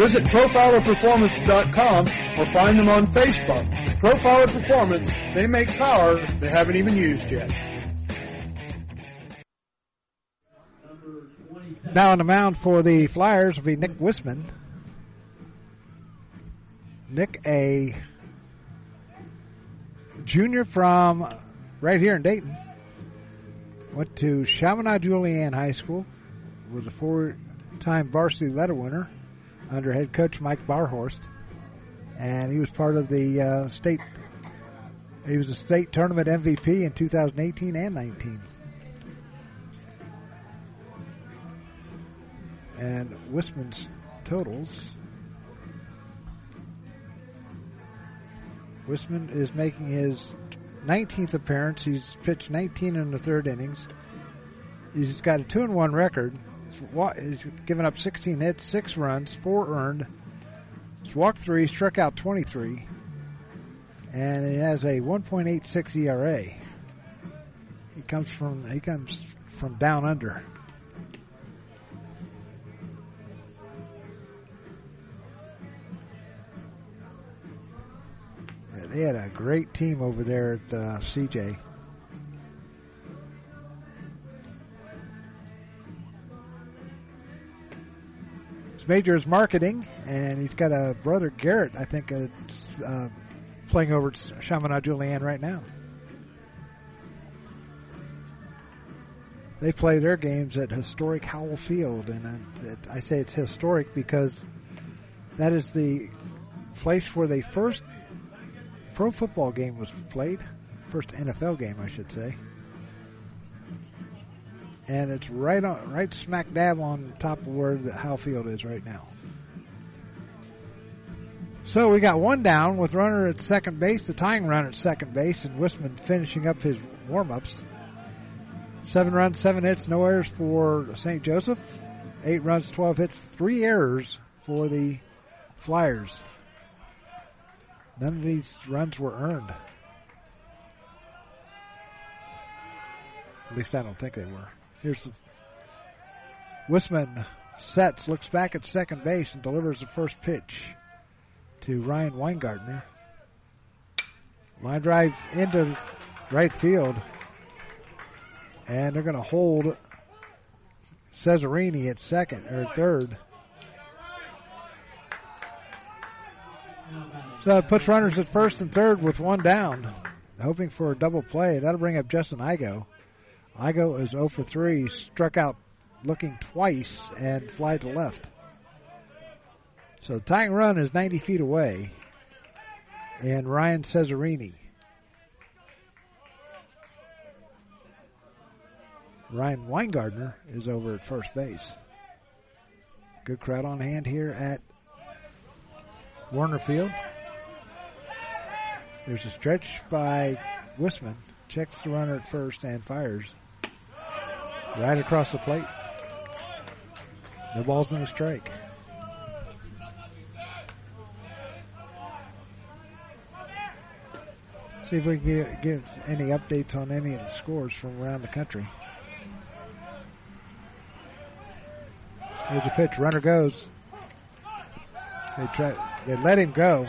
visit profilerperformance.com or find them on Facebook. Profiler Performance, they make power they haven't even used yet. Now on the mound for the Flyers will be Nick Wisman. Nick, a junior from right here in Dayton, went to Chaminade Julienne High School, was a four-time varsity letter winner under head coach Mike Barhorst, and he was part of the uh, state. He was a state tournament MVP in 2018 and 19. And Wisman's totals. Wisman is making his 19th appearance. He's pitched 19 in the third innings. He's got a two and one record. He's given up 16 hits, six runs, four earned. He's walked three, struck out 23, and he has a 1.86 ERA. He comes from he comes from down under. They had a great team over there at uh, CJ. Major is marketing, and he's got a brother Garrett, I think, uh, uh, playing over at Chaminade Julienne right now. They play their games at historic Howell Field, and I, I say it's historic because that is the place where the first pro football game was played, first NFL game, I should say and it's right on, right smack dab on top of where the Howell Field is right now. So we got one down with runner at second base, the tying run at second base, and Wisman finishing up his warm-ups. Seven runs, seven hits, no errors for St. Joseph. Eight runs, 12 hits, three errors for the Flyers. None of these runs were earned. At least I don't think they were. Here's the Wisman sets, looks back at second base, and delivers the first pitch to Ryan Weingartner. Line drive into right field. And they're going to hold Cesarini at second or third. So it puts runners at first and third with one down, hoping for a double play. That'll bring up Justin Igo. Igo is 0 for 3, struck out looking twice and fly to left. So the tying run is 90 feet away. And Ryan Cesarini. Ryan Weingartner is over at first base. Good crowd on hand here at Woerner Field. There's a stretch by Wisman. Checks the runner at first and fires. Right across the plate. No balls in a strike. See if we can get, give any updates on any of the scores from around the country. Here's a pitch. Runner goes. They try. They let him go.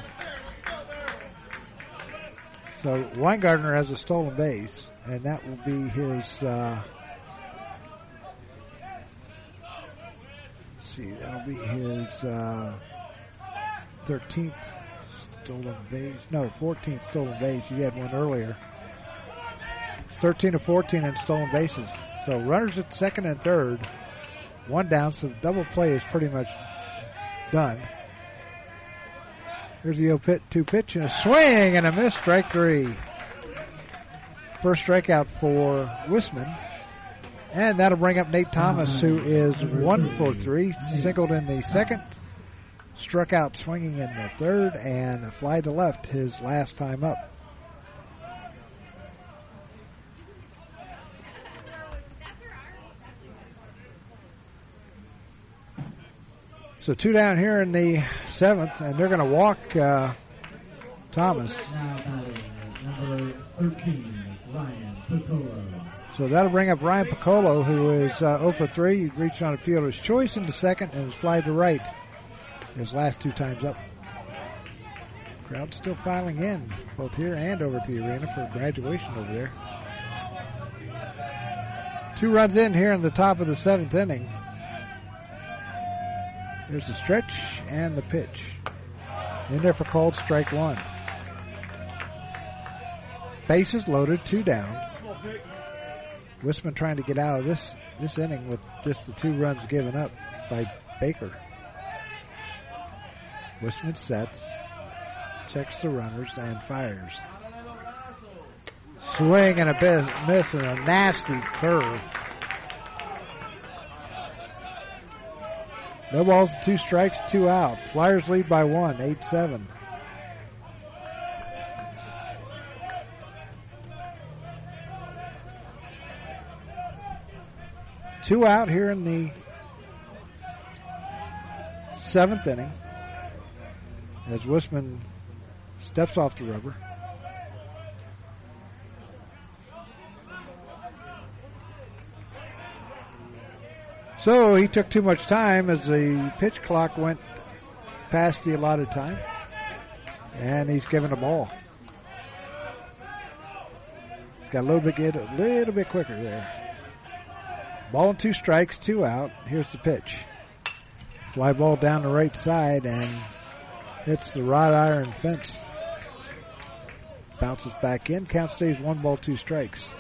So Weingartner has a stolen base, and that will be his. Uh, see, that'll be his uh, 13th stolen base. No, 14th stolen base. He had one earlier. 13 to 14 in stolen bases. So runners at second and third, one down. So the double play is pretty much done. Here's the 0 2 pitch and a swing and a miss. Strike three. First strikeout for Wisman. And that'll bring up Nate Thomas, who is one for three, singled in the second, struck out swinging in the third, and a fly to left his last time up. So two down here in the seventh, and they're going to walk uh, Thomas. Number 13, Ryan Piccolo. So that'll bring up Ryan Piccolo, who is uh, 0 for 3. He reached on a fielder's choice into second and is fly to right his last two times up. Crowd still filing in, both here and over to the arena for graduation over there. Two runs in here in the top of the seventh inning. There's the stretch and the pitch. In there for called strike one. Bases loaded, two down. Wisman trying to get out of this this inning with just the two runs given up by Baker. Wisman sets, checks the runners, and fires. Swing and a miss and a nasty curve. No balls, two strikes, two out. Flyers lead by one, 8 7. Two out here in the seventh inning as Wisman steps off the rubber. So he took too much time as the pitch clock went past the allotted time. And he's given a ball. He's got a little bit a little bit quicker there. Ball and two strikes, two out. Here's the pitch. Fly ball down the right side and hits the wrought iron fence. Bounces back in. Count stays one ball, two strikes.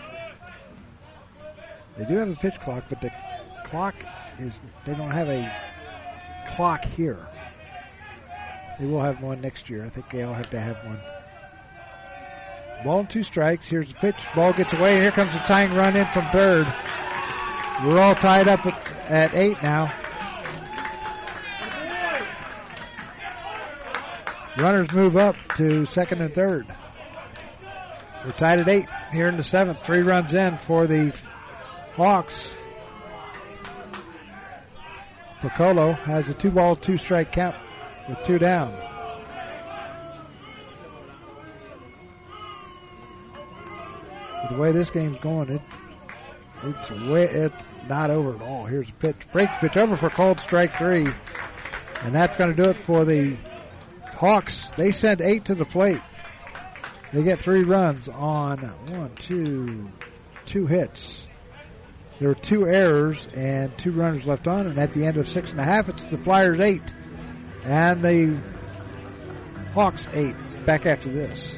They do have a pitch clock, but the clock is they don't have a clock here. They will have one next year. I think they all have to have one. Ball and two strikes. Here's the pitch. Ball gets away. Here comes the tying run in from third. We're all tied up at, eight now. Runners move up to second and third. We're tied at eight here in the seventh. Three runs in for the Hawks. Piccolo has a two ball, two strike count with two down. the way this game's going, it it's way, it's not over at all. Here's a pitch, break pitch over for called strike three, and that's going to do it for the Hawks. They send eight to the plate. They get three runs on one, two, two hits. There were two errors and two runners left on, and at the end of six and a half, it's the Flyers eight and the Hawks eight. Back after this.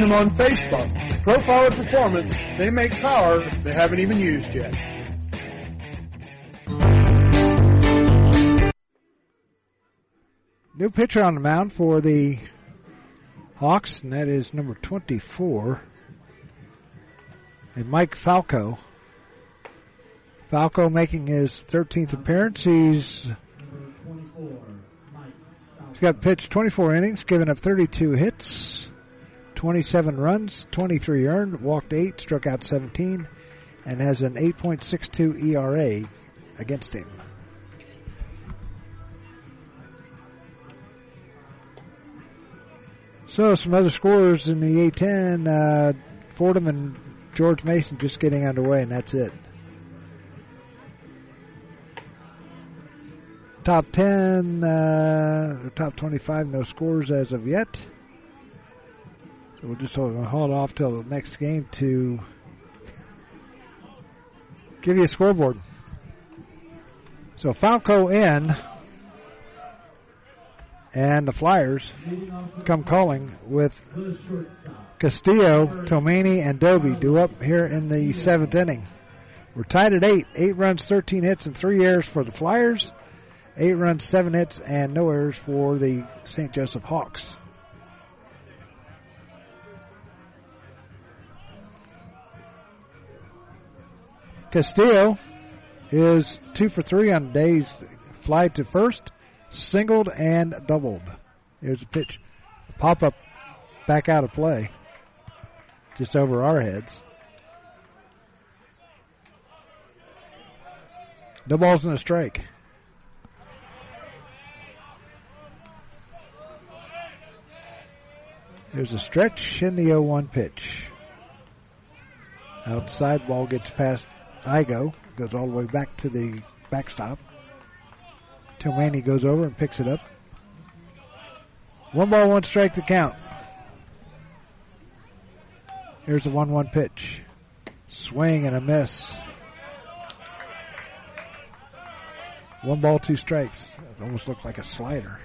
them on Facebook. Profiler Performance, they make power they haven't even used yet. New pitcher on the mound for the Hawks, and that is number 24, and Mike Falco. Falco making his 13th appearance. He's he's got pitched 24 innings, given up 32 hits, 27 runs, 23 earned, walked 8, struck out 17, and has an 8.62 ERA against him. So some other scores in the A10, uh, Fordham and George Mason just getting underway, and that's it. Top 10, uh, top 25, no scores as of yet. So we'll just hold, hold off till the next game to give you a scoreboard. So Falco in, and the Flyers come calling with Castillo, Tomani, and Doby due up here in the seventh inning. We're tied at eight. Eight runs, 13 hits, and three errors for the Flyers. Eight runs, seven hits, and no errors for the St. Joseph Hawks. Castillo is two for three on days fly to first, singled and doubled. Here's a pitch. Pop up back out of play. Just over our heads. No balls and a strike. There's a stretch in the 0-1 pitch. Outside ball gets past Igo, goes all the way back to the backstop. Tomani goes over and picks it up. One ball, one strike to count. Here's the 1 1 pitch. Swing and a miss. One ball, two strikes. It almost looked like a slider.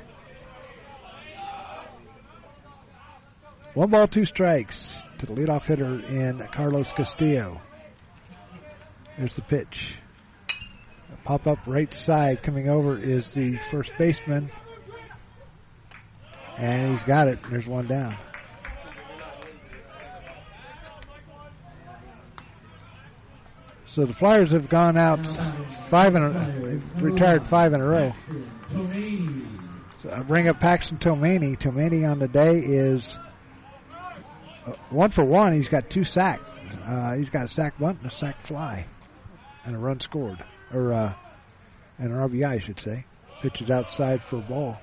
One ball, two strikes to the leadoff hitter in Carlos Castillo. There's the pitch. Pop up right side coming over is the first baseman. And he's got it. There's one down. So the Flyers have gone out five in a, retired five in a row. So I bring up Paxton Tomani. Tomani on the day is uh, one for one. He's got two sacks. Uh, he's got a sack bunt and a sack fly, and a run scored or uh, an RBI, I should say. Pitches outside for a ball.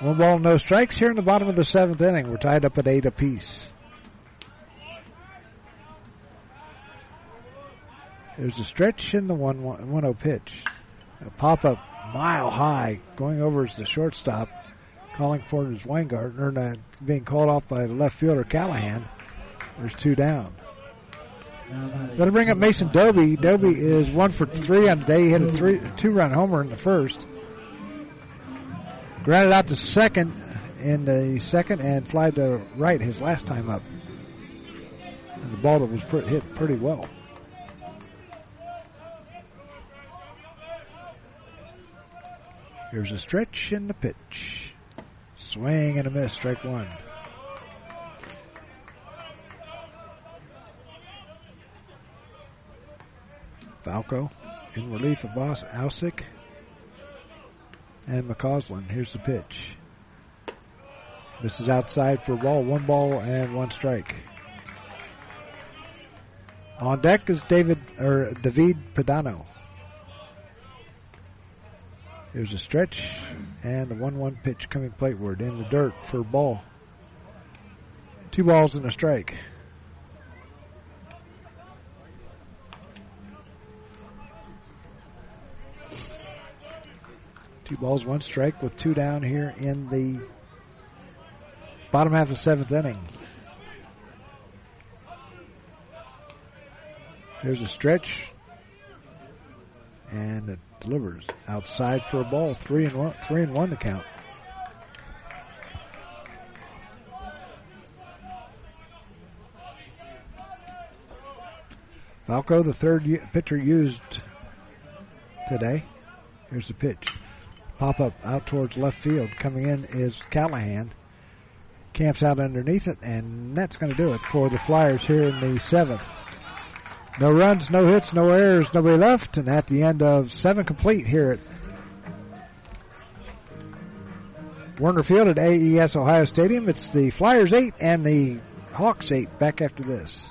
One ball, no strikes here in the bottom of the seventh inning. We're tied up at eight apiece. There's a stretch in the 1 1 0 pitch. A pop up mile high going over as the shortstop. Calling for it is Weingartner, and uh, being called off by the left fielder Callahan. There's two down. To bring up Mason Doby. Doby is one for three on the day. He hit a three, two-run homer in the first. Grounded out to second in the second and fly to right his last time up. And the ball that was hit pretty well. Here's a stretch in the pitch. Swing and a miss, strike one. Falco in relief of Boss Alsick and McCausland. Here's the pitch. This is outside for a ball, one ball and one strike. On deck is David or David Pedano. Here's a stretch and the one-one pitch coming plateward in the dirt for ball. Two balls and a strike. Two balls, one strike with two down here in the bottom half of the seventh inning. There's a stretch, and it delivers outside for a ball. Three and one, three and one to count. Falco, the third pitcher used today. Here's the pitch. Pop up out towards left field. Coming in is Callahan. Camps out underneath it, and that's going to do it for the Flyers here in the seventh. No runs, no hits, no errors, nobody left, and at the end of seven complete here at Woerner Field at AES Ohio Stadium, it's the Flyers eight and the Hawks eight. Back after this.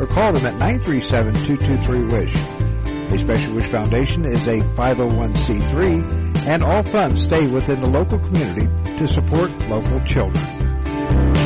or call them at 937-223-WISH. A Special Wish Foundation is a 501c3, and all funds stay within the local community to support local children.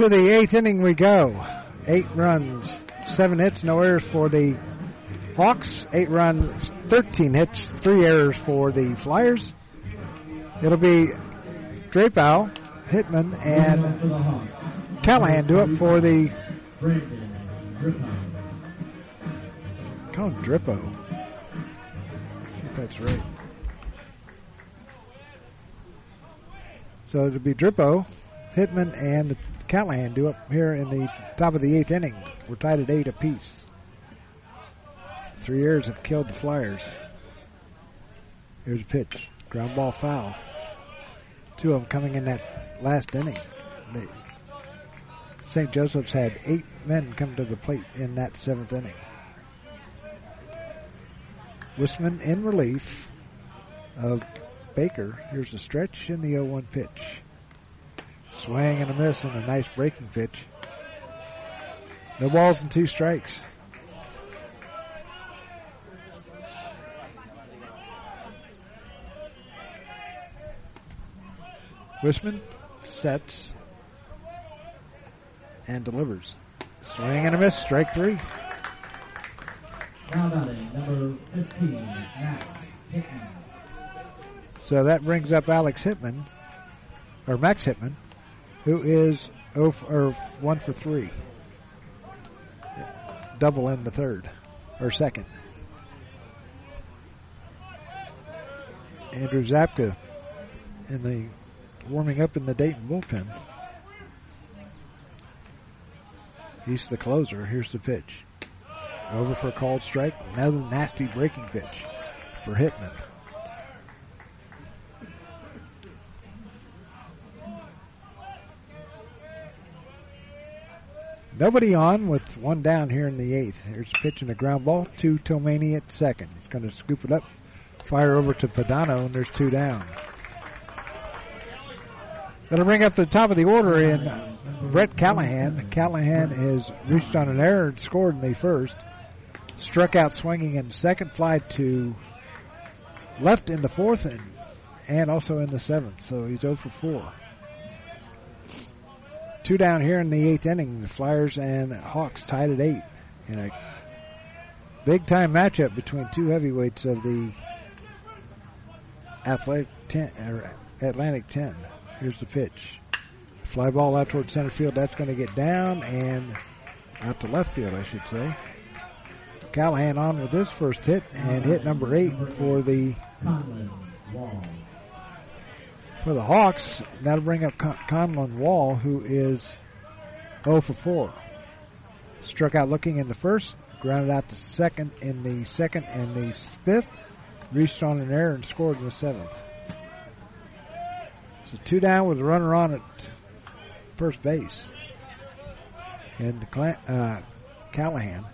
To the eighth inning we go. Eight runs, seven hits, no errors for the Hawks. Eight runs, 13 hits, three errors for the Flyers. It'll be Drapeau, Hitman, and Callahan do it for the. Call Drippo. See if that's right. So it'll be Drippo, Hitman, and Callahan do up here in the top of the eighth inning. We're tied at eight apiece. Three errors have killed the Flyers. Here's a pitch. Ground ball foul. Two of them coming in that last inning. St. Joseph's had eight men come to the plate in that seventh inning. Wisman in relief of Baker. Here's a stretch in the 0-1 pitch. Swing and a miss and a nice breaking pitch. No balls and two strikes. Wisman sets and delivers. Swing and a miss, strike three. Number 15, Max Hickman. So that brings up Alex Hitman, or Max Hitman, who is oh or one for three. Double in the third or second. Andrew Zapka in the warming up in the Dayton bullpen. He's the closer. Here's the pitch. Over for a called strike. Another nasty breaking pitch for Hitman. Nobody on with one down here in the eighth. Here's pitching a ground ball to Tomani at second. He's going to scoop it up, fire over to Padano, and there's two down. Going to bring up the top of the order in uh, Brett Callahan. Callahan has reached on an error and scored in the first. Struck out swinging in second, fly to left in the fourth, and, and also in the seventh. So he's 0 for 4. Two down here in the eighth inning. The Flyers and Hawks tied at eight in a big time matchup between two heavyweights of the Athletic 10, or Atlantic 10. Here's the pitch. Fly ball out towards center field. That's going to get down and out to left field, I should say. Callahan on with his first hit and hit number eight for the for the Hawks. That'll bring up Con- Conlon Wall, who is 0 for 4. Struck out looking in the first, grounded out to second in the second and the fifth, reached on an error and scored in the seventh. So two down with a runner on at first base. And uh, Callahan.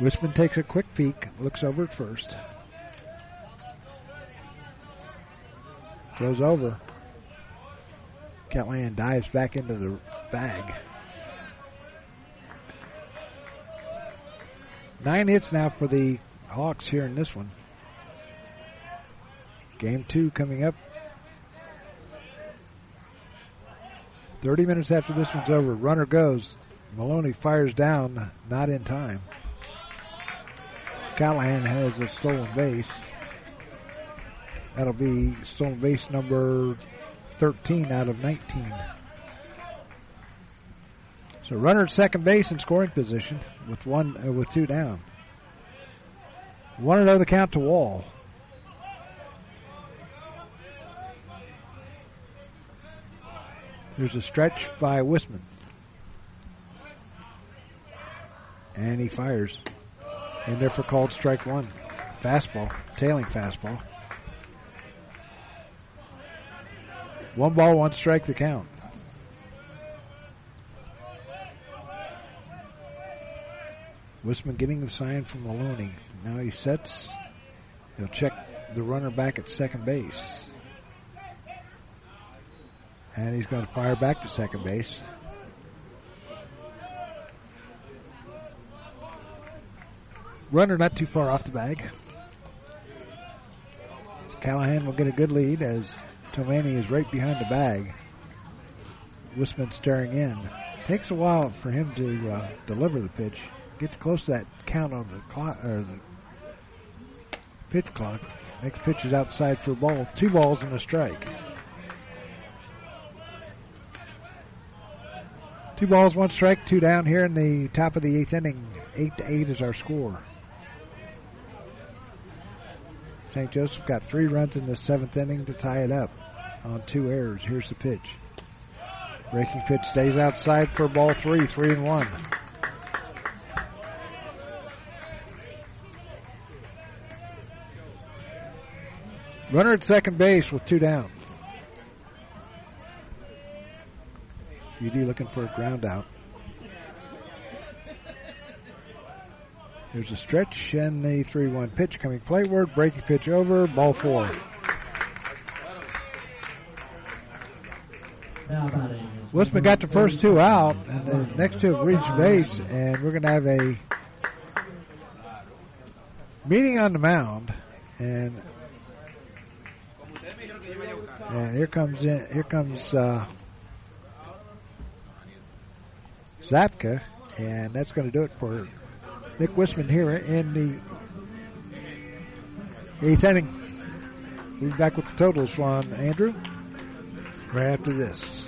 Wisman takes a quick peek, looks over at first. Throws over. Callahan dives back into the bag. Nine hits now for the Hawks here in this one. Game two coming up. 30 minutes after this one's over, runner goes. Maloney fires down, not in time. Callahan has a stolen base. That'll be stolen base number 13 out of 19. So runner at second base in scoring position with one uh, with two down. One know the count to Wall. There's a stretch by Wisman. And he fires. And therefore called strike one. Fastball, tailing fastball. One ball, one strike the count. Wisman getting the sign from Maloney. Now he sets. He'll check the runner back at second base. And he's going to fire back to second base. Runner not too far off the bag. Callahan will get a good lead as Tomani is right behind the bag. Wisman staring in. Takes a while for him to uh, deliver the pitch. Gets close to that count on the clock or the pitch clock. Next pitch is outside for a ball. Two balls and a strike. Two balls, one strike, two down here in the top of the eighth inning. Eight to eight is our score. St. Joseph got three runs in the seventh inning to tie it up on two errors. Here's the pitch. Breaking pitch stays outside for ball three, three and one. Runner at second base with two down. UD looking for a ground out. There's a stretch and the 3 1 pitch coming playward. Breaking pitch over. Ball four. Wisman got the first two out, and the next two have reached base, and we're going to have a meeting on the mound, and and here comes in here comes uh, Zapka, and that's going to do it for Nick Wisman here in the eighth inning. We'll be back with the totals on Andrew right after this.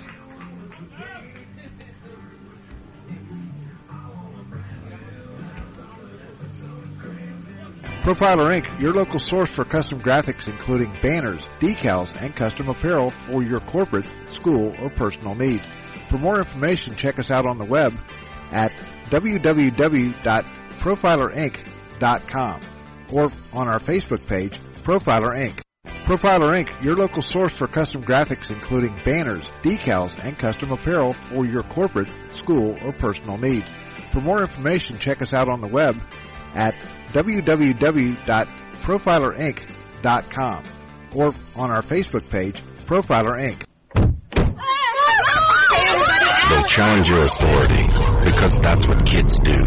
Profiler Inc., your local source for custom graphics including banners, decals, and custom apparel for your corporate, school, or personal needs. For more information, check us out on the web at www.profilerinc.com or on our Facebook page, Profiler Inc. Profiler Inc., your local source for custom graphics including banners, decals, and custom apparel for your corporate, school, or personal needs. For more information, check us out on the web at www.profilerinc.com or on our Facebook page, Profiler Inc. They'll challenge your authority because that's what kids do.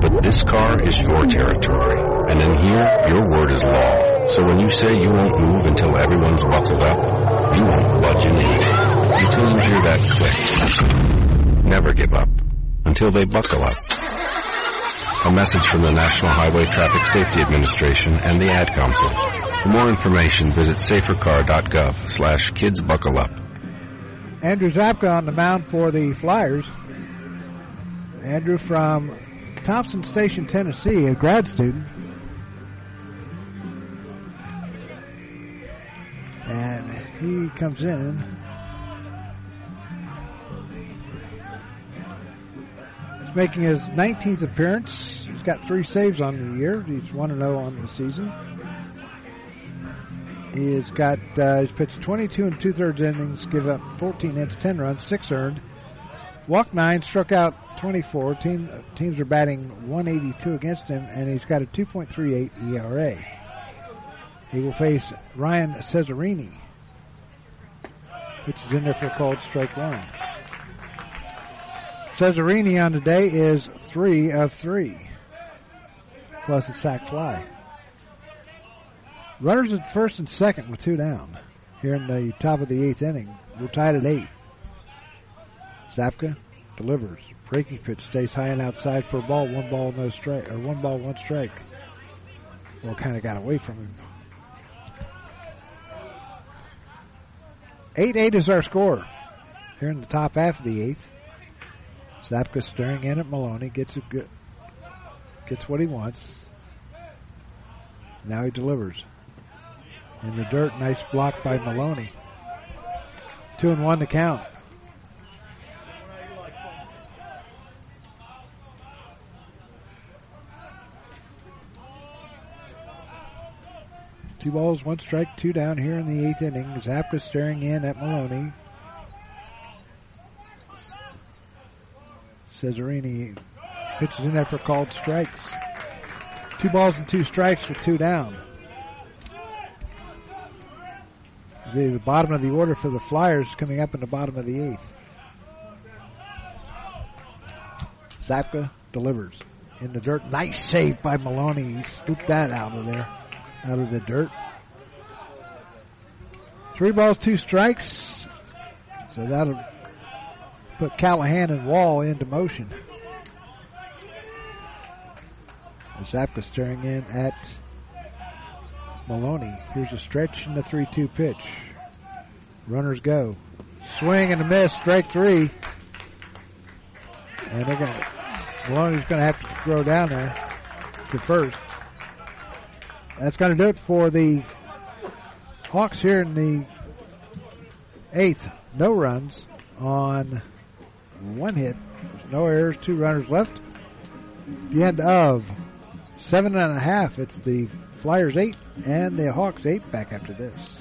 But this car is your territory. And in here, your word is law. So when you say you won't move until everyone's buckled up, you won't budge an inch. until you hear that click. Never give up until they buckle up. A message from the National Highway Traffic Safety Administration and the Ad Council. For more information, visit safercar.gov slash kidsbuckleup. Andrew Zapka on the mound for the Flyers. Andrew from Thompson Station, Tennessee, a grad student. And he comes in. He's making his 19th appearance. He's got three saves on the year. He's 1 0 on the season. He's got, uh, he's pitched 22 and two thirds innings, give up 14 hits, 10 runs, 6 earned. Walked 9, struck out 24. Team, uh, teams are batting 182 against him, and he's got a 2.38 ERA. He will face Ryan Cesarini, which is in there for a called strike one. Cesarini on the day is 3 of 3, plus a sac fly. Runners at first and second with two down. Here in the top of the eighth inning, we're tied at eight. Zapka delivers. Breaking pitch stays high and outside for a ball. One ball, no strike, or one ball, one strike. Well, kind of got away from him. Eight eight is our score. Here in the top half of the eighth. Zapka staring in at Maloney, gets a good, gets what he wants. Now he delivers in the dirt. Nice block by Maloney. Two and one to count. Two balls, one strike, two down here in the eighth inning. Zapka staring in at Maloney. Cesarini pitches in there for called strikes. Two balls and two strikes with two down. The, the bottom of the order for the Flyers coming up in the bottom of the eighth. Zapka delivers in the dirt. Nice save by Maloney. He scooped that out of there, out of the dirt. Three balls, two strikes. So that'll put Callahan and Wall into motion. Zapka staring in at Maloney. Here's a stretch in the 3 2 pitch. Runners go. Swing and a miss, strike three. And they're gonna Maloney's gonna have to throw down there to first. That's gonna do it for the Hawks here in the eighth. No runs on one hit. No errors, two runners left. The end of seven and a half. It's the Flyers eight and the Hawks eight back after this.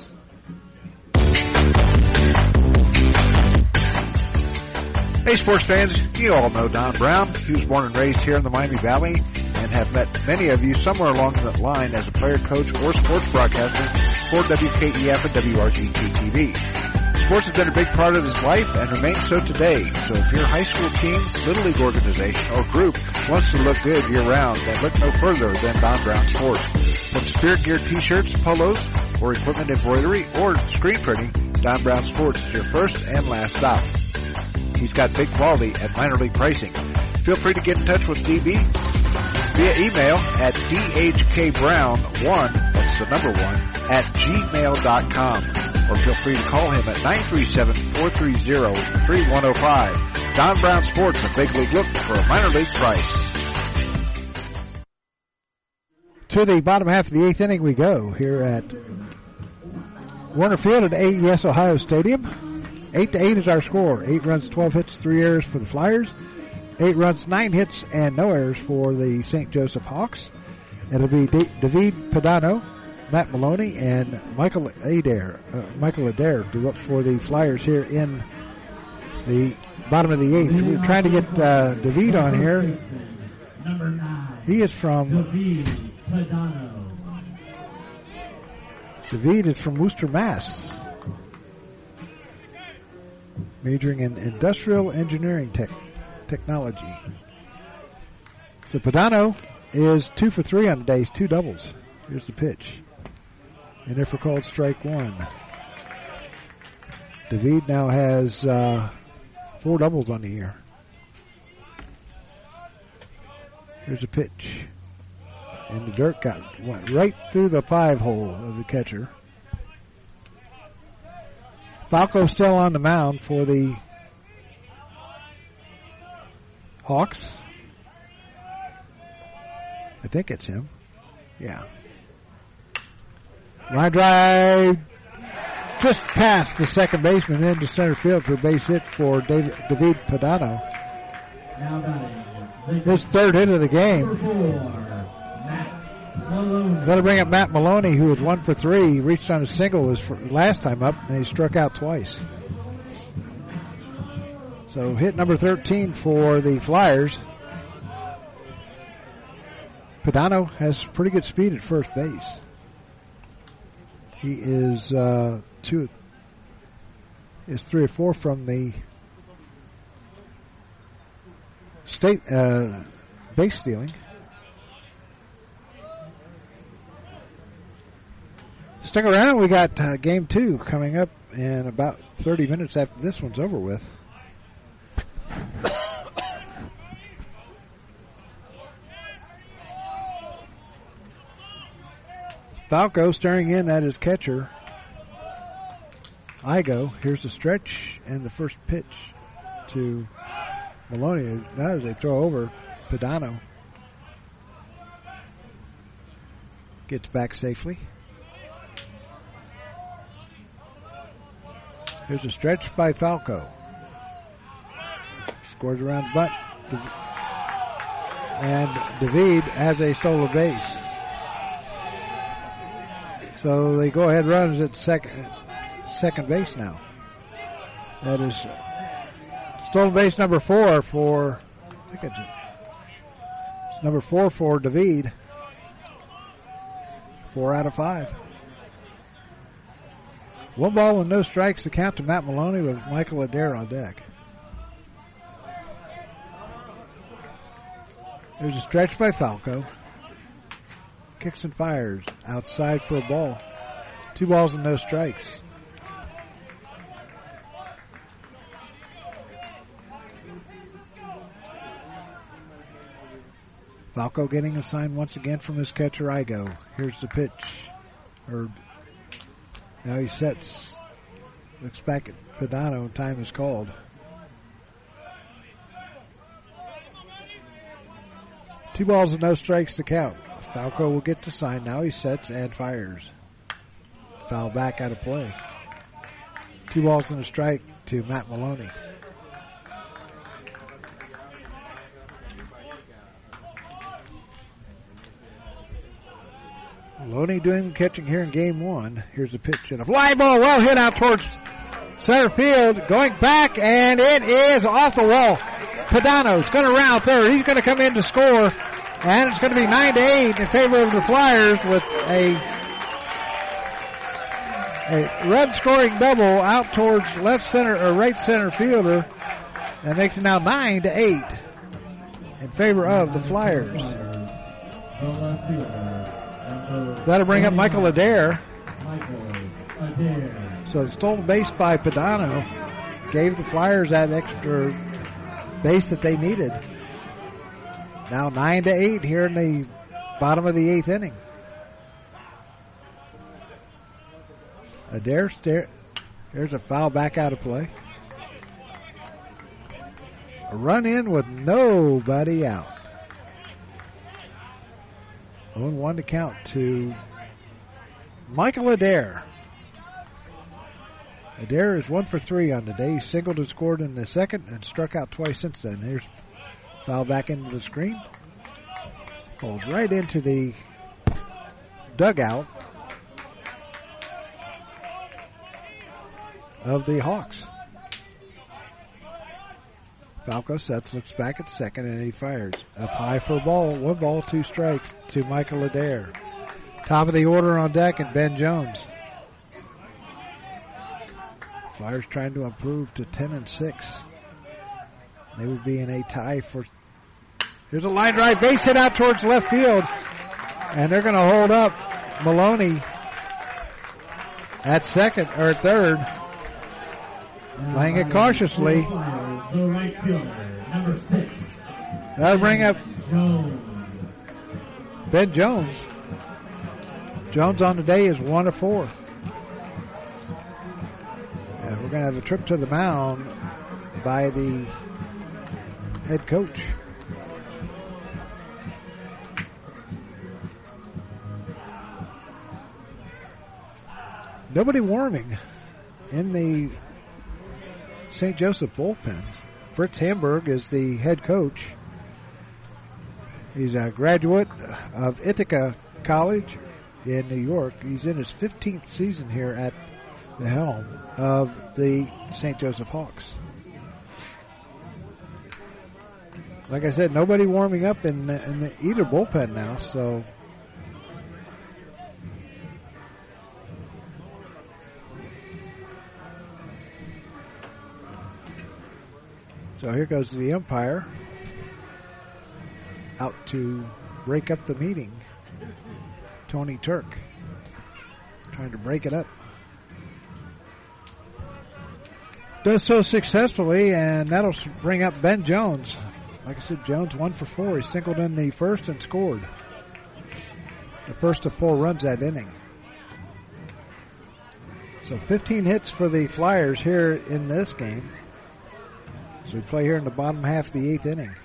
Hey, sports fans, you all know Don Brown. He was born and raised here in the Miami Valley have met many of you somewhere along that line as a player, coach, or sports broadcaster for WKEF and WRGT TV. Sports has been a big part of his life and remains so today. So if your high school team, little league organization, or group wants to look good year round, then look no further than Don Brown Sports. From spirit gear t-shirts, polos, or equipment embroidery, or screen printing, Don Brown Sports is your first and last stop. He's got big quality at minor league pricing. Feel free to get in touch with DB via email at dhkbrown1, that's the number one, at gmail.com. Or feel free to call him at 937-430-3105. Don Brown Sports, a big league look for a minor league price. To the bottom half of the eighth inning we go here at Woerner Field at AES Ohio Stadium. Eight to eight is our score. Eight runs, twelve hits, three errors for the Flyers. Eight runs, nine hits, and no errors for the St. Joseph Hawks. It'll be D- David Padano, Matt Maloney, and Michael Adair. Uh, Michael Adair do up for the Flyers here in the bottom of the eighth. We're trying to get uh, David on here. Number nine. He is from. David is from Worcester, Mass majoring in industrial engineering tech, technology. So Padano is two for three on the day. Two doubles. Here's the pitch. And if we're called strike one. David now has uh, four doubles on the year. Here's a pitch. And the dirt got went right through the five hole of the catcher. Falco still on the mound for the Hawks. I think it's him. Yeah. Line drive just past the second baseman into center field for a base hit for David, David Padano. His third hit of the game. That'll bring up Matt Maloney, who was one for three. He reached on a single his last time up, and he struck out twice. So hit number 13 for the Flyers. Padano has pretty good speed at first base. He is uh, two, is three or four from the state uh, base stealing. Stick around. We got uh, game two coming up in about 30 minutes after this one's over with. Falco staring in at his catcher. Igo. Here's the stretch and the first pitch to Maloney. Now as they throw over Padano. Gets back safely. Here's a stretch by Falco. Scores around the butt. And David has a stolen base. So they go ahead runs at second second base now. That is stolen base number four for I think it's, it's number four for David. Four out of five. One ball with no strikes to count to Matt Maloney with Michael Adair on deck. There's a stretch by Falco. Kicks and fires outside for a ball. Two balls and no strikes. Falco getting a sign once again from his catcher Igo. Here's the pitch. Or now he sets. Looks back at Fidano. Time is called. Two balls and no strikes to count. Falco will get the sign. Now he sets and fires. Foul back out of play. Two balls and a strike to Matt Maloney. Maloney doing the catching here in game one. Here's a pitch and a fly ball well hit out towards center field. Going back and it is off the wall. Padano's going to round third. He's going to come in to score. And it's going to be 9 to 8 in favor of the Flyers with a, a red scoring double out towards left center or right center fielder. That makes it now 9 to 8 in favor of the Flyers. That'll bring up Michael Adair. So the stolen base by Padano gave the Flyers that extra base that they needed. Now nine to eight here in the bottom of the eighth inning. Adair. There's a foul back out of play. A run in with nobody out. 0 1 to count to Michael Adair. Adair is one for three on the day. He singled and scored in the second and struck out twice since then. Here's foul back into the screen. Falls right into the dugout of the Hawks. Falco sets, looks back at second, and he fires. Up high for a ball. One ball, two strikes to Michael Adair. Top of the order on deck and Ben Jones. Flyers trying to improve to 10 and 6. They would be in a tie for. Here's a line drive, base hit out towards left field. And they're going to hold up Maloney at second or third. Playing it cautiously. That'll bring up. Ben Jones. Jones on the day is one of four. And we're going to have a trip to the mound by the head coach. Nobody warming in the St. Joseph bullpen. Fritz Hamburg is the head coach. He's a graduate of Ithaca College in New York. He's in his 15th season here at the helm of the St. Joseph Hawks. Like I said, nobody warming up in, the, in the either bullpen now, so So here goes the umpire out to break up the meeting. Tony Turk trying to break it up. Does so successfully, and that'll bring up Ben Jones. Like I said, Jones one for four. He singled in the first and scored the first of four runs that inning. So 15 hits for the Flyers here in this game. So we play here in the bottom half of the eighth inning.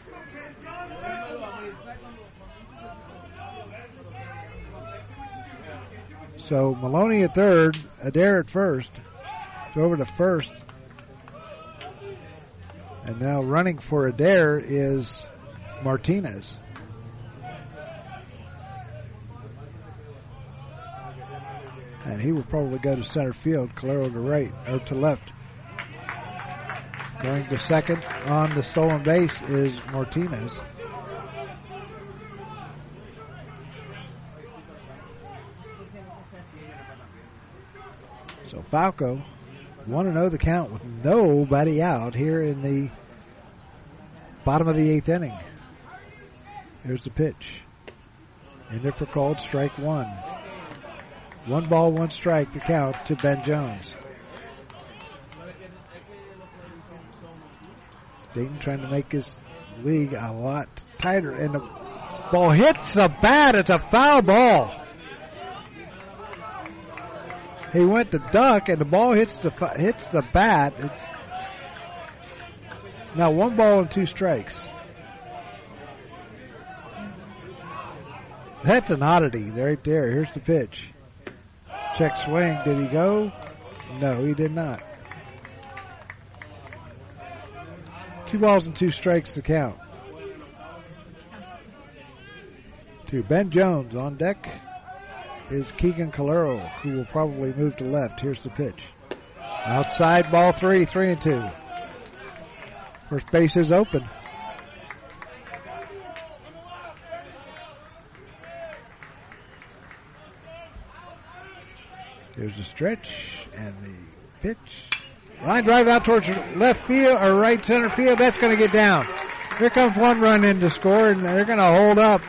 So Maloney at third, Adair at first. It's over to first. And now running for Adair is Martinez. And he will probably go to center field, Calero to right, or to left. Going to second on the stolen base is Martinez. So Falco 1 0 the count with nobody out here in the bottom of the eighth inning. Here's the pitch. There for called strike one. One ball, one strike, the count to Ben Jones. Dayton trying to make his league a lot tighter. And the ball hits the bat. It's a foul ball. He went to duck, and the ball hits the hits the bat. It's now one ball and two strikes. That's an oddity right there. Here's the pitch. Check swing. Did he go? No, he did not. Two balls and two strikes to count. To Ben Jones on deck is Keegan Calero, who will probably move to left. Here's the pitch. Outside ball three, three and two. First base is open. There's a stretch and the pitch. Line drive out towards left field or right center field. That's going to get down. Here comes one run in to score, and they're going to hold up.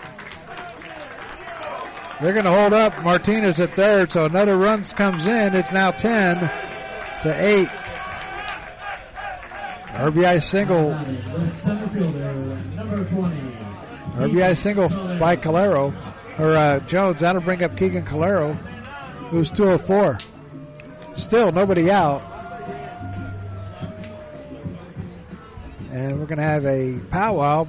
They're going to hold up Martinez at third, so another run comes in. It's now 10 to 8. RBI single. RBI single by Calero, or uh, Jones. That'll bring up Keegan Calero, who's 204. Still nobody out. And we're going to have a powwow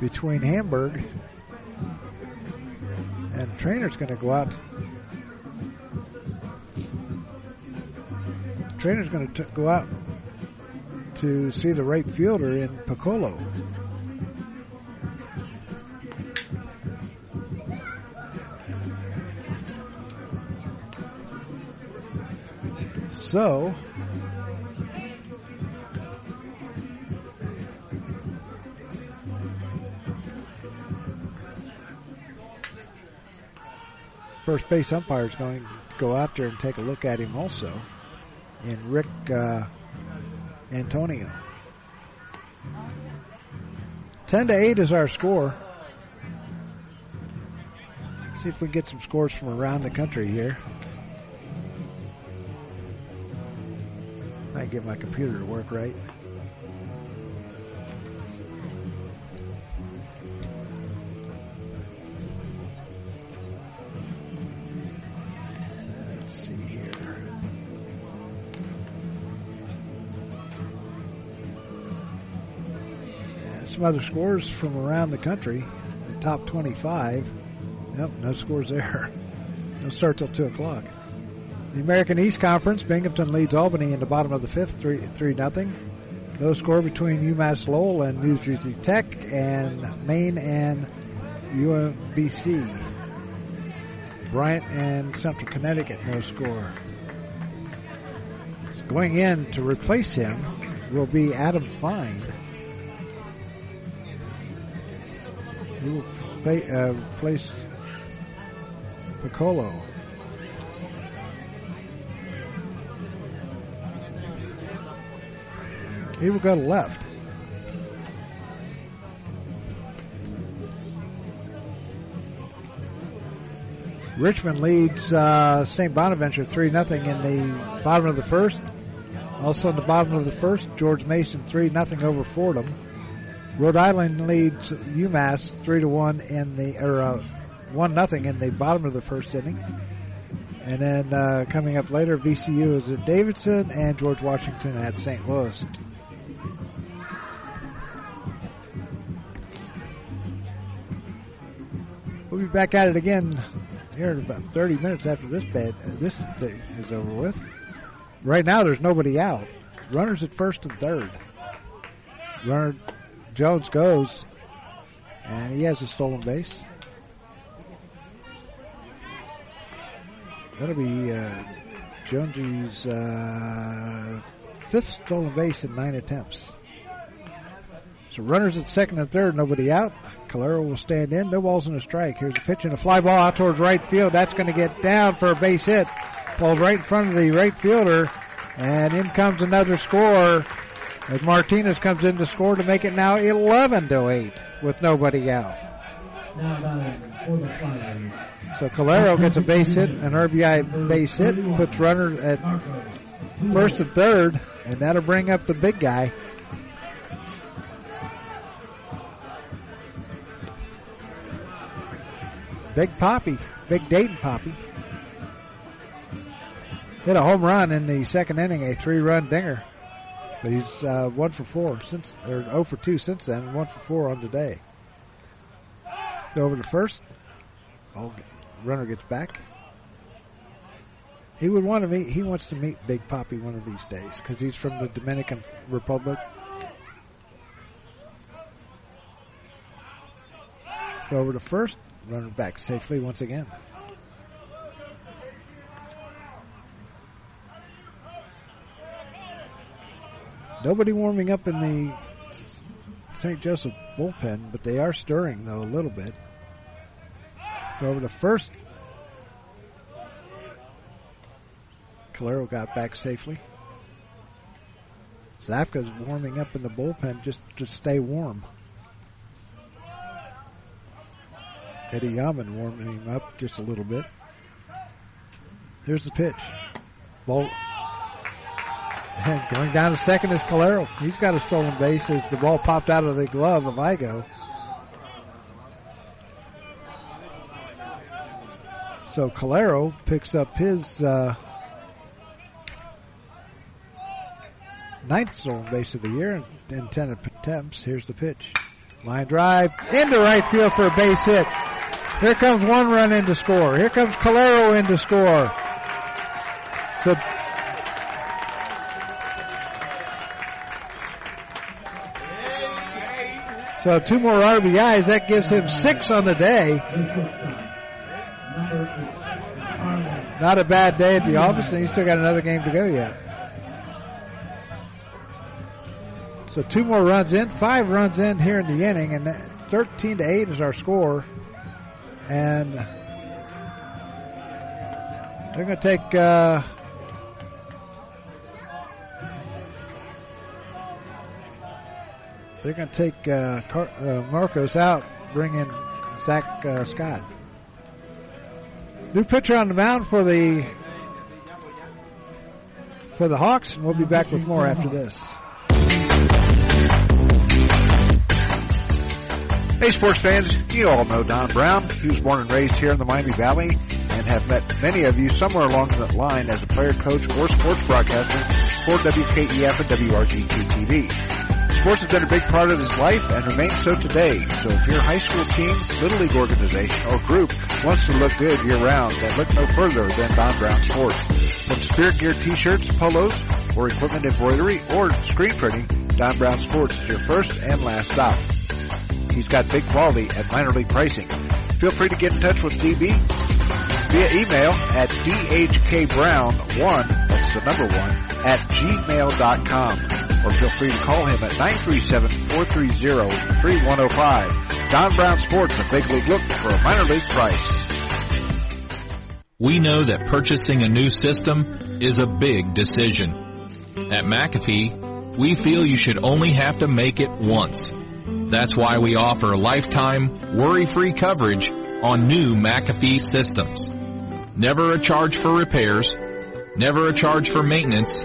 between Hamburg and trainer's going to go out. Trainer's going to go out to see the right fielder in Piccolo. So, first base umpire is going to go out there and take a look at him also, And Rick uh, Antonio. Ten to eight is our score. See if we can get some scores from around the country here. I get my computer to work right. Some other scores from around the country. The top 25. Yep, no scores there. They'll start till 2 o'clock. The American East Conference, Binghamton leads Albany in the bottom of the fifth, 3 3 nothing. No score between UMass Lowell and New Jersey Tech, and Maine and UMBC. Bryant and Central Connecticut, no score. Going in to replace him will be Adam Fine. He will play, uh, replace Piccolo. He will go to left. Richmond leads uh, St. Bonaventure 3 0 in the bottom of the first. Also in the bottom of the first, George Mason 3 0 over Fordham. Rhode Island leads UMass 3 to 1 in the, or uh, 1 0 in the bottom of the first inning. And then uh, coming up later, VCU is at Davidson and George Washington at St. Louis. We'll be back at it again here in about 30 minutes after this bed, uh, this thing is over with. Right now, there's nobody out. Runners at first and third. Runner Jones goes, and he has a stolen base. That'll be uh, Jonesy's uh, fifth stolen base in nine attempts. So runners at second and third, nobody out. Calero will stand in. No balls in a strike. Here's a pitch and a fly ball out towards right field. That's going to get down for a base hit. Ball right in front of the right fielder. And in comes another score as Martinez comes in to score to make it now 11 to 8 with nobody out. So Calero gets a base hit, an RBI base hit, puts runner at first and third, and that'll bring up the big guy. Big Papi, Big Dayton Papi. Hit a home run in the second inning, a three-run dinger. But he's uh, one for four since, or 0 for two since then, and one for four on today. Go over to first. Oh, runner gets back. He would want to meet. He wants to meet Big Papi one of these days because he's from the Dominican Republic. Go over to first. Runner back safely once again. Nobody warming up in the St. Joseph bullpen, but they are stirring though a little bit. Go over the first. Calero got back safely. Zapka's warming up in the bullpen just to stay warm. Eddie Yaman warming him up just a little bit. Here's the pitch. Ball. And going down to second is Calero. He's got a stolen base as the ball popped out of the glove of Igo. So Calero picks up his uh, ninth stolen base of the year in 10 attempts. Here's the pitch. Line drive into right field for a base hit. Here comes one run in to score. Here comes Calero in to score. So So two more RBIs. That gives him six on the day. Not a bad day at the office, and he's still got another game to go yet. So two more runs in, five runs in here in the inning, and 13 to 8 is our score. And they're going to take. Uh, they're going to take uh, Car- uh, Marcos out, bring in Zach uh, Scott. New pitcher on the mound for the for the Hawks, and we'll be back with more after this. Hey, sports fans, you all know Don Brown. He was born and raised here in the Miami Valley and have met many of you somewhere along that line as a player, coach, or sports broadcaster for WKEF and WRGT TV. Sports has been a big part of his life and remains so today. So if your high school team, little league organization, or group wants to look good year round, then look no further than Don Brown Sports. From spirit gear t-shirts, polos, or equipment embroidery, or screen printing, Don Brown Sports is your first and last stop. He's got big quality at minor league pricing. Feel free to get in touch with DB via email at dhkbrown1, that's the number one, at gmail.com. Or feel free to call him at 937-430-3105. Don Brown Sports, a big league look for a minor league price. We know that purchasing a new system is a big decision. At McAfee, we feel you should only have to make it once. That's why we offer lifetime, worry-free coverage on new McAfee systems. Never a charge for repairs, never a charge for maintenance,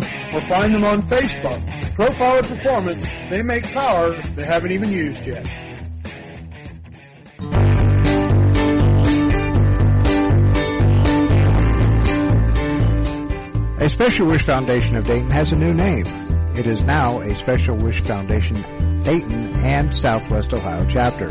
or find them on Facebook. Profiler Performance, they make power they haven't even used yet. A Special Wish Foundation of Dayton has a new name. It is now a Special Wish Foundation Dayton and Southwest Ohio chapter.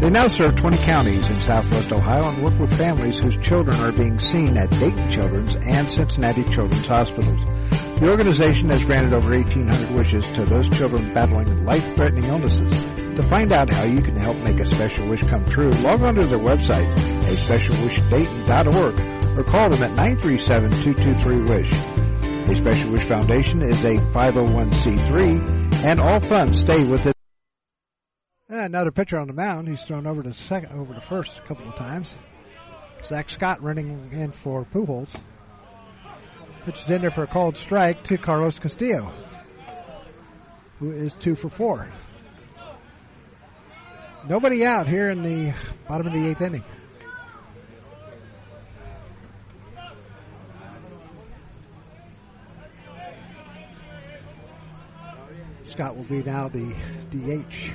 They now serve 20 counties in Southwest Ohio and work with families whose children are being seen at Dayton Children's and Cincinnati Children's Hospitals. The organization has granted over 1,800 wishes to those children battling life-threatening illnesses. To find out how you can help make a special wish come true, log on to their website, a specialwishdayton.org, or call them at 937-223-WISH. A Special Wish Foundation is a 501c3, and all funds stay with it. Ah, another pitcher on the mound. He's thrown over to second, over to first a couple of times. Zach Scott running in for Pujols. Pitches in there for a called strike to Carlos Castillo, who is two for four. Nobody out here in the bottom of the eighth inning. Scott will be now the DH.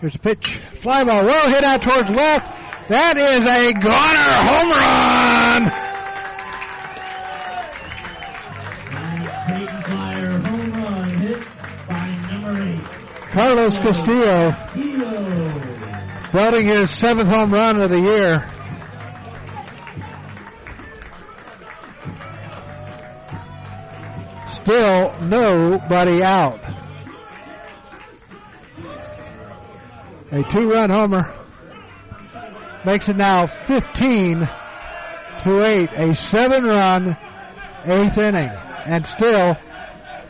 Here's a pitch. Fly ball. Well hit out towards left. That is a goner home run. Carlos Castillo building his seventh home run of the year. Still nobody out. A two-run homer makes it now 15 to 8. A seven-run eighth inning and still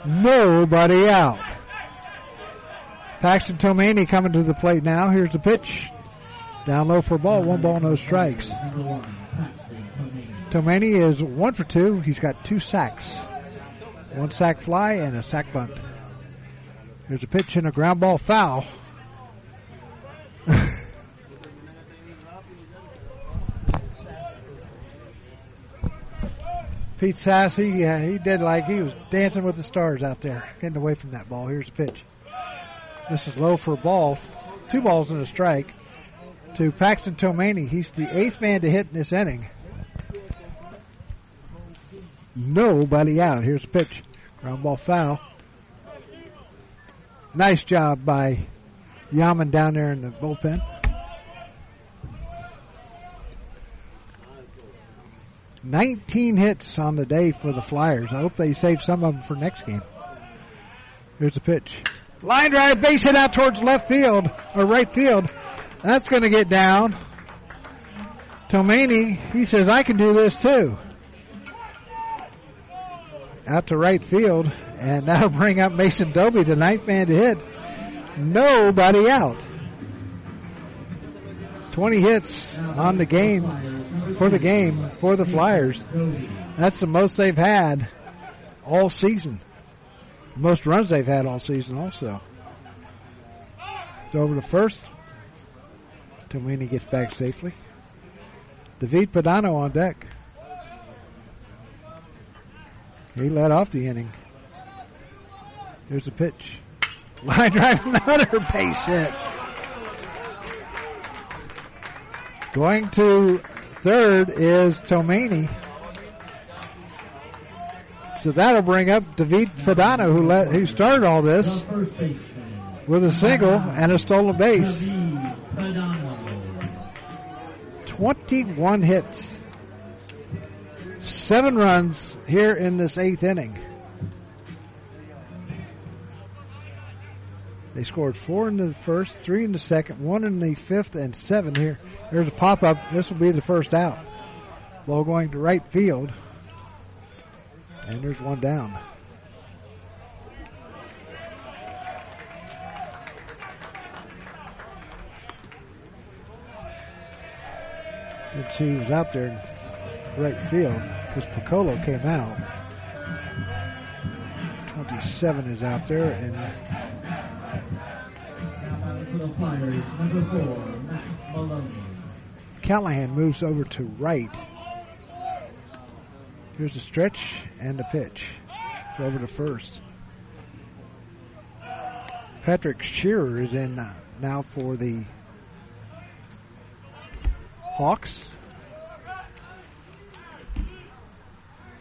nobody out. Paxton Tomani coming to the plate now. Here's the pitch. Down low for ball. One ball, no strikes. Tomani is one for two. He's got two sacks. One sack fly and a sack bunt. There's a pitch and a ground ball foul. Pete Sassy, yeah, he did like he was dancing with the stars out there, getting away from that ball. Here's the pitch. This is low for a ball. Two balls and a strike to Paxton Tomani. He's the eighth man to hit in this inning. Nobody out. Here's the pitch. Ground ball foul. Nice job by Yaman down there in the bullpen. Nineteen hits on the day for the Flyers. I hope they save some of them for next game. Here's the pitch. Line drive, base hit out towards left field, or right field. That's going to get down. Tomani, he says, I can do this too. Out to right field, and that'll bring up Mason Doby, the ninth man to hit. Nobody out. 20 hits on the game, for the game, for the Flyers. That's the most they've had all season. Most runs they've had all season also. It's over to first. Tomani gets back safely. David Padano on deck. He led off the inning. Here's the pitch. Line drive, another base hit. Going to third is Tomani. So that'll bring up David Padano, who let who started all this with a single and a stolen base. 21 hits, seven runs here in this eighth inning. They scored four in the first, three in the second, one in the fifth, and seven here. There's a pop up. This will be the first out. Ball going to right field. And there's one down. Let's see who's out there in right field because Piccolo came out. 27 is out there, and. Callahan moves over to right. Here's a stretch and a pitch. It's over to first. Patrick Shearer is in now for the Hawks.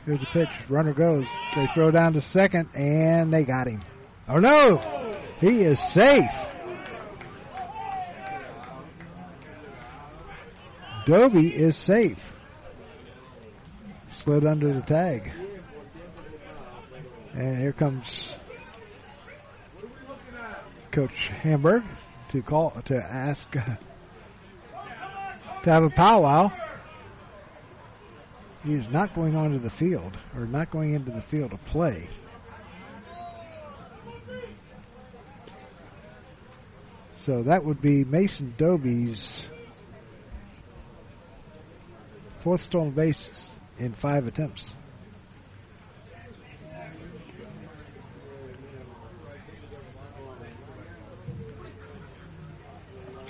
Here's a pitch. Runner goes. They throw down to second, and they got him. Oh no! He is safe. Doby is safe. Slid under the tag. And here comes Coach Hamburg to call to ask to have a powwow. He is not going onto the field or not going into the field to play. So that would be Mason Doby's fourth stolen base in five attempts.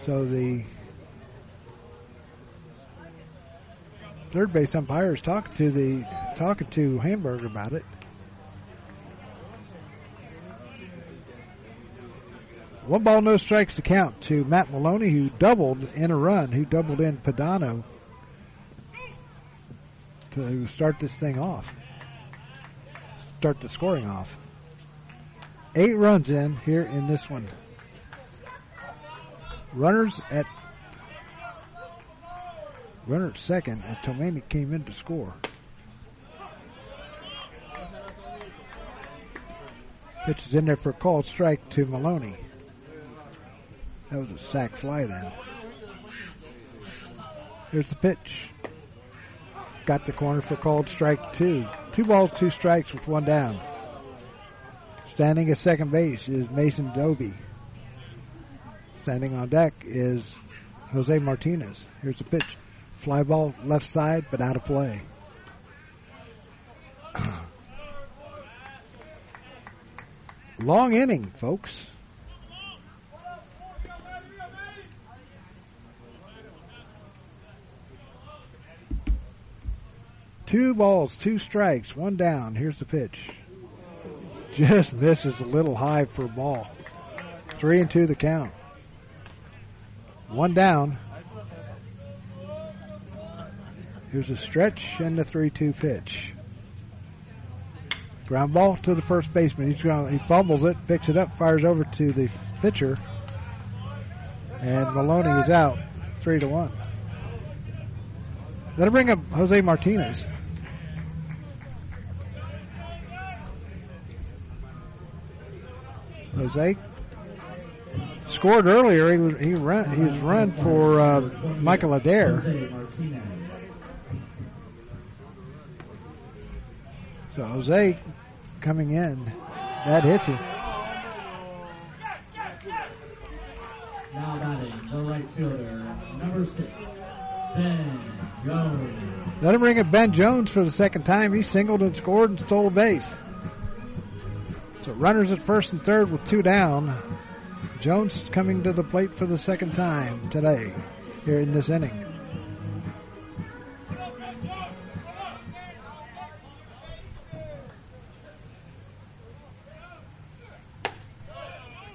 So the third base umpire is talking to the talking to Hamburg about it. One ball, no strikes to count to Matt Maloney, who doubled in a run, who doubled in Padano to start this thing off. Start the scoring off. Eight runs in here in this one. Runners at runner second as Tomani came in to score. Pitch is in there for a called strike to Maloney. That was a sac fly then. Here's the pitch. Got the corner for called strike two. Two balls, two strikes with one down. Standing at second base is Mason Doby. Standing on deck is Jose Martinez. Here's the pitch. Fly ball left side, but out of play. Long inning, folks. Two balls, two strikes, one down. Here's the pitch. Just misses a little high for a ball. Three and two the count. One down. Here's a stretch and the 3 2 pitch. Ground ball to the first baseman. He's he fumbles it, picks it up, fires over to the pitcher. And Maloney is out 3 to 1. That'll bring up Jose Martinez. Jose scored earlier. He was he run he was run for uh, Michael Adair. So Jose coming in, that hits him. Now batting the right fielder, number six, Ben Jones. Let him bring up Ben Jones for the second time. He singled and scored and stole a base. So runners at first and third with two down. Jones coming to the plate for the second time today here in this inning.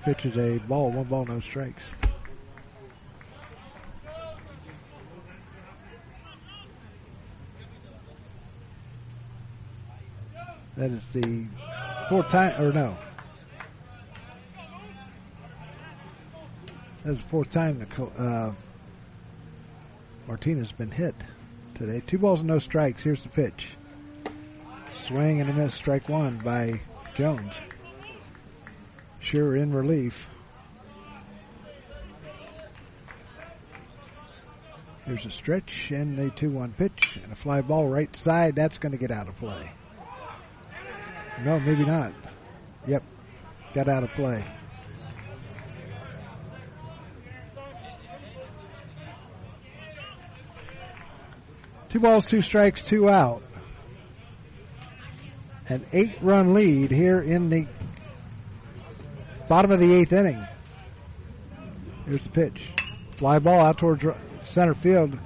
Pitch is a ball, one ball, no strikes. That is the fourth time, or no. That's the fourth time that uh, Martinez been hit today. Two balls and no strikes. Here's the pitch. Swing and a miss, strike one by Jones. Sure in relief. Here's a stretch and a 2 1 pitch and a fly ball right side. That's going to get out of play. No, maybe not. Yep, got out of play. Two balls, two strikes, two out. An eight run lead here in the bottom of the eighth inning. Here's the pitch. Fly ball out towards center field.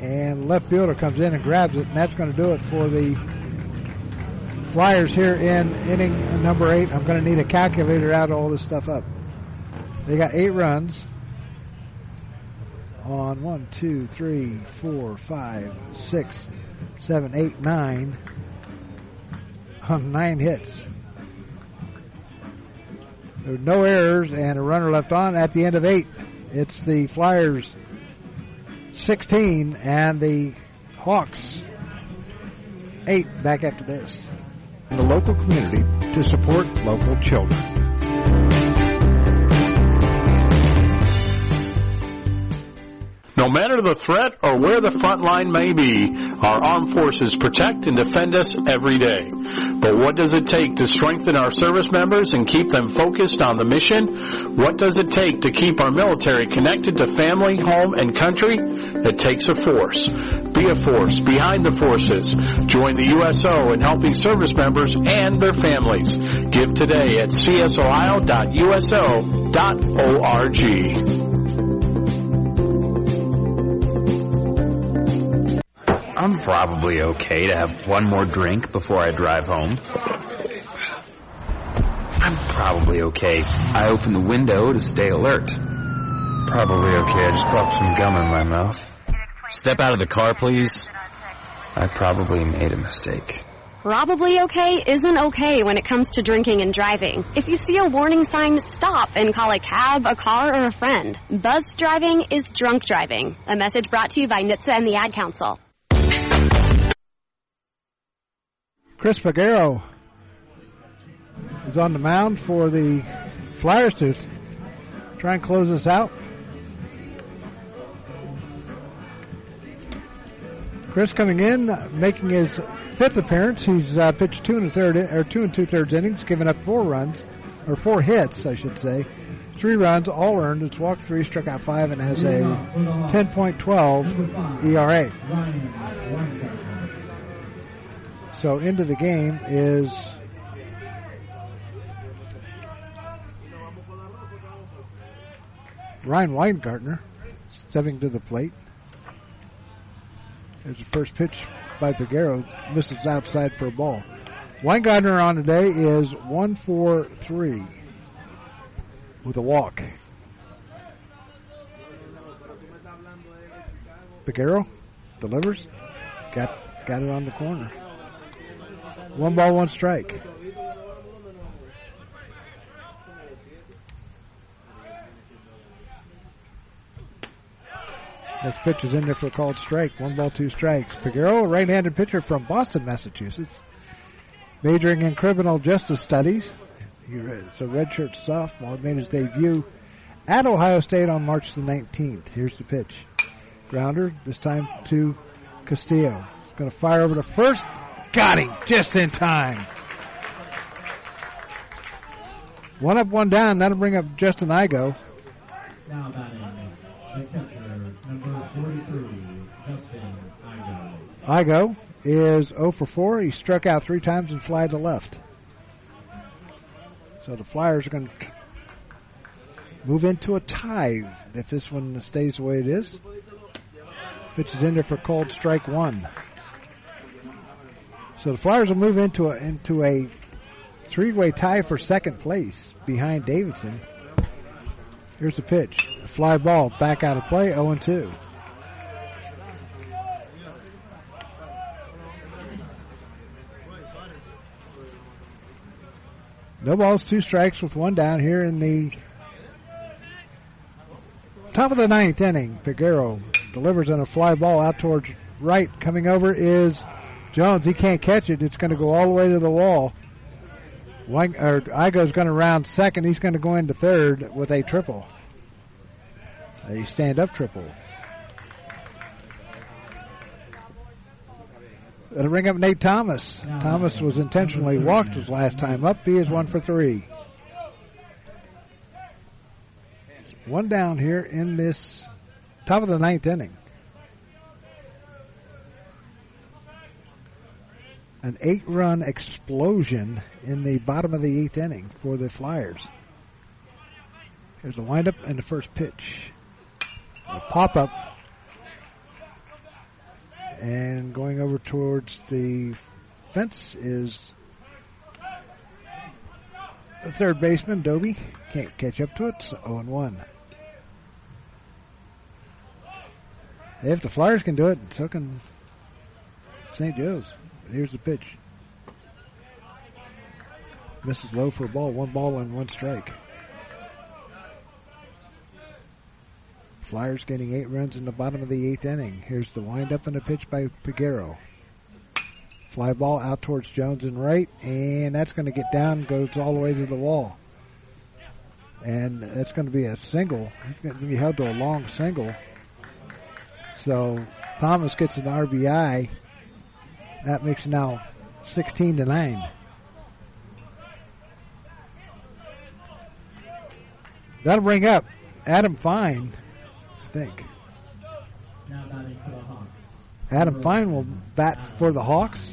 And left fielder comes in and grabs it, and that's going to do it for the Flyers here in inning number eight. I'm going to need a calculator to add all this stuff up. They got eight runs on one, two, three, four, five, six, seven, eight, nine. On nine hits. There's no errors and a runner left on at the end of eight. It's the Flyers 16 and the Hawks 8 back after this. In the local community to support local children. No matter the threat or where the front line may be, our armed forces protect and defend us every day. But what does it take to strengthen our service members and keep them focused on the mission? What does it take to keep our military connected to family, home, and country? It takes a force. Be a force behind the forces. Join the USO in helping service members and their families. Give today at csohio.uso.org. I'm probably okay to have one more drink before I drive home. I'm probably okay. I open the window to stay alert. Probably okay. I just popped some gum in my mouth. Step out of the car, please. I probably made a mistake. Probably okay isn't okay when it comes to drinking and driving. If you see a warning sign, stop and call a cab, a car, or a friend. Buzzed driving is drunk driving. A message brought to you by NHTSA and the Ad Council. Chris Figueroa is on the mound for the Flyers to try and close this out. Chris coming in, making his fifth appearance. He's uh, pitched two and a third, or two and two thirds innings, giving up four runs, or four hits, I should say. Three runs, all earned. It's walked three, struck out five, and has a 10.12 ERA. So into the game is Ryan Weingartner stepping to the plate. There's the first pitch by Figueroa. Misses outside for a ball. Weingartner on today is 1 4 3 with a walk. Figueroa delivers. Got got it on the corner. One ball, one strike. Next pitch is in there for a called strike. One ball, two strikes. Figueroa, right-handed pitcher from Boston, Massachusetts, majoring in criminal justice studies. He's a redshirt sophomore. Made his debut at Ohio State on March the 19th. Here's the pitch. Grounder, this time to Castillo. He's going to fire over to first. Got him just in time. One up, one down. That'll bring up Justin Igo. Now batting, the catcher, number 43, Justin Igo. Is 0 for 4. He struck out three times and fly to left. So the Flyers are going to move into a tie if this one stays the way it is. Pitch is in there for cold strike one. So the Flyers will move into a into a three-way tie for second place behind Davidson. Here's the pitch. Fly ball back out of play, 0 2. No balls, two strikes with one down here in the top of the ninth inning. Figueroa delivers on a fly ball out towards right. Coming over is Jones. He can't catch it. It's going to go all the way to the wall. One, or Igo's going to round second. He's going to go into third with a triple. A stand-up triple. That'll bring up Nate Thomas. Thomas was intentionally walked his last time up. He is one for three. One down here in this top of the ninth inning. An eight run explosion in the bottom of the eighth inning for the Flyers. Here's the windup and the first pitch. A pop up and going over towards the fence is the third baseman, Doby. Can't catch up to it. So 0 1. If the Flyers can do it, so can St. Joe's. Here's the pitch. Misses low for a ball. One ball and one strike. Flyers getting eight runs in the bottom of the eighth inning. Here's the windup and a pitch by Figueroa. Fly ball out towards Jones and right, and that's going to get down, goes all the way to the wall. And that's going to be a single. It's going to be held to a long single. So Thomas gets an RBI. That makes now 16 to 9. That'll bring up Adam Fine think. Now batting for the Hawks. Adam Fine will bat for the Hawks.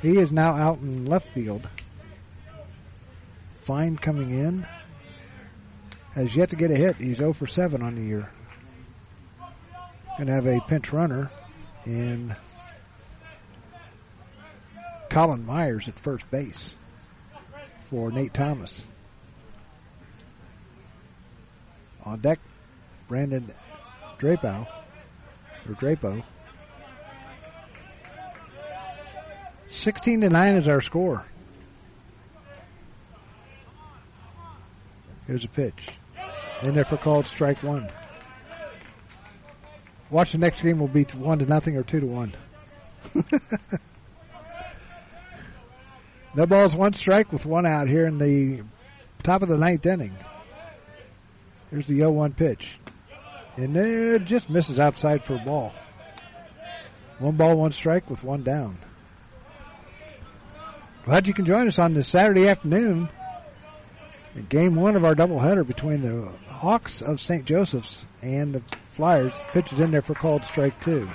He is now out in left field. Fine coming in. Has yet to get a hit. He's 0 for 7 on the year. Going to have a pinch runner in Colin Myers at first base for Nate Thomas. On deck, Brandon Drapeau, or Drapeau. 16 to 9 is our score. Here's a pitch. There for called strike one. Watch the next game will be one to nothing or two to one. no balls, one strike with one out here in the top of the ninth inning. Here's the 0-1 pitch. And it just misses outside for a ball. One ball, one strike with one down. Glad you can join us on this Saturday afternoon. Game one of our doubleheader between the Hawks of St. Joseph's and the Flyers. Pitches in there for called strike two.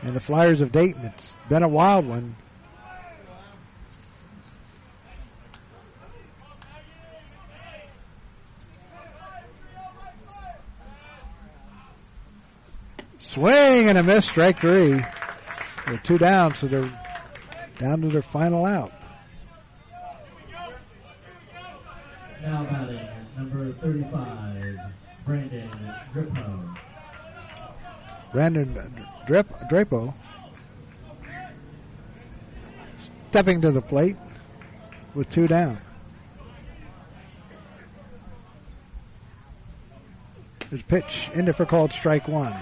And the Flyers of Dayton. It's been a wild one. Swing and a miss, strike three. They're two down, so they're down to their final out. Now batting, number 35, Brandon Drapeau. Brandon Drip, Drapeau stepping to the plate with two down. His pitch into for called strike one.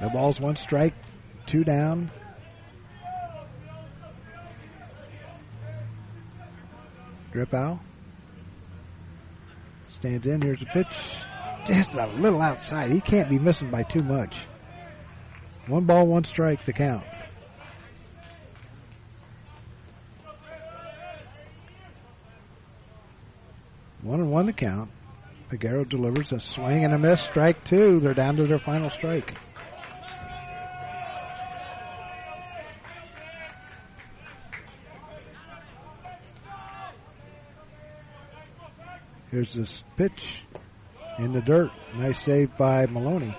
No balls, one strike. two down. Drip out. Stands in. Here's a pitch. Just a little outside. He can't be missing by too much. One ball, one strike, the count. One and one to count. Figueroa delivers a swing and a miss. Strike two. They're down to their final strike. Here's this pitch in the dirt. Nice save by Maloney.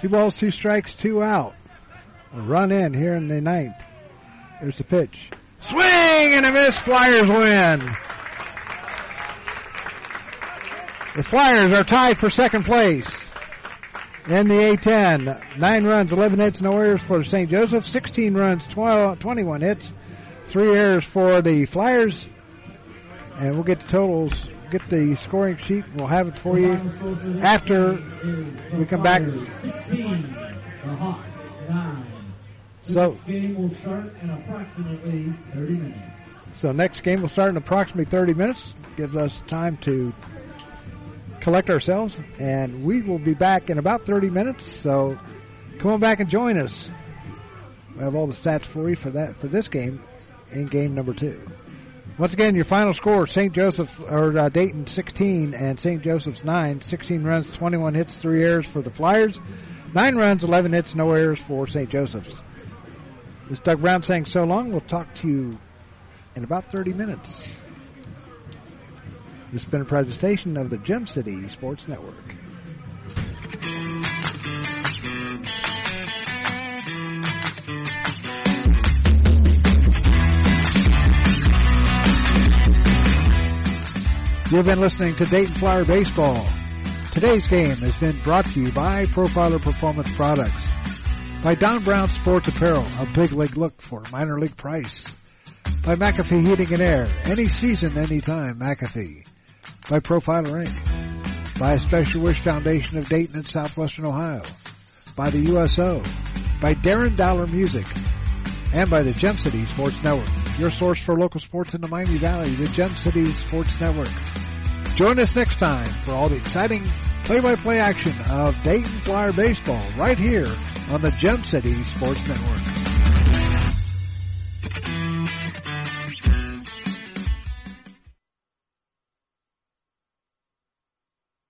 Two balls, two strikes, two out. A run in here in the ninth. Here's the pitch. Swing and a miss. Flyers win. The Flyers are tied for second place in the A10. Nine runs, 11 hits, no errors for St. Joseph. 16 runs, 12, 21 hits, three errors for the Flyers. And we'll get the totals, get the scoring sheet. We'll have it for you after we come back. 16, the Hawks, 9. So- This game will start in approximately 30 minutes. So next game will start in approximately 30 minutes. Gives us time to collect ourselves, and we will be back in about 30 minutes. So come on back and join us. We have all the stats for you for that for this game in game number two. Once again, your final score: St. Joseph or uh, Dayton 16 and St. Joseph's 9. 16 runs, 21 hits, three errors for the Flyers. Nine runs, 11 hits, no errors for St. Joseph's. This is Doug Brown saying so long. We'll talk to you in about 30 minutes. This has been a presentation of the Gem City Sports Network. You've been listening to Dayton Flyer Baseball. Today's game has been brought to you by Profiler Performance Products, by Don Brown Sports Apparel, a big league look for minor league price, by McAfee Heating and Air, any season, anytime, McAfee, by Profiler Inc., by a Special Wish Foundation of Dayton and Southwestern Ohio, by the USO, by Darren Dollar Music, and by the Gem City Sports Network, your source for local sports in the Miami Valley, the Gem City Sports Network. Join us next time for all the exciting play-by-play action of Dayton Flyer Baseball right here on the Gem City Sports Network.